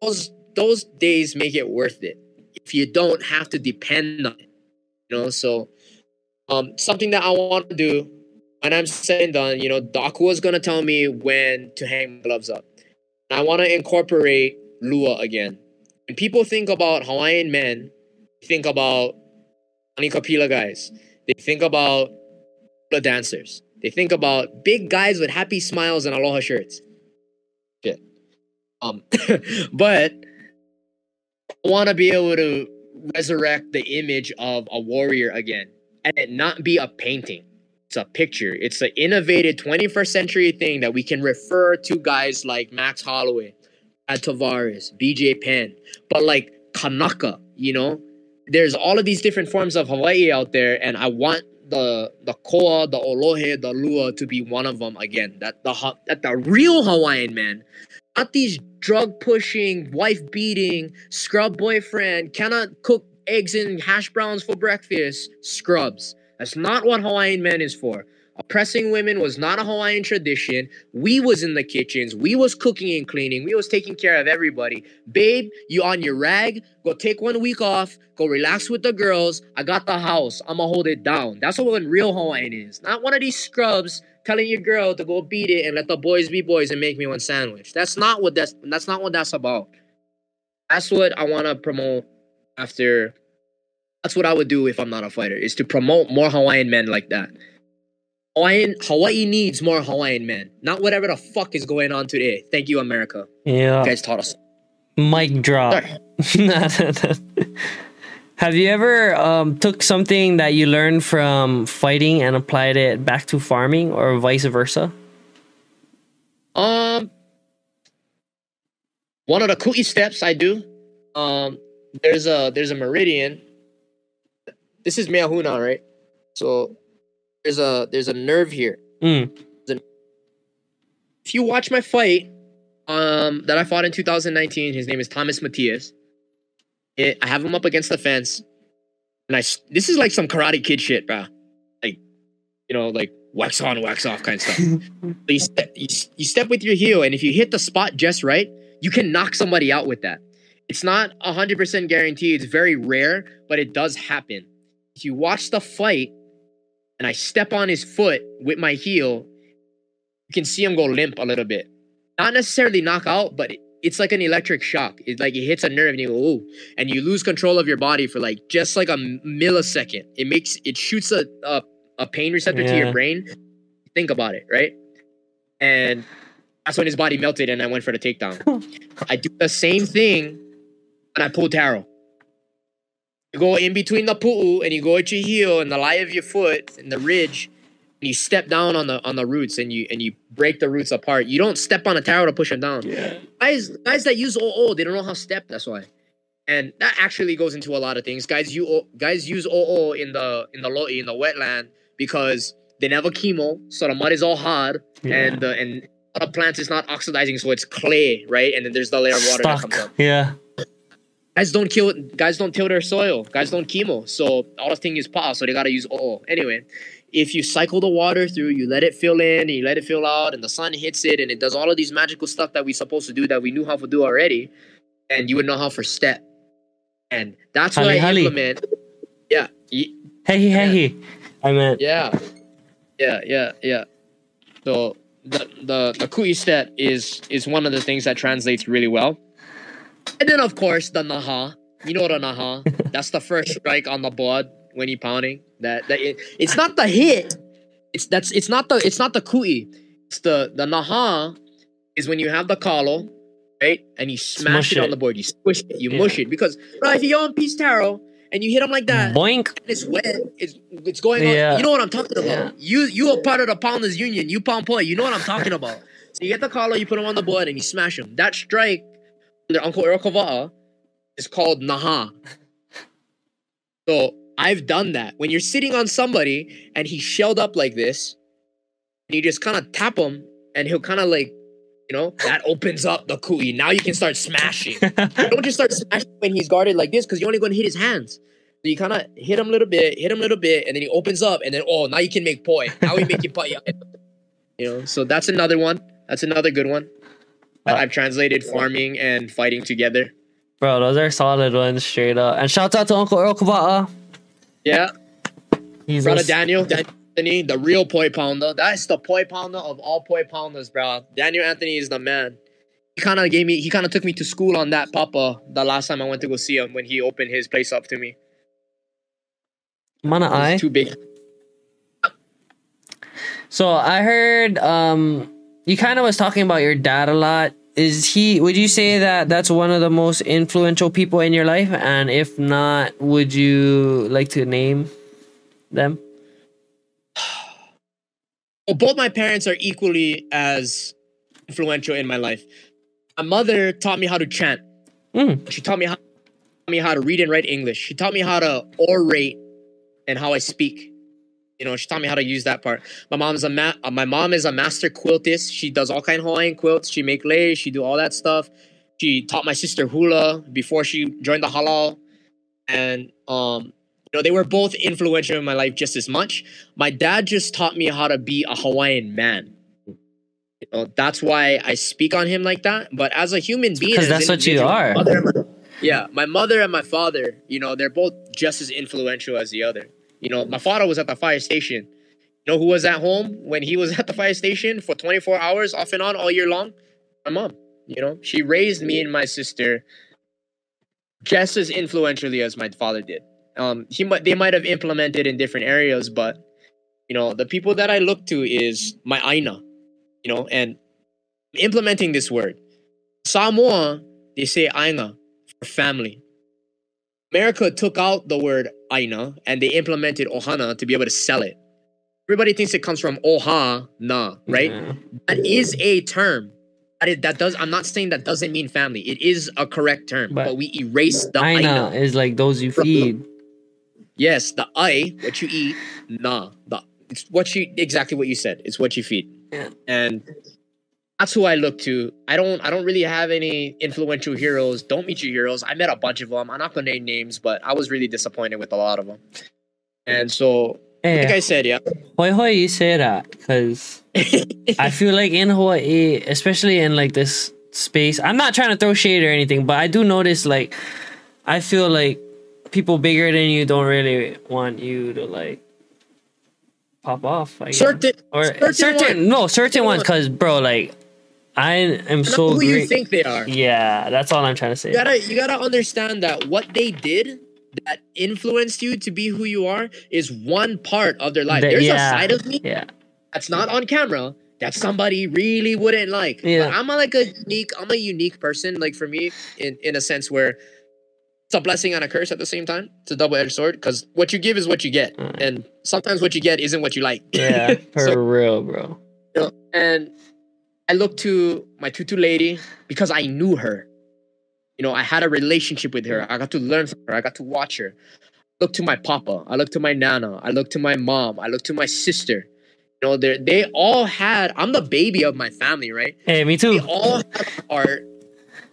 Speaker 2: Those those days make it worth it if you don't have to depend on it. You know, so um something that I want to do when I'm said and done, you know, Doc was gonna tell me when to hang gloves up. I want to incorporate Lua again. When people think about Hawaiian men, think about Anikapila guys. They think about the dancers. They think about big guys with happy smiles and aloha shirts. Shit. Um, but I want to be able to resurrect the image of a warrior again and it not be a painting. It's a picture. It's an innovative 21st century thing that we can refer to guys like Max Holloway, Tavares, BJ Penn, but like Kanaka, you know? There's all of these different forms of Hawaii out there, and I want the the koa, the olohe, the lua to be one of them again. That the Ha- that the real Hawaiian man, not these drug pushing, wife beating, scrub boyfriend, cannot cook eggs and hash browns for breakfast, scrubs. That's not what Hawaiian man is for. Oppressing women was not a Hawaiian tradition. We was in the kitchens. We was cooking and cleaning. We was taking care of everybody. Babe, you on your rag? Go take one week off. Go relax with the girls. I got the house. I'ma hold it down. That's what real Hawaiian is. Not one of these scrubs telling your girl to go beat it and let the boys be boys and make me one sandwich. That's not what that's that's not what that's about. That's what I want to promote after that's what I would do if I'm not a fighter, is to promote more Hawaiian men like that. Hawaiian Hawaii needs more Hawaiian men, not whatever the fuck is going on today. Thank you, America.
Speaker 1: Yeah.
Speaker 2: You guys taught us.
Speaker 1: Mic drop. Have you ever um, took something that you learned from fighting and applied it back to farming, or vice versa?
Speaker 2: Um, one of the kui steps I do. Um, there's a there's a meridian. This is Meahuna, right? So there's a there's a nerve here.
Speaker 1: Mm.
Speaker 2: If you watch my fight, um, that I fought in 2019, his name is Thomas Matias. It, I have him up against the fence, and I this is like some Karate Kid shit, bro. Like, you know, like wax on, wax off kind of stuff. You, step, you, you step with your heel, and if you hit the spot just right, you can knock somebody out with that. It's not 100% guaranteed. It's very rare, but it does happen. If you watch the fight, and I step on his foot with my heel, you can see him go limp a little bit. Not necessarily knock out, but it's like an electric shock. It like it hits a nerve and you go, ooh, and you lose control of your body for like just like a millisecond. It makes it shoots a a, a pain receptor to your brain. Think about it, right? And that's when his body melted and I went for the takedown. I do the same thing and I pull taro. You go in between the pu'u and you go at your heel and the lie of your foot and the ridge and you step down on the on the roots and you and you break the roots apart. You don't step on a taro to push them down.
Speaker 1: Yeah.
Speaker 2: Guys guys that use OO, they don't know how to step, that's why. And that actually goes into a lot of things. Guys you guys use OO in the in the low in the wetland because they never chemo, so the mud is all hard
Speaker 1: Yeah.
Speaker 2: and the and the plants is not oxidizing, so it's clay, right? And then there's the layer of water that comes up
Speaker 1: Stuck. Yeah.
Speaker 2: Guys don't kill guys don't till their soil. Guys don't chemo. So all the thing is pause so they gotta use oo anyway if you cycle the water through you let it fill in and you let it fill out and the sun hits it and it does all of these magical stuff that we supposed to do that we knew how to do already and you would know how for step. And that's what
Speaker 1: Hali
Speaker 2: i implement yeah. Ye-
Speaker 1: Hey, hey, hey. I meant.
Speaker 2: yeah. Yeah yeah yeah. So the the the kui step is is one of the things that translates really well and then of course the naha you know the naha that's the first strike on the board when you pounding that, that it, it's not the hit it's that's it's not the it's not the kui it's the the naha is when you have the kalo right and you smash
Speaker 1: Smush
Speaker 2: it, on
Speaker 1: it.
Speaker 2: the board you squish it you
Speaker 1: Yeah.
Speaker 2: mush it because right if you're on peace tarot and you hit them like that
Speaker 1: Boink.
Speaker 2: and it's wet. It's it's going
Speaker 1: Yeah.
Speaker 2: on. You know what I'm talking about.
Speaker 1: Yeah.
Speaker 2: You you are part of the Pounders Union. You pound play. You know what I'm talking about. So you get the kalo, you put them on the board, and you smash them. That strike under Uncle Earl Kawa'a is called Naha. So I've done that. When you're sitting on somebody and he's shelled up like this, and you just kind of tap him, and he'll kind of like, you know, that opens up the kui. Now you can start smashing. Don't just start smashing when he's guarded like this because you're only going to hit his hands. So you kind of hit him a little bit, hit him a little bit, and then he opens up, and then oh, now you can make poi. Now we make you poi. You know, so that's another one. That's another good one. That
Speaker 1: Uh,
Speaker 2: I've translated farming and fighting together.
Speaker 1: Bro, those are solid ones straight up. And shout out to Uncle Earl Kawa'a.
Speaker 2: Yeah,
Speaker 1: He's
Speaker 2: brother
Speaker 1: a,
Speaker 2: Daniel, Daniel Anthony, the real poi pounder. That's the poi pounder of all poi pounders, bro. Daniel Anthony is the man. He kind of gave me. He kind of took me to school on that papa the last time I went to go see him when he opened his place up to me.
Speaker 1: Mana
Speaker 2: He's
Speaker 1: I.
Speaker 2: too big.
Speaker 1: So I heard um you kind of was talking about your dad a lot. Is he would you say that that's one of the most influential people in your life and if not would you like to name them?
Speaker 2: Well, both my parents are equally as influential in my life. My mother taught me how to chant.
Speaker 1: Mm.
Speaker 2: She taught me how taught me how to read and write English. She taught me how to orate and how I speak. You know, she taught me how to use that part. My mom's a ma- uh, my mom is a master quiltist. She does all kind of Hawaiian quilts. She make lace. She do all that stuff. She taught my sister hula before she joined the halau, and um, you know they were both influential in my life just as much. My dad just taught me how to be a Hawaiian man. You know, that's why I speak on him like that. But as a human being,
Speaker 1: 'Cause
Speaker 2: as
Speaker 1: that's what you are.
Speaker 2: mother yeah, my mother and my father, you know, they're both just as influential as the other. You know, my father was at the fire station. You know who was at home when he was at the fire station for 24 hours off and on all year long? My mom. You know, she raised me and my sister just as influentially as my father did. Um, he might they might have implemented in different areas, but you know, the people that I look to is my aina, you know, and implementing this word. Samoa, they say aina for family. America took out the word aina and they implemented ohana to be able to sell it. Everybody thinks it comes from oha na, right?
Speaker 1: Yeah.
Speaker 2: That is a term. That, is, that does. I'm not saying that doesn't mean family. It is a correct term,
Speaker 1: But-
Speaker 2: but, we erase the
Speaker 1: Aina
Speaker 2: aina.
Speaker 1: is like those you feed.
Speaker 2: Yes, the I, what you eat, nah, the it's what you exactly what you said. It's what you feed,
Speaker 1: Yeah.
Speaker 2: and that's who I look to. I don't, I don't really have any influential heroes. Don't meet your heroes. I met a bunch of them. I'm not gonna name names, but I was really disappointed with a lot of them. And so, hey, like
Speaker 1: eh.
Speaker 2: I said, yeah,
Speaker 1: hoi hoi you say that because I feel like in Hawaii, especially in like this space, I'm not trying to throw shade or anything, but I do notice like I feel like people bigger than you don't really want you to like pop off. I guess.
Speaker 2: Certain,
Speaker 1: or
Speaker 2: certain
Speaker 1: certain, no certain
Speaker 2: Certain
Speaker 1: ones
Speaker 2: ones.
Speaker 1: because bro like I am so
Speaker 2: who you think they are.
Speaker 1: yeah, that's all I'm trying to say.
Speaker 2: You gotta you gotta understand that what they did that influenced you to be who you are is one part of their life.
Speaker 1: That-
Speaker 2: There's
Speaker 1: yeah.
Speaker 2: a side of me
Speaker 1: yeah,
Speaker 2: that's not on camera that somebody really wouldn't like.
Speaker 1: Yeah.
Speaker 2: But I'm a, like a unique I'm a unique person. Like for me, in in a sense where it's a blessing and a curse at the same time. It's a double edged sword because what you give is what you get,
Speaker 1: Mm.
Speaker 2: and sometimes what you get isn't what you like.
Speaker 1: yeah, for
Speaker 2: So-
Speaker 1: real, bro.
Speaker 2: you know, and I looked to my tutu lady because I knew her. You know, I had a relationship with her. I got to learn from her. I got to watch her. I looked to my papa. I looked to my nana. I looked to my mom. I looked to my sister. You know, they they all had. I'm the baby of my family, right?
Speaker 1: Hey, me
Speaker 2: They
Speaker 1: too.
Speaker 2: all had a part.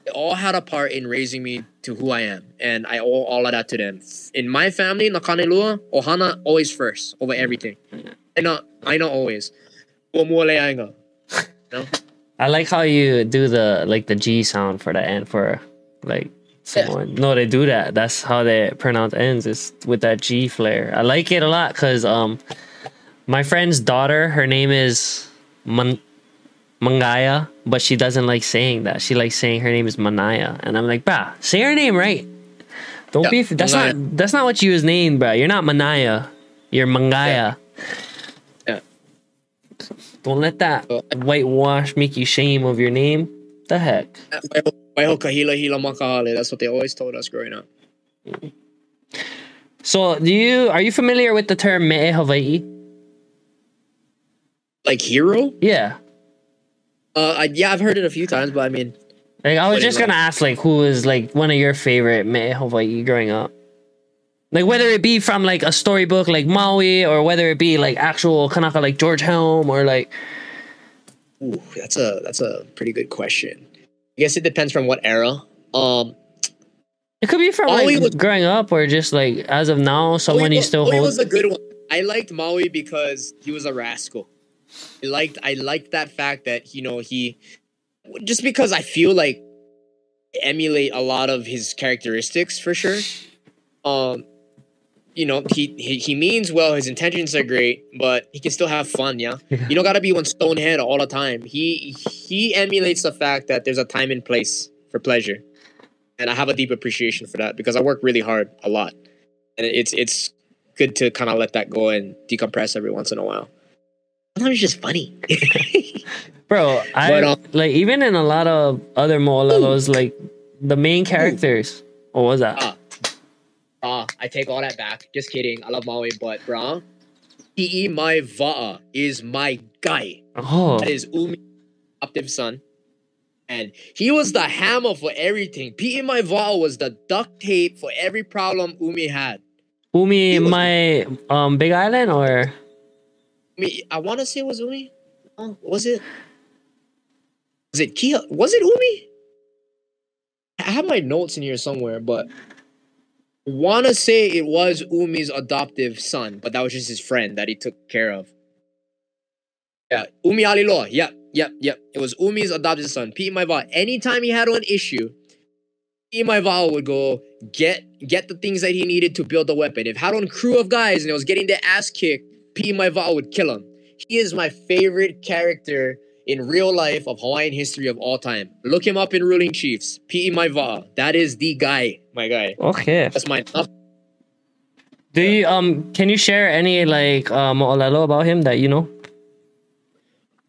Speaker 2: They all had a part in raising me to who I am, and I owe all of that to them. In my family, Nakanelua, Ohana always first over everything. I know, I know always. Umualeanga.
Speaker 1: I like how you do the like the G sound for the end for like someone. No, they do that. That's how they pronounce ends is with that G flare. I like it a lot because um my friend's daughter, her name is Man- Mangaya, but she doesn't like saying that. She likes saying her name is Manaya, and I'm like, bah, say her name right. Don't
Speaker 2: Yeah,
Speaker 1: be. That's
Speaker 2: Mangaya.
Speaker 1: not. That's not what you was named, bro. You're not Manaya. You're Mangaya.
Speaker 2: Yeah.
Speaker 1: Don't let that whitewash make you shame of your name. The heck.
Speaker 2: Waiho kahila hila makahale. That's what they always told us growing up.
Speaker 1: So, do you are you familiar with the term Me'e Hawaii?
Speaker 2: Like hero?
Speaker 1: Yeah.
Speaker 2: Uh, I, yeah, I've heard it a few times, but I mean,
Speaker 1: Like I was just gonna ask, like, who is like one of your favorite Me'e Hawaii growing up? Like whether it be from like a storybook like Maui, or whether it be like actual Kanaka like George Helm, or like
Speaker 2: ooh, that's a that's a pretty good question. I guess it depends from what era. Um,
Speaker 1: it could be from
Speaker 2: Maui
Speaker 1: like
Speaker 2: was-
Speaker 1: growing up, or just like as of now, someone you still
Speaker 2: Maui was a good one. I liked Maui because he was a rascal. I liked I liked that fact that you know he just because I feel like emulate a lot of his characteristics for sure. Um, you know he, he he means well. His intentions are great, but he can still have fun. Yeah,
Speaker 1: Yeah.
Speaker 2: you don't gotta be one stone head all the time. He he emulates the fact that there's a time and place for pleasure, and I have a deep appreciation for that because I work really hard a lot, and it's it's good to kind of let that go and decompress every once in a while. Sometimes it's just funny.
Speaker 1: Bro, I
Speaker 2: But, um,
Speaker 1: like even in a lot of other Mo'olelos, like the main characters. What was that?
Speaker 2: Ah. Ah, I take all that back. Just kidding. I love Maui, but brah, I'i Mai Va'a is my guy.
Speaker 1: oh,
Speaker 2: That is Umi's adoptive son. And he was the hammer for everything. Pi'imaiwa'a was the duct tape for every problem Umi had.
Speaker 1: Umi,
Speaker 2: was-
Speaker 1: my um Big Island, or
Speaker 2: I I want to say it was Umi. Oh, was it? Was it Kia? Was it Umi? I have my notes in here somewhere, but want to say it was Umi's adoptive son, but that was just his friend that he took care of. Yeah, Umi-a-Liloa. Yep, yep, yep. It was Umi's adopted son, P. Maiva. Anytime he had an issue, P. Maiva would go get get the things that he needed to build the weapon. If had on crew of guys and it was getting their ass kicked, P. Maiva would kill him. He is my favorite character in real life of Hawaiian history of all time. Look him up in Ruling Chiefs. P. Maiva. That is the guy, my guy.
Speaker 1: okay.
Speaker 2: That's my
Speaker 1: Do you um can you share any like uh, Mo'olelo about him that you know?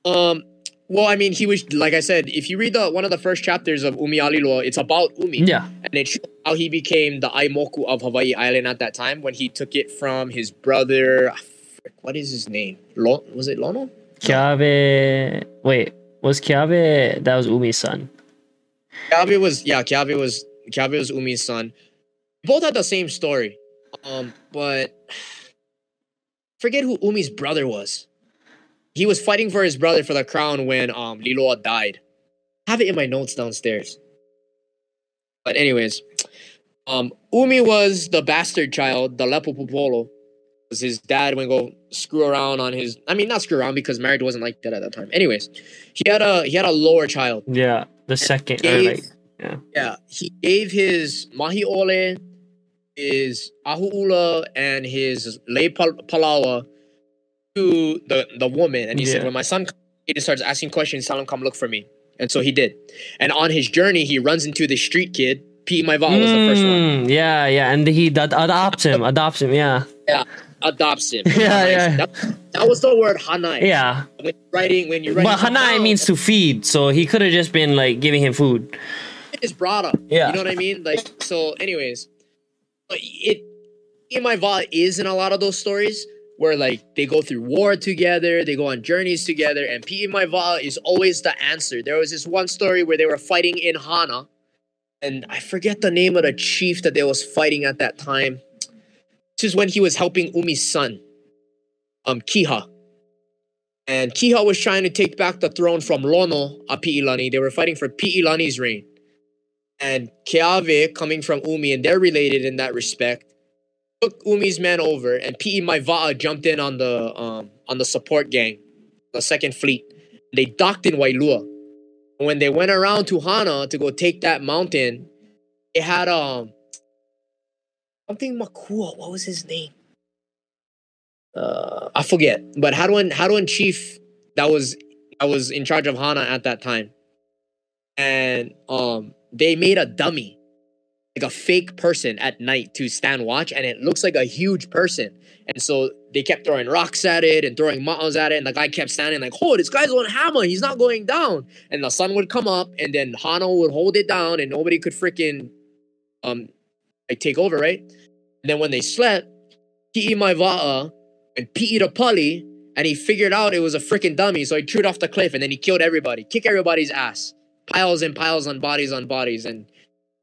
Speaker 2: Um, well, I mean, he was like I said. If you read the one of the first chapters of Umi Alilo, it's about Umi,
Speaker 1: Yeah.
Speaker 2: and it shows how he became the Aimoku of Hawaii Island at that time when he took it from his brother. ah, What is his name? Lo- was it Lono?
Speaker 1: Kiabe. Wait, was Kiabe? That was Umi's son.
Speaker 2: Kiabe was yeah. Kiabe was Kiabe was Umi's son. Both had the same story, um, but forget who Umi's brother was. He was fighting for his brother for the crown when um Liloa died. I have it in my notes downstairs. But anyways, um, Umi was the bastard child, the Lepo Popolo. Was his dad would go screw around on his. I mean, not screw around because marriage wasn't like that at that time. Anyways, he had a he had a lower child.
Speaker 1: Yeah, the second. Or
Speaker 2: Gave-
Speaker 1: like, yeah.
Speaker 2: yeah, he gave his mahiole, his ahu'ula, and his pal- palawa to the the woman, and he said, "When my son he just starts asking questions, tell him come look for me." And so he did. And on his journey, he runs into the street kid. Pete Maival was the first one.
Speaker 1: Mm, Yeah, yeah, and he ad- adopts him, adopts him. Yeah yeah,
Speaker 2: Adopts him.
Speaker 1: Yeah, yeah.
Speaker 2: That, that was the word hanai.
Speaker 1: yeah.
Speaker 2: When you're writing, when you're writing,
Speaker 1: But hanai
Speaker 2: down,
Speaker 1: means to feed, so he could have just been like giving him food.
Speaker 2: it's brought up.
Speaker 1: Yeah.
Speaker 2: You know what I mean? Like so. Anyways, it in my va is in a lot of those stories where like they go through war together, they go on journeys together, and P in my va is always the answer. There was this one story where they were fighting in Hana, and I forget the name of the chief that they was fighting at that time. This is when he was helping Umi's son, um, Kiha. And Kiha was trying to take back the throne from Lono, a Pi'ilani. They were fighting for Pi'ilani's reign and Keave coming from Umi, and they're related in that respect. Took Umi's men over, and Pi'imaiwa'a jumped in on the um, on the support gang, the second fleet. They docked in Wailua. And when they went around to Hana to go take that mountain, they had um something Makua. What was his name? Uh, I forget. But Hadwan Hadwan chief that was that was in charge of Hana at that time, and um they made a dummy, like a fake person at night to stand watch, and it looks like a huge person. And so they kept throwing rocks at it and throwing ma'os at it, and the guy kept standing like, "Oh, this guy's on hammer. He's not going down." And the sun would come up, and then Hana would hold it down, and nobody could freaking um like take over, right? And then when they slept, Pi'imaiwa'a and Pi'i the Pali, and he figured out it was a freaking dummy, so he threw it off the cliff, and then he killed everybody, kick everybody's ass piles and piles on bodies on bodies and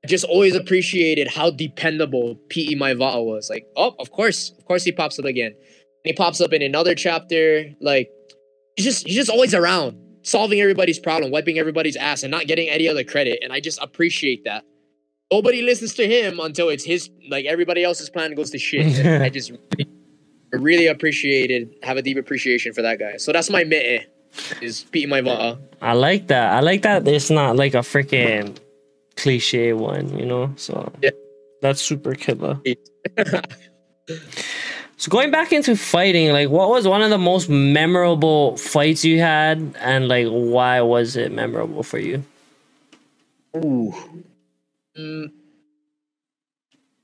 Speaker 2: I just always appreciated how dependable Pi'imaiwa'a was. Like, oh, of course, of course he pops up again. And he pops up in another chapter. Like, he's just he's just always around, solving everybody's problem, wiping everybody's ass, and not getting any other credit. And I just appreciate that. Nobody listens to him until it's his like everybody else's plan goes to shit. I just really, really appreciated, have a deep appreciation for that guy. So that's my me'e, is Pi'imaiwa'a.
Speaker 1: I like that. I like that. It's not like a freaking cliche one, you know. So
Speaker 2: Yeah.
Speaker 1: that's super killer. So going back into fighting, like what was one of the most memorable fights you had, and like why was it memorable for you?
Speaker 2: Ooh. Mm.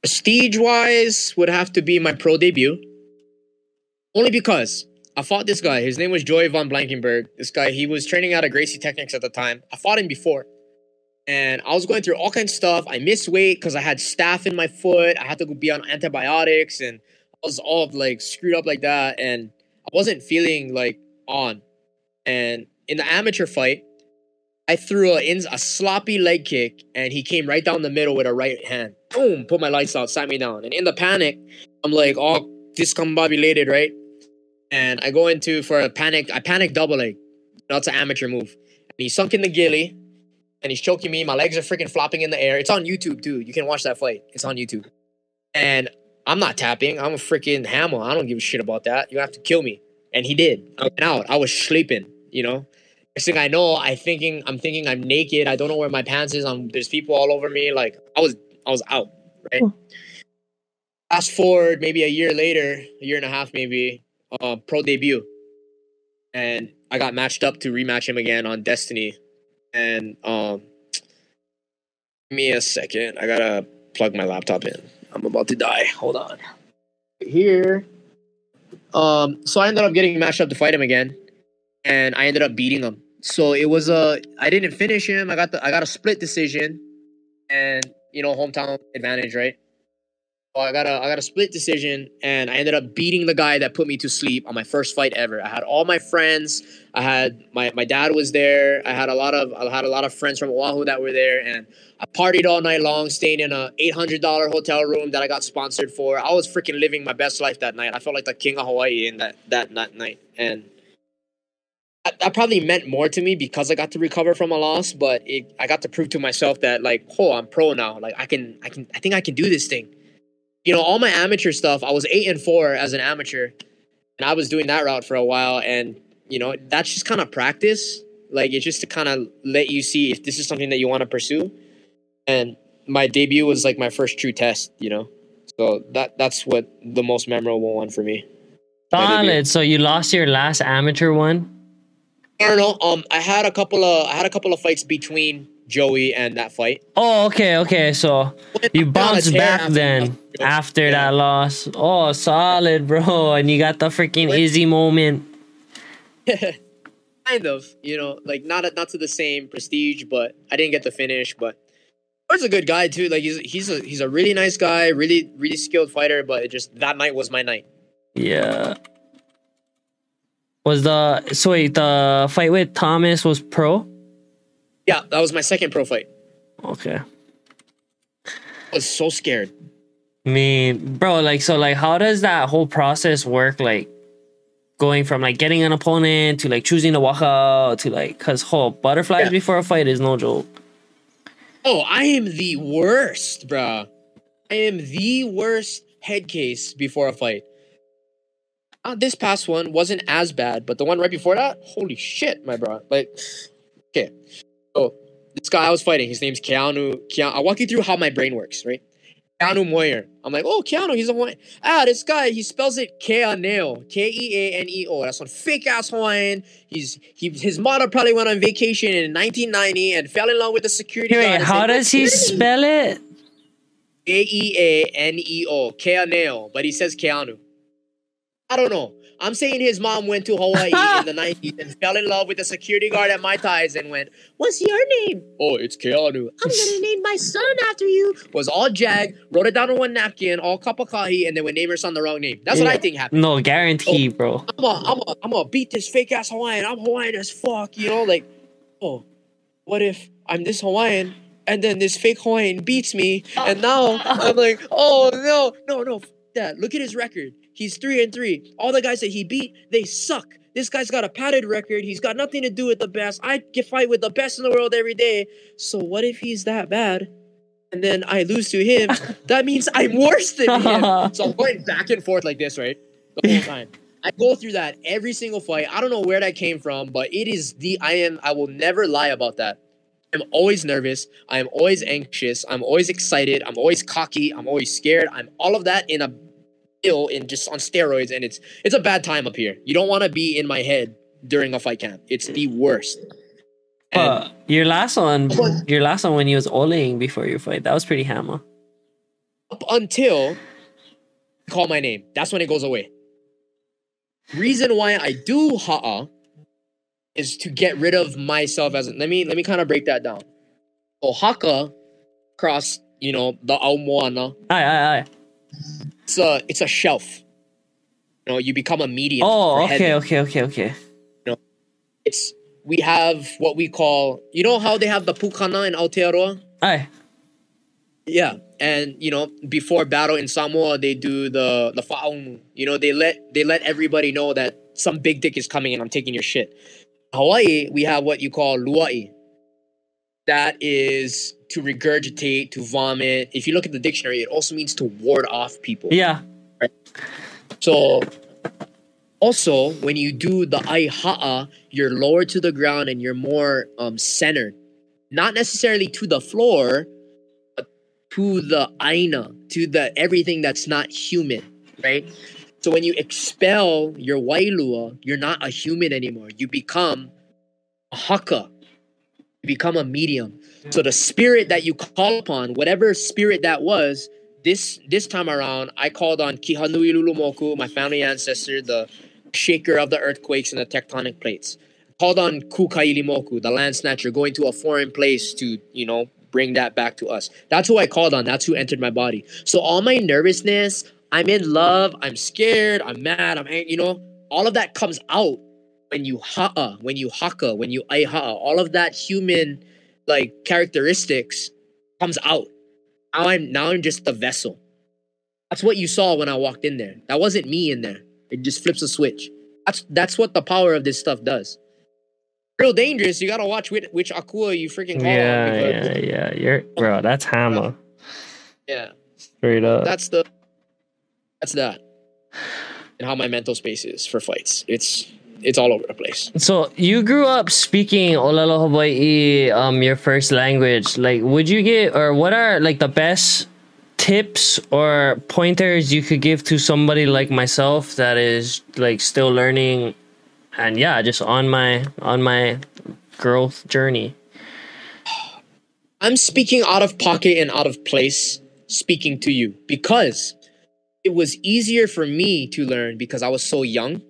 Speaker 2: Prestige wise would have to be my pro debut. Only because I fought this guy. His name was Joy von Blankenberg. This guy, he was training out of Gracie Technics at the time. I fought him before. And I was going through all kinds of stuff. I missed weight because I had staph in my foot. I had to go be on antibiotics and I was all like screwed up like that. And I wasn't feeling like on. And in the amateur fight, I threw a, a sloppy leg kick and he came right down the middle with a right hand. Boom, put my lights out, sat me down. And in the panic, I'm like all discombobulated, right? And I go into for a panic, I panic double leg. That's an amateur move. And he sunk in the gilly and he's choking me. My legs are freaking flopping in the air. It's on YouTube dude. You can watch that fight. It's on YouTube. And I'm not tapping. I'm a freaking hammer. I don't give a shit about that. You have to kill me. And he did. I went out. I was sleeping, you know? Next thing I know, I thinking I'm thinking I'm naked. I don't know where my pants is. I'm, there's people all over me. Like I was I was out, right? Fast forward maybe a year later, a year and a half maybe, uh, pro debut. And I got matched up to rematch him again on Destiny. And um give me a second. I gotta plug my laptop in. I'm about to die. Hold on. Here. Um, so I ended up getting matched up to fight him again. And I ended up beating him. So it was a I didn't finish him. I got the I got a split decision. And you know, hometown advantage, right? So I got a I got a split decision and I ended up beating the guy that put me to sleep on my first fight ever. I had all my friends. I had my my dad was there. I had a lot of I had a lot of friends from Oahu that were there and I partied all night long, staying in a eight hundred dollar hotel room that I got sponsored for. I was freaking living my best life that night. I felt like the king of Hawaii in that that, that night. And that, probably meant more to me because I got to recover from a loss, but it, I got to prove to myself that like, oh, I'm pro now. Like I can I can I think I can do this thing you know, all my amateur stuff, I was eight and four as an amateur, and I was doing that route for a while. And you know, that's just kind of practice. Like it's just to kind of let you see if this is something that you want to pursue. And my debut was like my first true test, you know. So that that's what the most memorable one for me.
Speaker 1: Solid. So you lost your last amateur one.
Speaker 2: Know. Um, I had a couple of I had a couple of fights between Joey and that fight.
Speaker 1: Oh, okay, okay. So you bounced back
Speaker 2: after
Speaker 1: then after
Speaker 2: Yeah.
Speaker 1: that loss. Oh, solid, bro. And you got the freaking
Speaker 2: Wait.
Speaker 1: Izzy moment.
Speaker 2: kind of, you know, like not not to the same prestige, but I didn't get the finish. But He's a good guy too. Like he's he's a he's a really nice guy, really really skilled fighter. But it just that night was my night.
Speaker 1: Yeah. Was the so wait the fight with Thomas was pro?
Speaker 2: Yeah, that was my second pro fight.
Speaker 1: Okay.
Speaker 2: I was so scared.
Speaker 1: I mean, bro, like so like how does that whole process work? Like going from like getting an opponent to like choosing to walk out to like cause whole butterflies
Speaker 2: Yeah.
Speaker 1: before a fight is no joke.
Speaker 2: Oh, I am the worst, bro. I am the worst head case before a fight. Uh, this past one wasn't as bad, but the one right before that, holy shit, my bro. Like, okay. So, this guy I was fighting, his name's Keanu. Keanu I'll walk you through how my brain works, right? Keanu Moyer. I'm like, oh, Keanu, he's a Hawaiian. Ah, this guy, he spells it Keaneo. K E A N E O. That's one fake ass Hawaiian. He's he his mother probably went on vacation in 1990 and fell in love with the security
Speaker 1: Wait,
Speaker 2: and
Speaker 1: how does he spell it?
Speaker 2: K E A N E O, Keaneo, but he says Keanu. I don't know. I'm saying his mom went to Hawaii in the 90s and fell in love with the security guard at my ties and went, What's your name? Oh, it's Keanu. I'm gonna name my son after you. Was all jag, wrote it down on one napkin, all kapakahi, and then would name her son the wrong name. That's what I think happened.
Speaker 1: No, guarantee, bro.
Speaker 2: Oh, I'm a, I'm a, I'm gonna beat this fake ass Hawaiian. I'm Hawaiian as fuck, you know? Like, oh, what if I'm this Hawaiian and then this fake Hawaiian beats me, and now I'm like, oh no, no, no, Dad, look at his record. He's three and three. All the guys that he beat, they suck. This guy's got a padded record. He's got nothing to do with the best. I get fight with the best in the world every day. So what if he's that bad? And then I lose to him. that means I'm worse than him. So I'm going back and forth like this, right? The whole time. I go through that every single fight. I don't know where that came from, but it is the I am I will never lie about that. I'm always nervous. I am always anxious. I'm always excited. I'm always cocky. I'm always scared. I'm all of that in a ill in just on steroids and it's it's a bad time up here. You don't want to be in my head during a fight camp. It's the worst. And
Speaker 1: Uh, your last one, your last one when you was oling before your fight, that was pretty hammer.
Speaker 2: up until call my name. That's when it goes away. Reason why I do ha'a is to get rid of myself as let me let me kind of break that down. So haka cross, you know, the aumoana.
Speaker 1: Aye, aye, aye.
Speaker 2: It's a it's a shelf. You know, you become a medium.
Speaker 1: Oh, okay,
Speaker 2: heaven.
Speaker 1: okay, okay, okay.
Speaker 2: It's we have what we call you know how they have the pukana in Aotearoa?
Speaker 1: Aye.
Speaker 2: Yeah, and you know, before battle in Samoa, they do the the fa'aunu. You know, they let they let everybody know that some big dick is coming and I'm taking your shit. Hawaii, we have what you call luai. That is to regurgitate, to vomit. If you look at the dictionary, it also means to ward off people.
Speaker 1: Yeah.
Speaker 2: So, also when you do the aiha'a, you're lower to the ground and you're more um, centered, not necessarily to the floor, but to the aina, to the everything that's not human, right? So when you expel your wailua, you're not a human anymore. You become a haka. Become a medium. So the spirit that you call upon, whatever spirit that was, this this time around, I called on Kihanui Lulumoku, my family ancestor, the shaker of the earthquakes and the tectonic plates. Called on Kukailimoku, the land snatcher, going to a foreign place to, you know, bring that back to us. That's who I called on. That's who entered my body. So all my nervousness, I'm in love, I'm scared, I'm mad, I'm ang- you know, all of that comes out when you ha'a, when you haka, when you aiha'a. All of that human like characteristics comes out. Now I'm now I'm just the vessel. That's what you saw when I walked in there. That wasn't me in there. It just flips a switch. That's that's what the power of this stuff does. Real dangerous. You gotta watch which, which akua you freaking call
Speaker 1: Yeah, yeah, yeah. You're bro, that's hammer.
Speaker 2: yeah.
Speaker 1: Straight up.
Speaker 2: That's the that's that. And how my mental space is for fights. It's it's all over the place.
Speaker 1: So you grew up speaking Olelo Hawaii, um, your first language. Like, would you get or what are like the best tips or pointers you could give to somebody like myself that is like still learning and yeah, just on my on my growth journey?
Speaker 2: I'm speaking out of pocket and out of place speaking to you because it was easier for me to learn because I was so young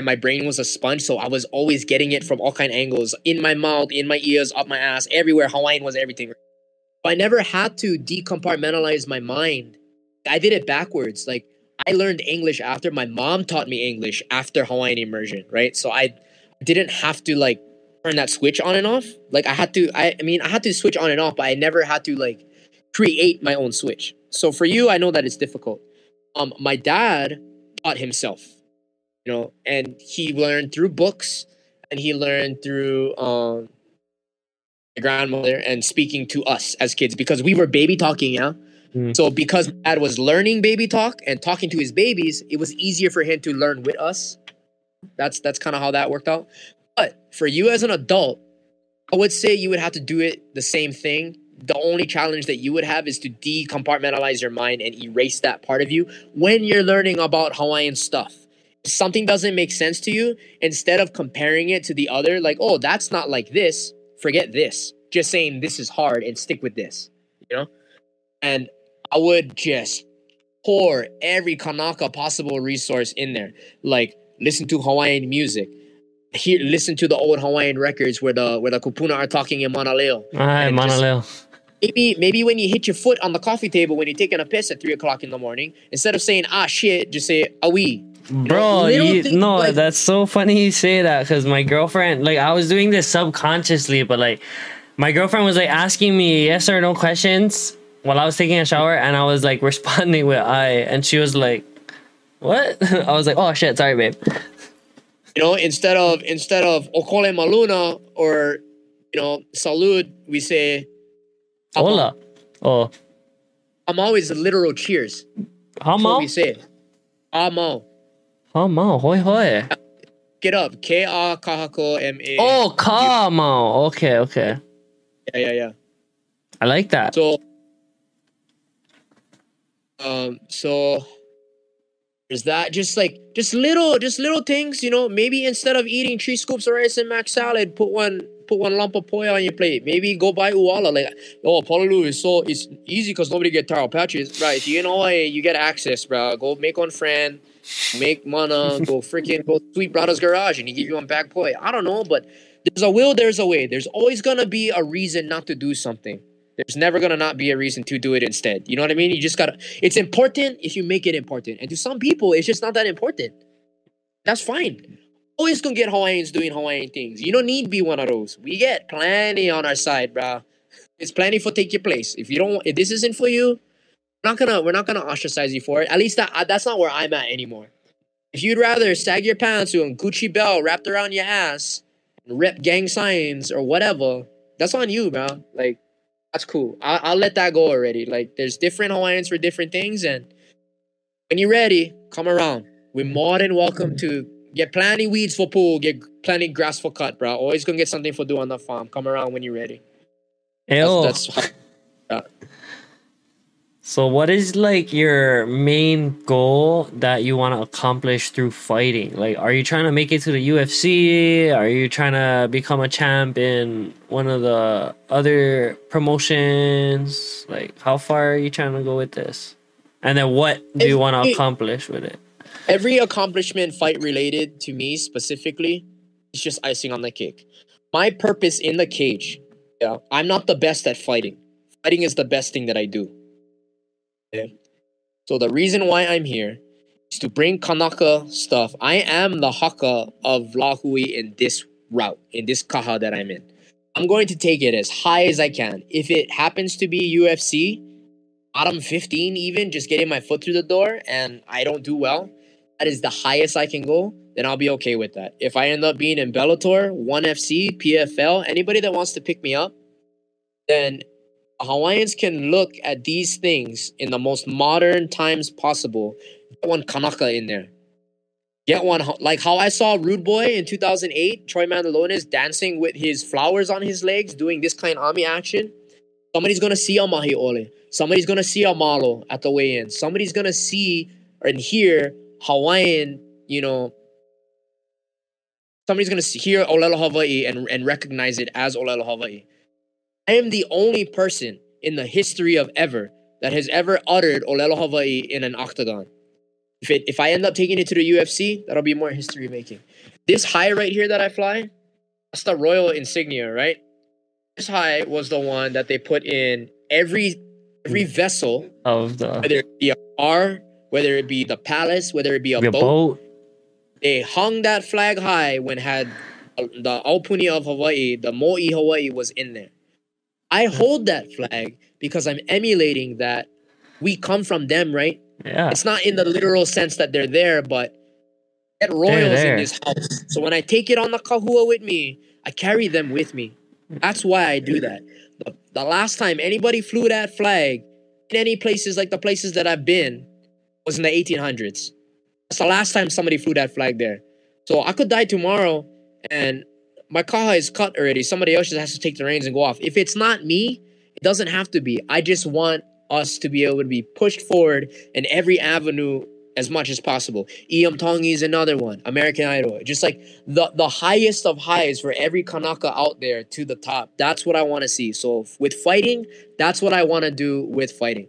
Speaker 2: and my brain was a sponge so I was always getting it from all kind of angles in my mouth, in my ears, up my ass, everywhere. Hawaiian was everything. But I never had to decompartmentalize my mind. I did it backwards. Like I learned English after my mom taught me English after Hawaiian immersion, right? So I didn't have to like turn that switch on and off. Like I had to I, I mean I had to switch on and off, but I never had to like create my own switch. So for you, I know that it's difficult. Um my dad taught himself, you know, and he learned through books and he learned through um my grandmother and speaking to us as kids because we were baby talking, yeah.
Speaker 1: Mm.
Speaker 2: So because dad was learning baby talk and talking to his babies, it was easier for him to learn with us. That's that's kind of how that worked out. But for you as an adult, I would say you would have to do it the same thing. The only challenge that you would have is to decompartmentalize your mind and erase that part of you when you're learning about Hawaiian stuff. Something doesn't make sense to you, instead of comparing it to the other, like, oh, that's not like this, forget this. Just saying this is hard and stick with this, you know? And I would just pour every Kanaka possible resource in there. Like listen to Hawaiian music. Hear listen to the old Hawaiian records where the where the kupuna are talking in Manaleo. Just-
Speaker 1: Manaleo.
Speaker 2: Maybe maybe when you hit your foot on the coffee table when you're taking a piss at three o'clock in the morning, instead of saying ah shit, just say awi.
Speaker 1: Bro, you,
Speaker 2: things
Speaker 1: no,
Speaker 2: like-
Speaker 1: that's so funny you say that because my girlfriend, like, I was doing this subconsciously, but like, my girlfriend was like asking me yes or no questions while I was taking a shower, and I was like responding with I, and she was like, "What?" I was like, "Oh shit, sorry, babe."
Speaker 2: You know, instead of instead of okole maluna or you know salud, we say
Speaker 1: Hola. Oh,
Speaker 2: I'm always a literal cheers.
Speaker 1: how
Speaker 2: That's what
Speaker 1: mo?
Speaker 2: we say. Amo.
Speaker 1: Mo? Hoi hoi.
Speaker 2: Get up. K A kahako M A.
Speaker 1: Oh, kamo. Okay, okay.
Speaker 2: Yeah, yeah, yeah.
Speaker 1: I like that.
Speaker 2: So, um, so there's that. Just like just little, just little things. You know, maybe instead of eating three scoops of rice and mac salad, put one, put one lump of poi on your plate. Maybe go buy uwala. Like, oh, Pololu is so it's easy because nobody get taro patches. Right? You know, you get access, bro. Go make one friend, make mana, go freaking go to Sweet Brother's garage, and he give you one back poi. I don't know, but there's a will, there's a way. There's always gonna be a reason not to do something. There's never gonna not be a reason to do it instead. You know what I mean? You just gotta. It's important if you make it important, and to some people, it's just not that important. That's fine. Always gonna get Hawaiians doing Hawaiian things. You don't need to be one of those. We get plenty on our side, bruh. It's plenty for take your place. If you don't, if this isn't for you, not gonna we're not gonna ostracize you for it. At least that uh, that's not where I'm at anymore. If you'd rather sag your pants with a Gucci belt wrapped around your ass and rep gang signs or whatever, that's on you, bro. Like that's cool. I'll, I'll let that go already. Like there's different Hawaiians for different things, and when you're ready, come around. We're more than welcome to get plenty weeds for pool, get plenty grass for cut, bro. Always gonna get something for do on the farm. Come around when you're ready.
Speaker 1: Ew.
Speaker 2: That's, that's
Speaker 1: So, what is like your main goal that you want to accomplish through fighting? Like, are you trying to make it to the UFC? Are you trying to become a champ in one of the other promotions? Like, how far are you trying to go with this? And then, what do you want to accomplish with it?
Speaker 2: every accomplishment fight related to me specifically is just icing on the cake. My purpose in the cage, yeah, I'm not the best at fighting. Fighting is the best thing that I do. So the reason why I'm here is to bring Kanaka stuff. I am the haka of Lahui in this route, in this kaha that I'm in. I'm going to take it as high as I can. If it happens to be UFC, bottom 15 even, just getting my foot through the door and I don't do well, that is the highest I can go, then I'll be okay with that. If I end up being in Bellator, 1FC, PFL, anybody that wants to pick me up, then Hawaiians can look at these things in the most modern times possible. Get one Kanaka in there. Get one, like how I saw Rude Boy in 2008, Troy Mandaloniz dancing with his flowers on his legs, doing this kind of army action. Somebody's gonna see a mahiole. Somebody's gonna see a model at the weigh-in. Somebody's gonna see and hear Hawaiian, you know. Somebody's gonna hear Olelo Hawaii and, and recognize it as Olelo Hawaii. I am the only person in the history of ever that has ever uttered Olelo Hawaii in an octagon. If it if I end up taking it to the UFC, that'll be more history making. This hae right here that I fly, that's the royal insignia, right? This hae was the one that they put in every every vessel,
Speaker 1: Of the
Speaker 2: whether it be a car, whether it be the palace, whether it be a boat.
Speaker 1: boat.
Speaker 2: They hung that flag high when had the Aupuni of Hawaii, the Mo'i Hawaii was in there. I hold that flag because I'm emulating that we come from them, right?
Speaker 1: Yeah.
Speaker 2: It's not in the literal sense that they're there, but get royals in this house. So when I take it on the kahua with me, I carry them with me. That's why I do that. The, the last time anybody flew that flag in any places like the places that I've been was in the 1800s. That's the last time somebody flew that flag there. So I could die tomorrow and my kaha is cut already. Somebody else just has to take the reins and go off. If it's not me, it doesn't have to be. I just want us to be able to be pushed forward in every avenue as much as possible. Iam Tongi is another one. American Idol. Just like the the highest of highs for every Kanaka out there to the top. That's what I want to see. So with fighting, that's what I want to do with fighting.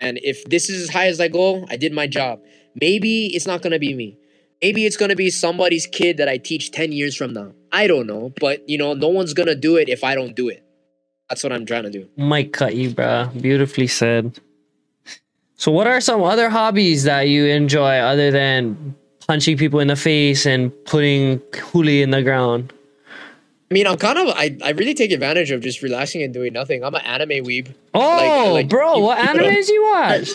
Speaker 2: And if this is as high as I go, I did my job. Maybe it's not gonna be me. Maybe it's gonna be somebody's kid that I teach 10 years from now. I don't know. But you know, no one's gonna do it if I don't do it. That's what I'm trying to do.
Speaker 1: Might cut you, bruh. Beautifully said. So, what are some other hobbies that you enjoy other than punching people in the face and putting huli in the ground?
Speaker 2: I mean, I'm kind of I, I really take advantage of just relaxing and doing nothing. I'm an anime weeb.
Speaker 1: Oh,
Speaker 2: like,
Speaker 1: bro,
Speaker 2: you-
Speaker 1: what animes you watch?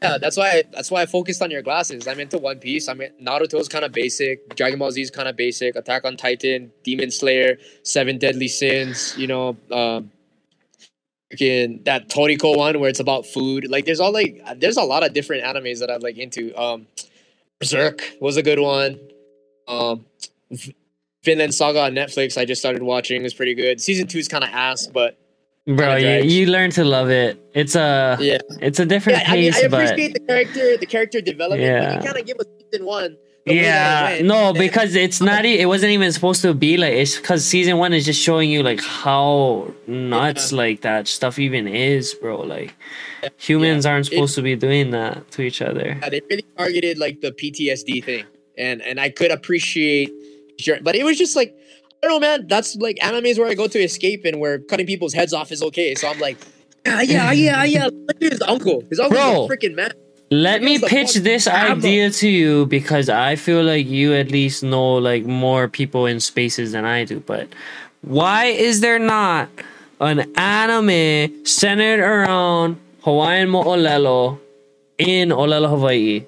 Speaker 2: Yeah, that's why I, that's why I focused on your glasses. I'm into One Piece. I'm in, Naruto's kind of basic. Dragon Ball Z's kind of basic. Attack on Titan, Demon Slayer, Seven Deadly Sins. You know, um, freaking that Toriko one where it's about food. Like, there's all like there's a lot of different animes that I'm like into. Um, Berserk was a good one. Um, Vinland Saga on Netflix. I just started watching. It's pretty good. Season two is kind of ass, but
Speaker 1: Bro, you, you learn to love it. It's a
Speaker 2: yeah.
Speaker 1: it's a different
Speaker 2: Yeah, I mean,
Speaker 1: pace,
Speaker 2: I
Speaker 1: but
Speaker 2: appreciate the character, the character development,
Speaker 1: Yeah.
Speaker 2: but you kind of give us season one. the way that
Speaker 1: yeah, no, because it's not. e- It wasn't even supposed to be like. It's because season one is just showing you like how nuts like that stuff even is, bro. Like humans aren't supposed to be doing that to each other.
Speaker 2: yeah, they really targeted like the PTSD thing, and and I could appreciate, but it was just like I don't know, man. That's like anime is where I go to escape and where cutting people's heads off is okay. So I'm like, ah, yeah, ah, yeah, ah, yeah, yeah. Look at his uncle. His uncle's
Speaker 1: Bro.
Speaker 2: a freaking man.
Speaker 1: Let me pitch this idea to you because I feel like you at least know like more people in spaces than I do. But why is there not an anime centered around Hawaiian Mo'olelo in Olelo, Hawaii?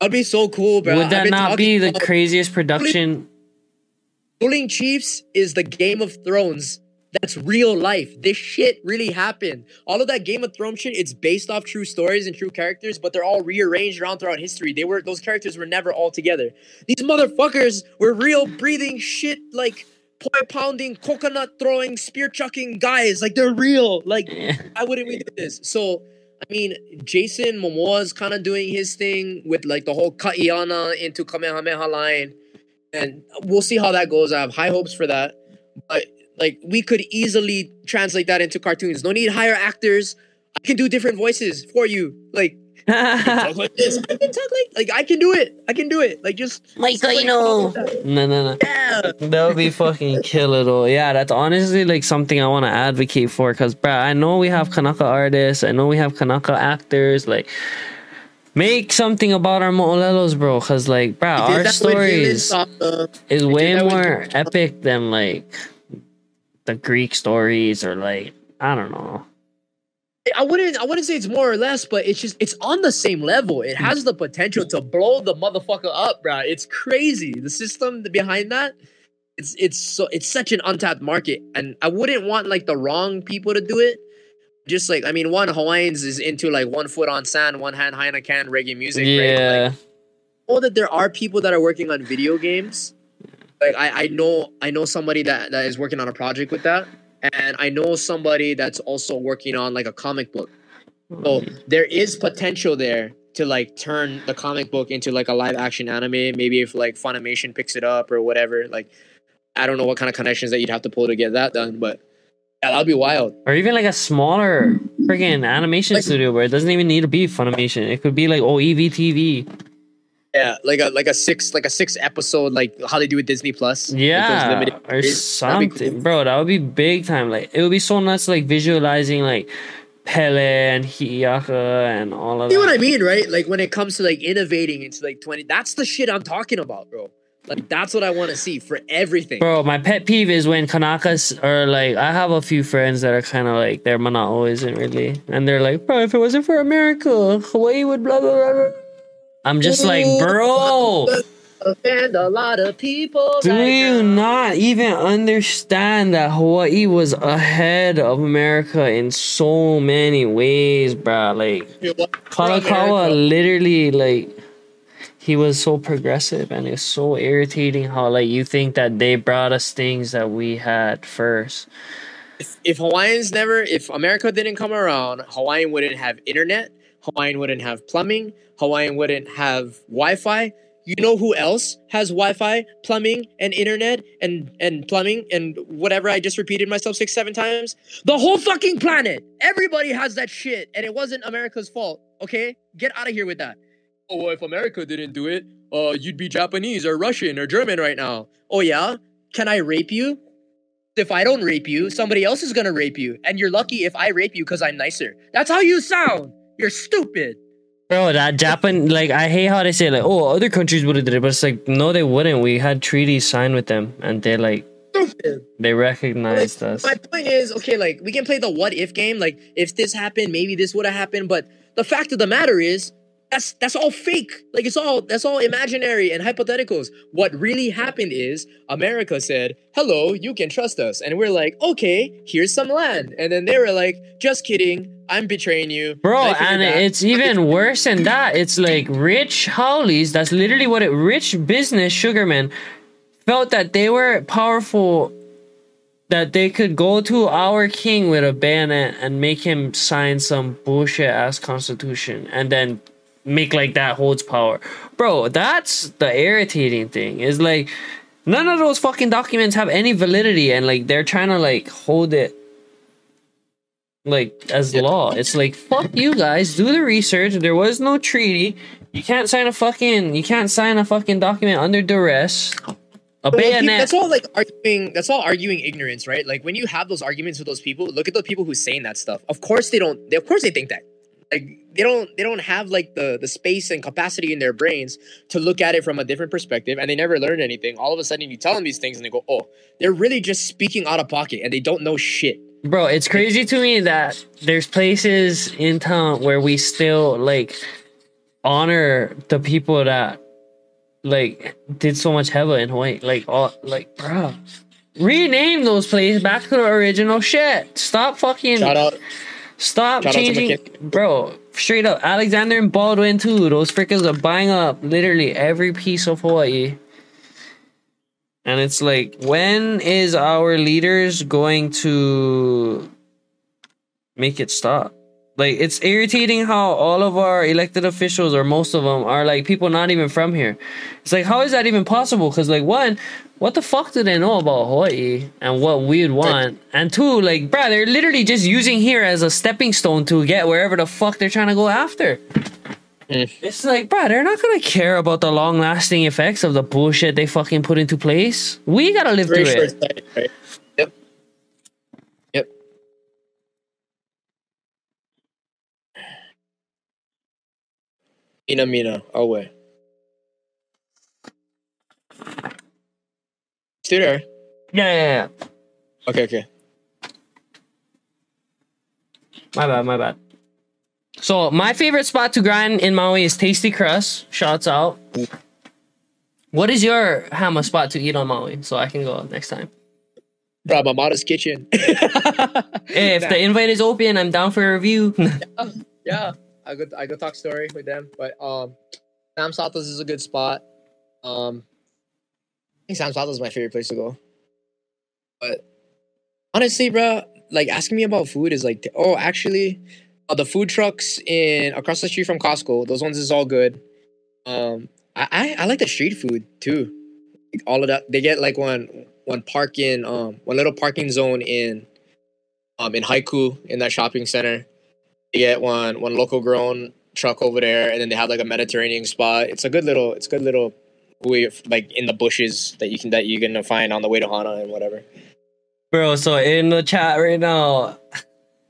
Speaker 2: That'd be so cool, bro.
Speaker 1: Would that not be the craziest production?
Speaker 2: Ruling Chiefs is the Game of Thrones. That's real life. This shit really happened. All of that Game of Thrones shit, it's based off true stories and true characters, but they're all rearranged around throughout history. They were those characters were never all together. These motherfuckers were real breathing shit like poi pounding, coconut throwing, spear chucking guys. Like they're real. Like why wouldn't we do this? So I mean, Jason Momoa's kind of doing his thing with like the whole Kaiana into Kamehameha line and we'll see how that goes. I have high hopes for that. But like we could easily translate that into cartoons. No need to hire actors. I can do different voices for you. Like I can talk like this. I can talk like like I can do it. I can do it. Like just
Speaker 1: Michael, you know. No, no, no.
Speaker 2: Yeah.
Speaker 1: That would be fucking killer though. Yeah, that's honestly like something I want to advocate for because, bruh, I know we have Kanaka artists. I know we have Kanaka actors. Like, make something about our Mo'olelos, bro. Because, like,
Speaker 2: did
Speaker 1: our
Speaker 2: that with Vinland
Speaker 1: stories
Speaker 2: Saga.
Speaker 1: Uh,
Speaker 2: is
Speaker 1: way more epic than, like, the Greek stories or, like, I don't know.
Speaker 2: I wouldn't I wouldn't say it's more or less, but it's just it's on the same level. It has the potential to blow the motherfucker up, bro. It's crazy. The system behind that, it's it's so it's such an untapped market, and I wouldn't want like the wrong people to do it. Just like I mean, one Hawaiians is into like one foot on sand, one hand high in a can reggae music. Right?
Speaker 1: Yeah.
Speaker 2: like, know that there are people that are working on video games. Like I, I know I know somebody that, that is working on a project with that. and I know somebody that's also working on like a comic book. So hmm. there is potential there to like turn the comic book into like a live action anime. Maybe if like Funimation picks it up or whatever. Like I don't know what kind of connections that you'd have to pull to get that done, but yeah, that'd be wild.
Speaker 1: or even like a smaller freaking animation
Speaker 2: Like-
Speaker 1: studio where it doesn't even need to be Funimation. It could be like oh EVTV.
Speaker 2: Yeah, like a like a six like a six episode like how they do with Disney Plus.
Speaker 1: Yeah, or
Speaker 2: series. That'd be
Speaker 1: something,
Speaker 2: cool.
Speaker 1: bro. That would be big time. Like it would be so nuts, like visualizing like Pele and Hi'iaka and all of
Speaker 2: See what. I mean, right? Like when it comes to like innovating into like twenty, that's the shit I'm talking about, bro. Like that's what I want to see for everything.
Speaker 1: Bro, my pet peeve is when Kanakas are like, I have a few friends that are kind of like, their Manao isn't really. And they're like, bro, if it wasn't for America, Hawaii would blah, blah, blah, blah. I'm just like, bro,
Speaker 2: offend a lot of people.
Speaker 1: do
Speaker 2: right
Speaker 1: you
Speaker 2: now.
Speaker 1: not even understand that Hawaii was ahead of America in so many ways, bro? Like,
Speaker 2: You know what?
Speaker 1: Kalakaua
Speaker 2: America.
Speaker 1: literally like he was so progressive and it's so irritating how like you think that they brought us things that we had first.
Speaker 2: If Hawaiians never, if America didn't come around, Hawaiian wouldn't have internet. Hawaiian wouldn't have plumbing. Hawaiian wouldn't have Wi-Fi. You know who else has Wi-Fi, plumbing, and internet, and and plumbing, and whatever I just repeated myself six, seven times? The whole fucking planet. Everybody has that shit, and it wasn't America's fault. Okay, get out of here with that. Oh, well, if America didn't do it, uh, you'd be Japanese or Russian or German right now. Oh yeah, can I rape you? If I don't rape you, somebody else is gonna rape you, and you're lucky if I rape you because I'm nicer. That's how you sound. You're stupid.
Speaker 1: Bro, that Japan like I hate how they say like, oh, other countries would have did it, but it's like no, they wouldn't. We had treaties signed with them, and they like
Speaker 2: Stupid.
Speaker 1: they recognized us.
Speaker 2: My point is, okay, like we can play the what if game. Like if this happened, maybe this would have happened. But the fact of the matter is, that's that's all fake. Like it's all that's all imaginary and hypotheticals. What really happened is America said, "Hello, you can trust us," and we're like, "Okay, here's some land." And then they were like, "Just kidding, I'm betraying you,
Speaker 1: Bro, and
Speaker 2: that.
Speaker 1: it's even worse than that. It's like rich haoles, that's literally what it rich business sugarmen felt that they were powerful that they could go to our king with a bayonet and make him sign some bullshit ass constitution and then make like that holds power. Bro, that's the irritating thing. Is like none of those fucking documents have any validity and like they're trying to like hold it like as
Speaker 2: Yeah.
Speaker 1: law. It's like fuck you guys, do the research. There was no treaty. You can't sign a fucking you can't sign a fucking document under duress. A
Speaker 2: But, like, pe-
Speaker 1: bayonet.
Speaker 2: That's all like arguing. That's all arguing ignorance, right? Like when you have those arguments with those people, look at the people who's saying that stuff. Of course they don't. They, of course they think that. Like they don't. They don't have like the the space and capacity in their brains to look at it from a different perspective, and they never learned anything. All of a sudden, you tell them these things, and they go, "Oh, they're really just speaking out of pocket, and they don't know shit."
Speaker 1: Bro, it's crazy to me that there's places in town where we still like honor the people that like did so much hella in Hawaii. Like all like bro. Rename those places back to the original shit. Stop fucking
Speaker 2: Shout out,
Speaker 1: stop
Speaker 2: shout out to
Speaker 1: changing bro. Straight up, Alexander and Baldwin too. Those freakers are buying up literally every piece of Hawaii. And it's like, when is our leaders going to make it stop? Like, it's irritating how all of our elected officials, or most of them, are like people not even from here. It's like, how is that even possible? Because, like, one, what the fuck do they know about Hawaii and what we'd want? And two, like, bruh, they're literally just using here as a stepping stone to get wherever the fuck they're trying to go after.
Speaker 2: Mm.
Speaker 1: It's like, bruh, they're not gonna care about the long lasting effects of the bullshit they fucking put into place. We gotta live
Speaker 2: very
Speaker 1: through it.
Speaker 2: right? Mina Mina, away. Still there?
Speaker 1: Yeah, yeah, yeah.
Speaker 2: Okay, okay.
Speaker 1: My bad, my bad. So my favorite spot to grind in Maui is Tasty Crust. Shouts out. What is your hammer spot to eat on Maui? So I can go next time.
Speaker 2: Bro, Mamada's kitchen.
Speaker 1: Hey, if the invite is open, I'm down for a review.
Speaker 2: yeah, I go I go talk story with them. But um, Sam Sato's is a good spot. Um, I think Sam Sato's is my favorite place to go. But honestly, bro, like asking me about food is like, oh, actually, uh, the food trucks in across the street from Costco, those ones is all good. Um, I I, I like the street food too. Like, all of that, they get like one one parking um one little parking zone in um in Haiku in that shopping center. They get one one local grown truck over there, and then they have like a Mediterranean spot. It's a good little it's a good little way of, like in the bushes that you can that you can find on the way to Hana and whatever.
Speaker 1: Bro, so in the chat right now,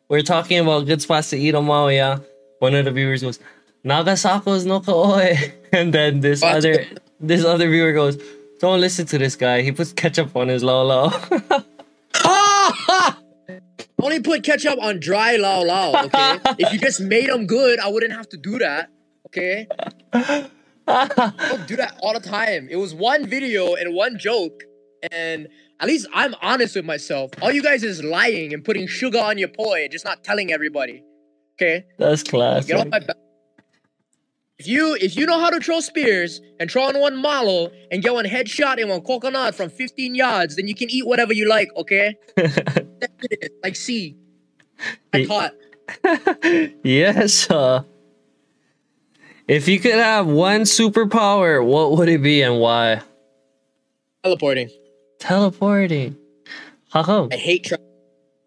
Speaker 1: we're talking about good spots to eat on Maui, yeah? One of the viewers goes, Nagasako's no kaoi. And then this
Speaker 2: What?
Speaker 1: other this other viewer goes, Don't listen to this guy. He puts ketchup on his
Speaker 2: laulau. Only put ketchup on dry laulau, okay? if you just made them good, I wouldn't have to do that, okay? Don't do that all the time. It was one video and one joke, and at least I'm honest with myself. All you guys is lying and putting sugar on your poi and just not telling everybody, okay?
Speaker 1: That's class.
Speaker 2: Get off my back. If you if you know how to throw spears and throw on one malo and get one headshot and one coconut from 15 yards, then you can eat whatever you like, okay? Like see. I caught.
Speaker 1: yes, uh, if you could have one superpower, what would it be and why?
Speaker 2: Teleporting.
Speaker 1: Teleporting. How come?
Speaker 2: I hate tra-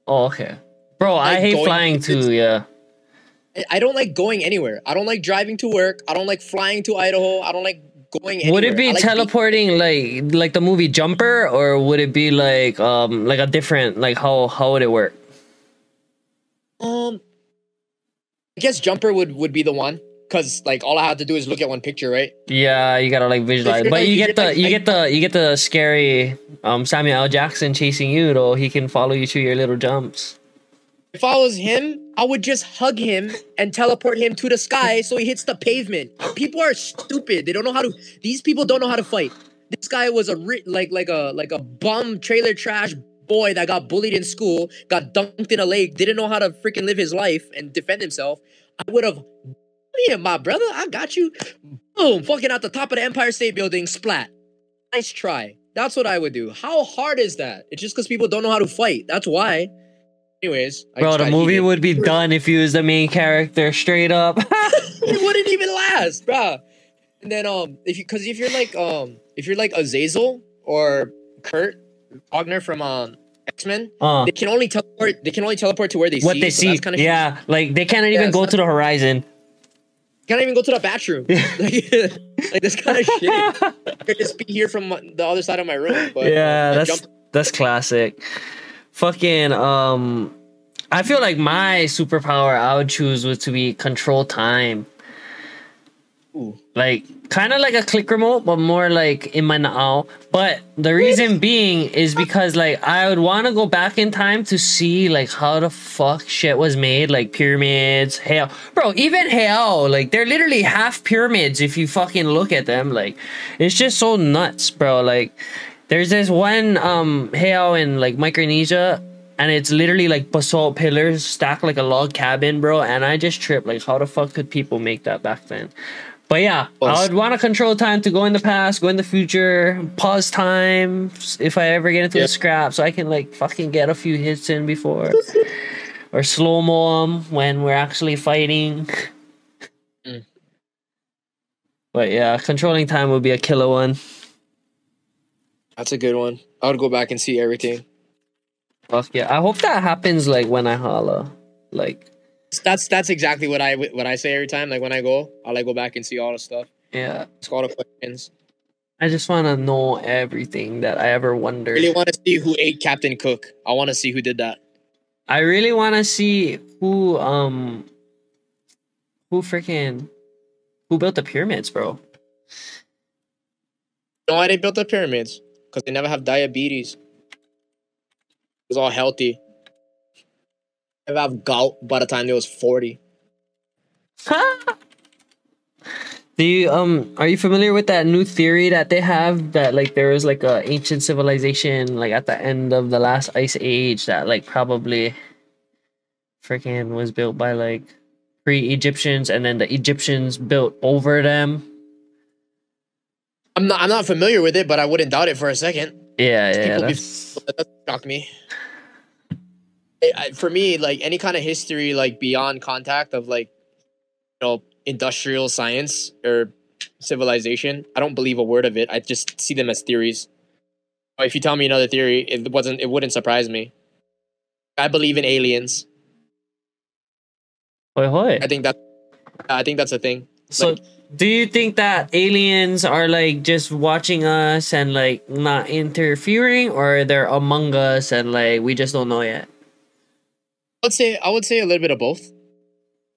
Speaker 1: Oh, okay. Bro, I
Speaker 2: Like
Speaker 1: hate flying too, yeah.
Speaker 2: I- don't like going anywhere. I don't like driving to work. I don't like flying to Idaho. I don't like going anywhere.
Speaker 1: Would it be
Speaker 2: like
Speaker 1: teleporting like like the movie Jumper or would it be like um like a different like how how would it work?
Speaker 2: um I guess jumper would would be the one cuz like all I have to do is look at one picture, right?
Speaker 1: Yeah, you gotta like visualize. But
Speaker 2: like-
Speaker 1: you get the you get the you get the scary um Samuel L. Jackson chasing you though. He can follow you through your little jumps.
Speaker 2: If I was him, I would just hug him and teleport him to the sky so he hits the pavement. People are stupid. They don't know how to. These people don't know how to fight. This guy was a ri- like like a like a bum trailer trash boy that got bullied in school, got dunked in a lake, didn't know how to freaking live his life and defend himself. I would have. Yeah, my brother, I got you. Boom, fucking out the top of the Empire State Building, splat. Nice try. That's what I would do. How hard is that? It's just because people don't know how to fight. That's why. Anyways,
Speaker 1: Bro,
Speaker 2: just
Speaker 1: the movie would be done if you was the main character straight up.
Speaker 2: it wouldn't even last, bro. And then um, if you because if you're like um, if you're like Azazel or Kurt Wagner from um X Men,
Speaker 1: uh
Speaker 2: they can only teleport. They can only teleport to where they
Speaker 1: what
Speaker 2: see.
Speaker 1: they
Speaker 2: so
Speaker 1: see.
Speaker 2: that's kinda
Speaker 1: yeah, like they can't even
Speaker 2: Yeah,
Speaker 1: go to the horizon.
Speaker 2: Can't even go to the bathroom. like, like this kind of shit. I could just be here from the other side of my room. But
Speaker 1: yeah,
Speaker 2: I
Speaker 1: that's
Speaker 2: jump-
Speaker 1: that's classic. Fucking um I feel like my superpower I would choose was to be control time.
Speaker 2: Ooh.
Speaker 1: Like kind of like a click remote, but more like in my now. But the reason being is because like I would want to go back in time to see like how the fuck shit was made, like pyramids, hell, bro. Even hell, like they're literally half pyramids if you fucking look at them. Like it's just so nuts, bro. Like there's this one um in like Micronesia. And it's literally like basalt pillars stacked like a log cabin, bro. And I just tripped. Like, how the fuck could people make that back then? But yeah, I would want to control time to go in the past, go in the future, pause time if I ever get into
Speaker 2: Yeah.
Speaker 1: a scrap, so I can like fucking get a few hits in before, or slow mo 'em when we're actually fighting.
Speaker 2: Mm.
Speaker 1: But yeah, controlling time would be a killer one.
Speaker 2: That's a good one. I would go back and see everything.
Speaker 1: Fuck yeah, I hope that happens like when I holla, like
Speaker 2: That's that's exactly what I what I say every time. Like when I go, I like go back and see all the stuff.
Speaker 1: yeah.
Speaker 2: Ask all the questions.
Speaker 1: I just want to know everything that I ever wondered.
Speaker 2: really want to see who ate Captain Cook. I want to see who did that.
Speaker 1: I really want to see who um who freaking who built the pyramids, bro.
Speaker 2: You know why they built the pyramids? Because they never have diabetes. It was all healthy. Never have gout by the time they was 40.
Speaker 1: Do you um are you familiar with that new theory that they have that like there was like a ancient civilization like at the end of the last ice age that like probably freaking was built by like pre-Egyptians and then the Egyptians built over them.
Speaker 2: I'm not I'm not familiar with it, but I wouldn't doubt it for a second.
Speaker 1: Yeah, yeah,
Speaker 2: People be-
Speaker 1: that's
Speaker 2: That shocked me. I, for me, like any kind of history, like beyond contact of like, you know, industrial science or civilization, I don't believe a word of it. I just see them as theories. If you tell me another theory, it wasn't. It wouldn't surprise me. I believe in aliens.
Speaker 3: Hoi hoi.
Speaker 2: I think that. I think that's a thing.
Speaker 1: So,
Speaker 2: Like-
Speaker 1: do you think that aliens are like just watching us and like not interfering, or they're among us and like we just don't know yet?
Speaker 2: I would say I would say a little bit of both.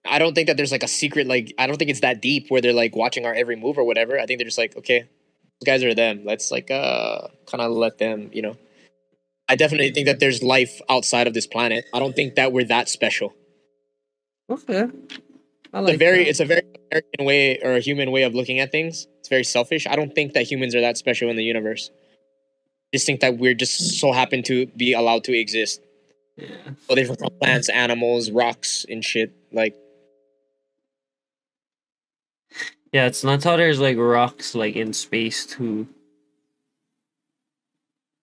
Speaker 2: I don't think that there's like a secret like I don't think it's that deep where they're like watching our every move or whatever. I think they're just like, okay, guys are them. Let's like uh kind of let them, you know. I definitely think that there's life outside of this planet. I don't think that we're that special.
Speaker 1: Okay, I
Speaker 2: It's a very it's a very American way or a human way of looking at things. It's very selfish. I don't think that humans are that special in the universe. I just think that we're just so happen to be allowed to exist.
Speaker 1: Yeah.
Speaker 2: So different from plants, animals, rocks, and shit. Like
Speaker 1: Yeah, it's not how there's like rocks like in space too.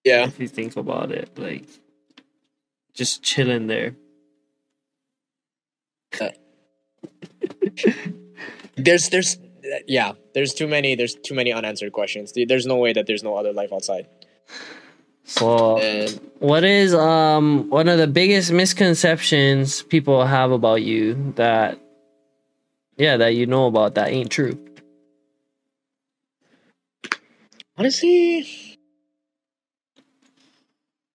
Speaker 2: yeah.
Speaker 1: If you think about it, like just chilling there.
Speaker 2: Uh, there's there's yeah there's too many there's too many unanswered questions. There's no way that there's no other life outside.
Speaker 1: So,
Speaker 2: and
Speaker 1: what is um one of the biggest misconceptions people have about you that yeah that you know about that ain't true?
Speaker 2: honestly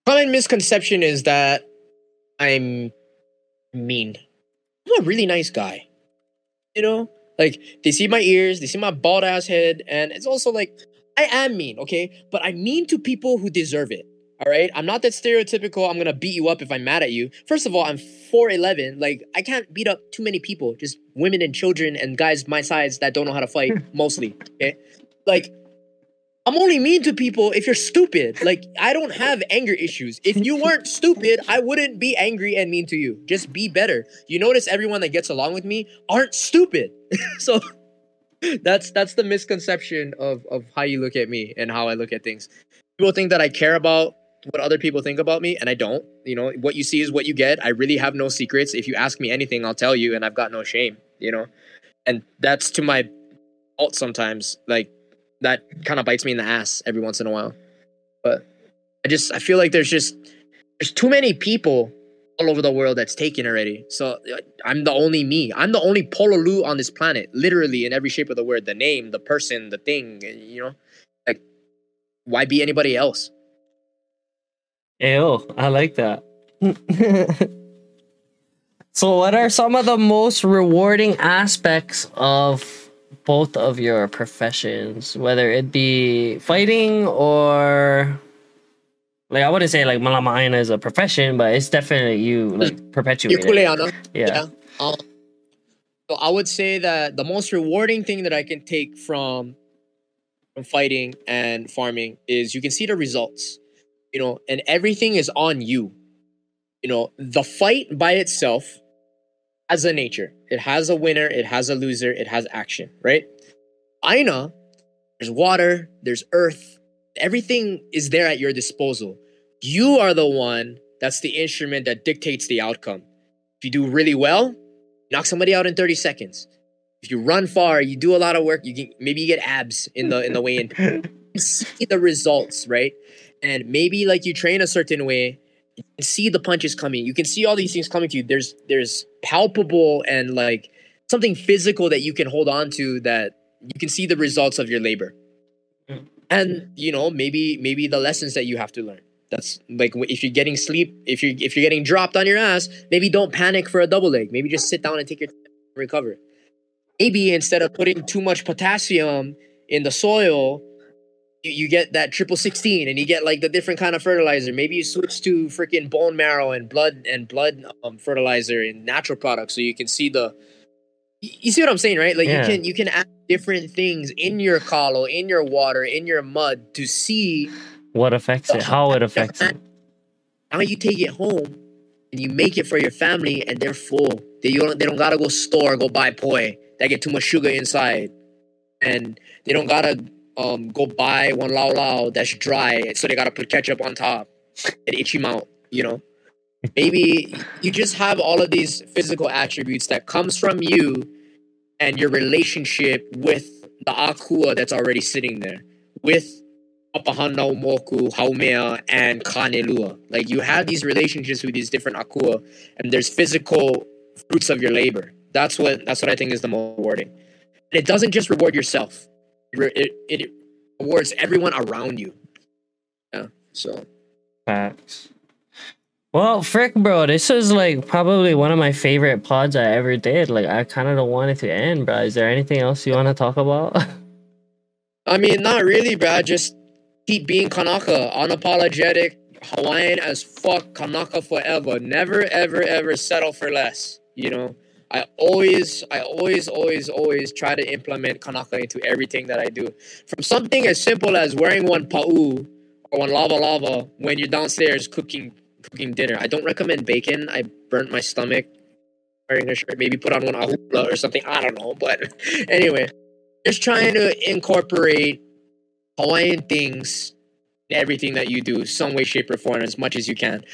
Speaker 2: common misconception is that i'm mean. I'm a really nice guy you know? Like they see my ears they see my bald ass head and it's also like i am mean okay? But i'm mean to people who deserve it all right i'm not that stereotypical i'm gonna beat you up if i'm mad at you. First of all i'm 4'11 like i can't beat up too many people just women and children and guys my size that don't know how to fight mostly okay? Like I'm only mean to people if you're stupid. Like, I don't have anger issues. If you weren't stupid, I wouldn't be angry and mean to you. Just be better. You notice everyone that gets along with me aren't stupid. so that's that's the misconception of of how you look at me and how I look at things. People think that I care about what other people think about me, and I don't. You know, what you see is what you get. I really have no secrets. If you ask me anything, I'll tell you, and I've got no shame. You know, and that's to my fault sometimes. Like that kind of bites me in the ass every once in a while. But I just I feel like there's just there's too many people all over the world that's taken already. So uh, I'm the only me. I'm the only Pololu on this planet, literally in every shape of the word. The name, the person, the thing. You know, like why be anybody else?
Speaker 1: Ew, I like that. so, what are some of the most rewarding aspects of both of your professions, whether it be fighting or like I wouldn't say like Malamaina is a profession, but it's definitely you like
Speaker 2: You're
Speaker 1: perpetuating. Yeah.
Speaker 2: Um, so I would say that the most rewarding thing that I can take from from fighting and farming is you can see the results. You know, and everything is on you. You know, the fight by itself has a nature. It has a winner, it has a loser, it has action, right? Aina, there's water, there's earth, everything is there at your disposal. You are the one that's the instrument that dictates the outcome. If you do really well, knock somebody out in 30 seconds. If you run far, you do a lot of work, you can maybe you get abs in the in the way in. See the results, right? And maybe like you train a certain way, you can see the punches coming. You can see all these things coming to you. There's there's palpable and like something physical that you can hold on to that you can see the results of your labor.
Speaker 1: Mm.
Speaker 2: And you know, maybe maybe the lessons that you have to learn. That's like if you're getting sleep, if you're if you're getting dropped on your ass, maybe don't panic for a double leg. Maybe just sit down and take your time recover. Maybe instead of putting too much potassium in the soil, you, you get that triple sixteen and you get like the different kind of fertilizer. Maybe you switch to freaking bone marrow and blood and blood um, fertilizer and natural products so you can see the you see what I'm saying, right? Like
Speaker 1: Yeah.
Speaker 2: you can you can add different things in your kalo, in your water, in your mud to see
Speaker 1: What affects it? How it affects it?
Speaker 2: Now you take it home and you make it for your family, and they're full. They don't they don't gotta go store go buy poi that get too much sugar inside, and they don't gotta um go buy one laulau that's dry, so they gotta put ketchup on top and itchy mouth. You know, maybe you just have all of these physical attributes that comes from you and your relationship with the akua that's already sitting there with Papahanaumoku, Haumea, and Kanelua. Like you have these relationships with these different akua, and there's physical fruits of your labor. That's what that's what I think is the most rewarding. And it doesn't just reward yourself; it, it, rewards everyone around you. Yeah. So
Speaker 1: Facts. Well, frick, bro, this is like probably one of my favorite pods I ever did. Like, I kind of don't want it to end, bro. Is there anything else you want to talk about?
Speaker 2: I mean, not really, bro. Just keep being Kanaka, unapologetic, Hawaiian as fuck, Kanaka forever. Never, ever, ever settle for less. You know, I always, I always, always, always try to implement Kanaka into everything that I do. From something as simple as wearing one pa'u or one lava lava when you're downstairs cooking cooking dinner. I don't recommend bacon. I burnt my stomach wearing a shirt. Maybe put on one ahula or something. I don't know. But anyway, just trying to incorporate Hawaiian things in everything that you do, some way, shape, or form, as much as you can.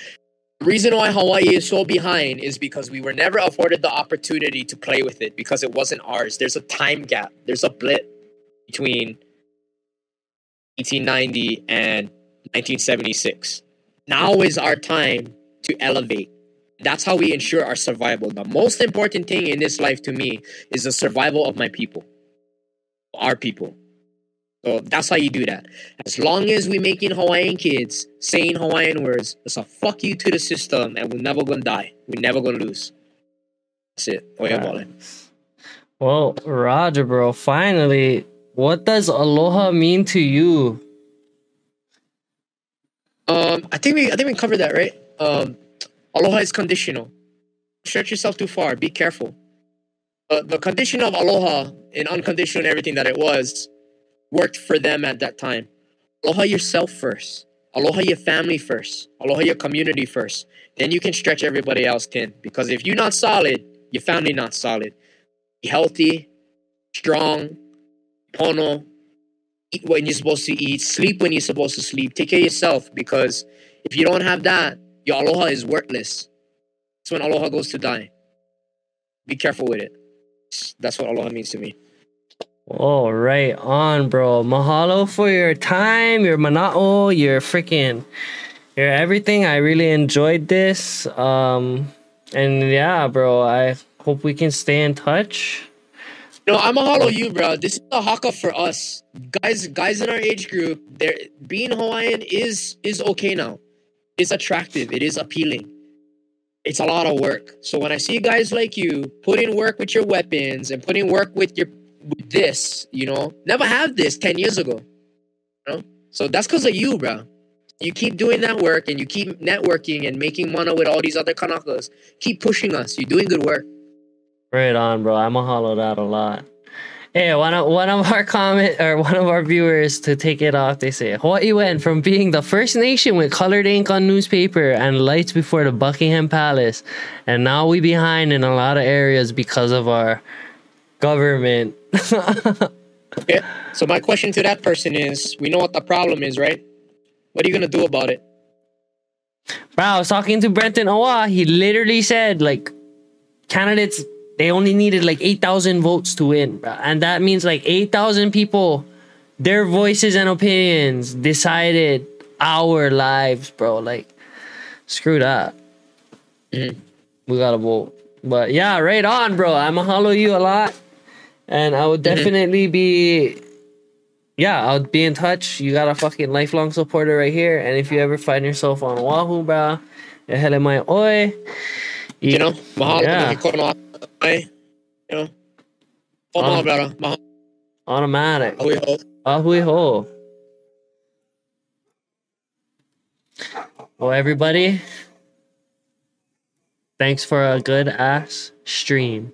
Speaker 2: The reason why Hawaii is so behind is because we were never afforded the opportunity to play with it because it wasn't ours. There's a time gap. There's a blip between 1890 and 1976 now is our time to elevate. That's how we ensure our survival. The most important thing in this life to me is the survival of my people, our people. So that's how you do that. As long as we making Hawaiian kids saying Hawaiian words, it's a fuck you to the system, and we're never gonna die. We're never gonna lose. That's it. Oh yeah, balling.
Speaker 1: well, Roger, bro, finally, what does aloha mean to you?
Speaker 2: Um, I think we I think we covered that right. Um, aloha is conditional. Stretch yourself too far. Be careful. Uh, the condition of aloha and unconditional and everything that it was worked for them at that time. Aloha yourself first. Aloha your family first. Aloha your community first. Then you can stretch everybody else thin. Because if you're not solid, your family not solid. Be healthy, strong, pono, eat when you're supposed to eat, sleep when you're supposed to sleep, take care of yourself because if you don't have that, your aloha is worthless. That's when aloha goes to die. Be careful with it. That's what aloha means to me.
Speaker 1: Oh, right on, bro. Mahalo for your time, your mana'o, your freaking, your everything. I really enjoyed this. Um, and yeah, bro, I hope we can stay in touch.
Speaker 2: No, I'm mahalo you, bro. This is a haka for us guys. Guys in our age group, they're being Hawaiian is is okay now. It's attractive. It is appealing. It's a lot of work. So when I see guys like you put in work with your weapons and put in work with your with this, you know, never have this ten years ago. You know, so that's because of you, bro. You keep doing that work and you keep networking and making money with all these other Kanakas. Keep pushing us. You're doing good work.
Speaker 1: Right on, bro. I mahalo that a lot. Hey, one of one of our comment or one of our viewers to take it off, they say Hawaii went from being the first nation with colored ink on newspaper and lights before the Buckingham Palace, and now we behind in a lot of areas because of our government.
Speaker 2: okay. So my question to that person is: We know what the problem is, right? What are you gonna do about it?
Speaker 1: Bro, I was talking to Brenton Awa. He literally said like candidates they only needed like 8,000 votes to win. Bro. And that means like 8,000 people, their voices and opinions decided our lives, bro. Like, screw that.
Speaker 2: Mhm.
Speaker 1: We gotta vote. But yeah, right on, bro. I'ma mahalo you a lot. And I would definitely be, yeah, I'll be in touch. You got a fucking lifelong supporter right here. And if you ever find yourself on Oahu, bro, hele mai oi.
Speaker 2: You know, mahalo.
Speaker 1: Yeah.
Speaker 2: You know, oh,
Speaker 1: Um.
Speaker 2: Mahalo.
Speaker 1: Automatic.
Speaker 2: A hui hou.
Speaker 1: Ahui ho. Well, everybody, thanks for a good ass stream.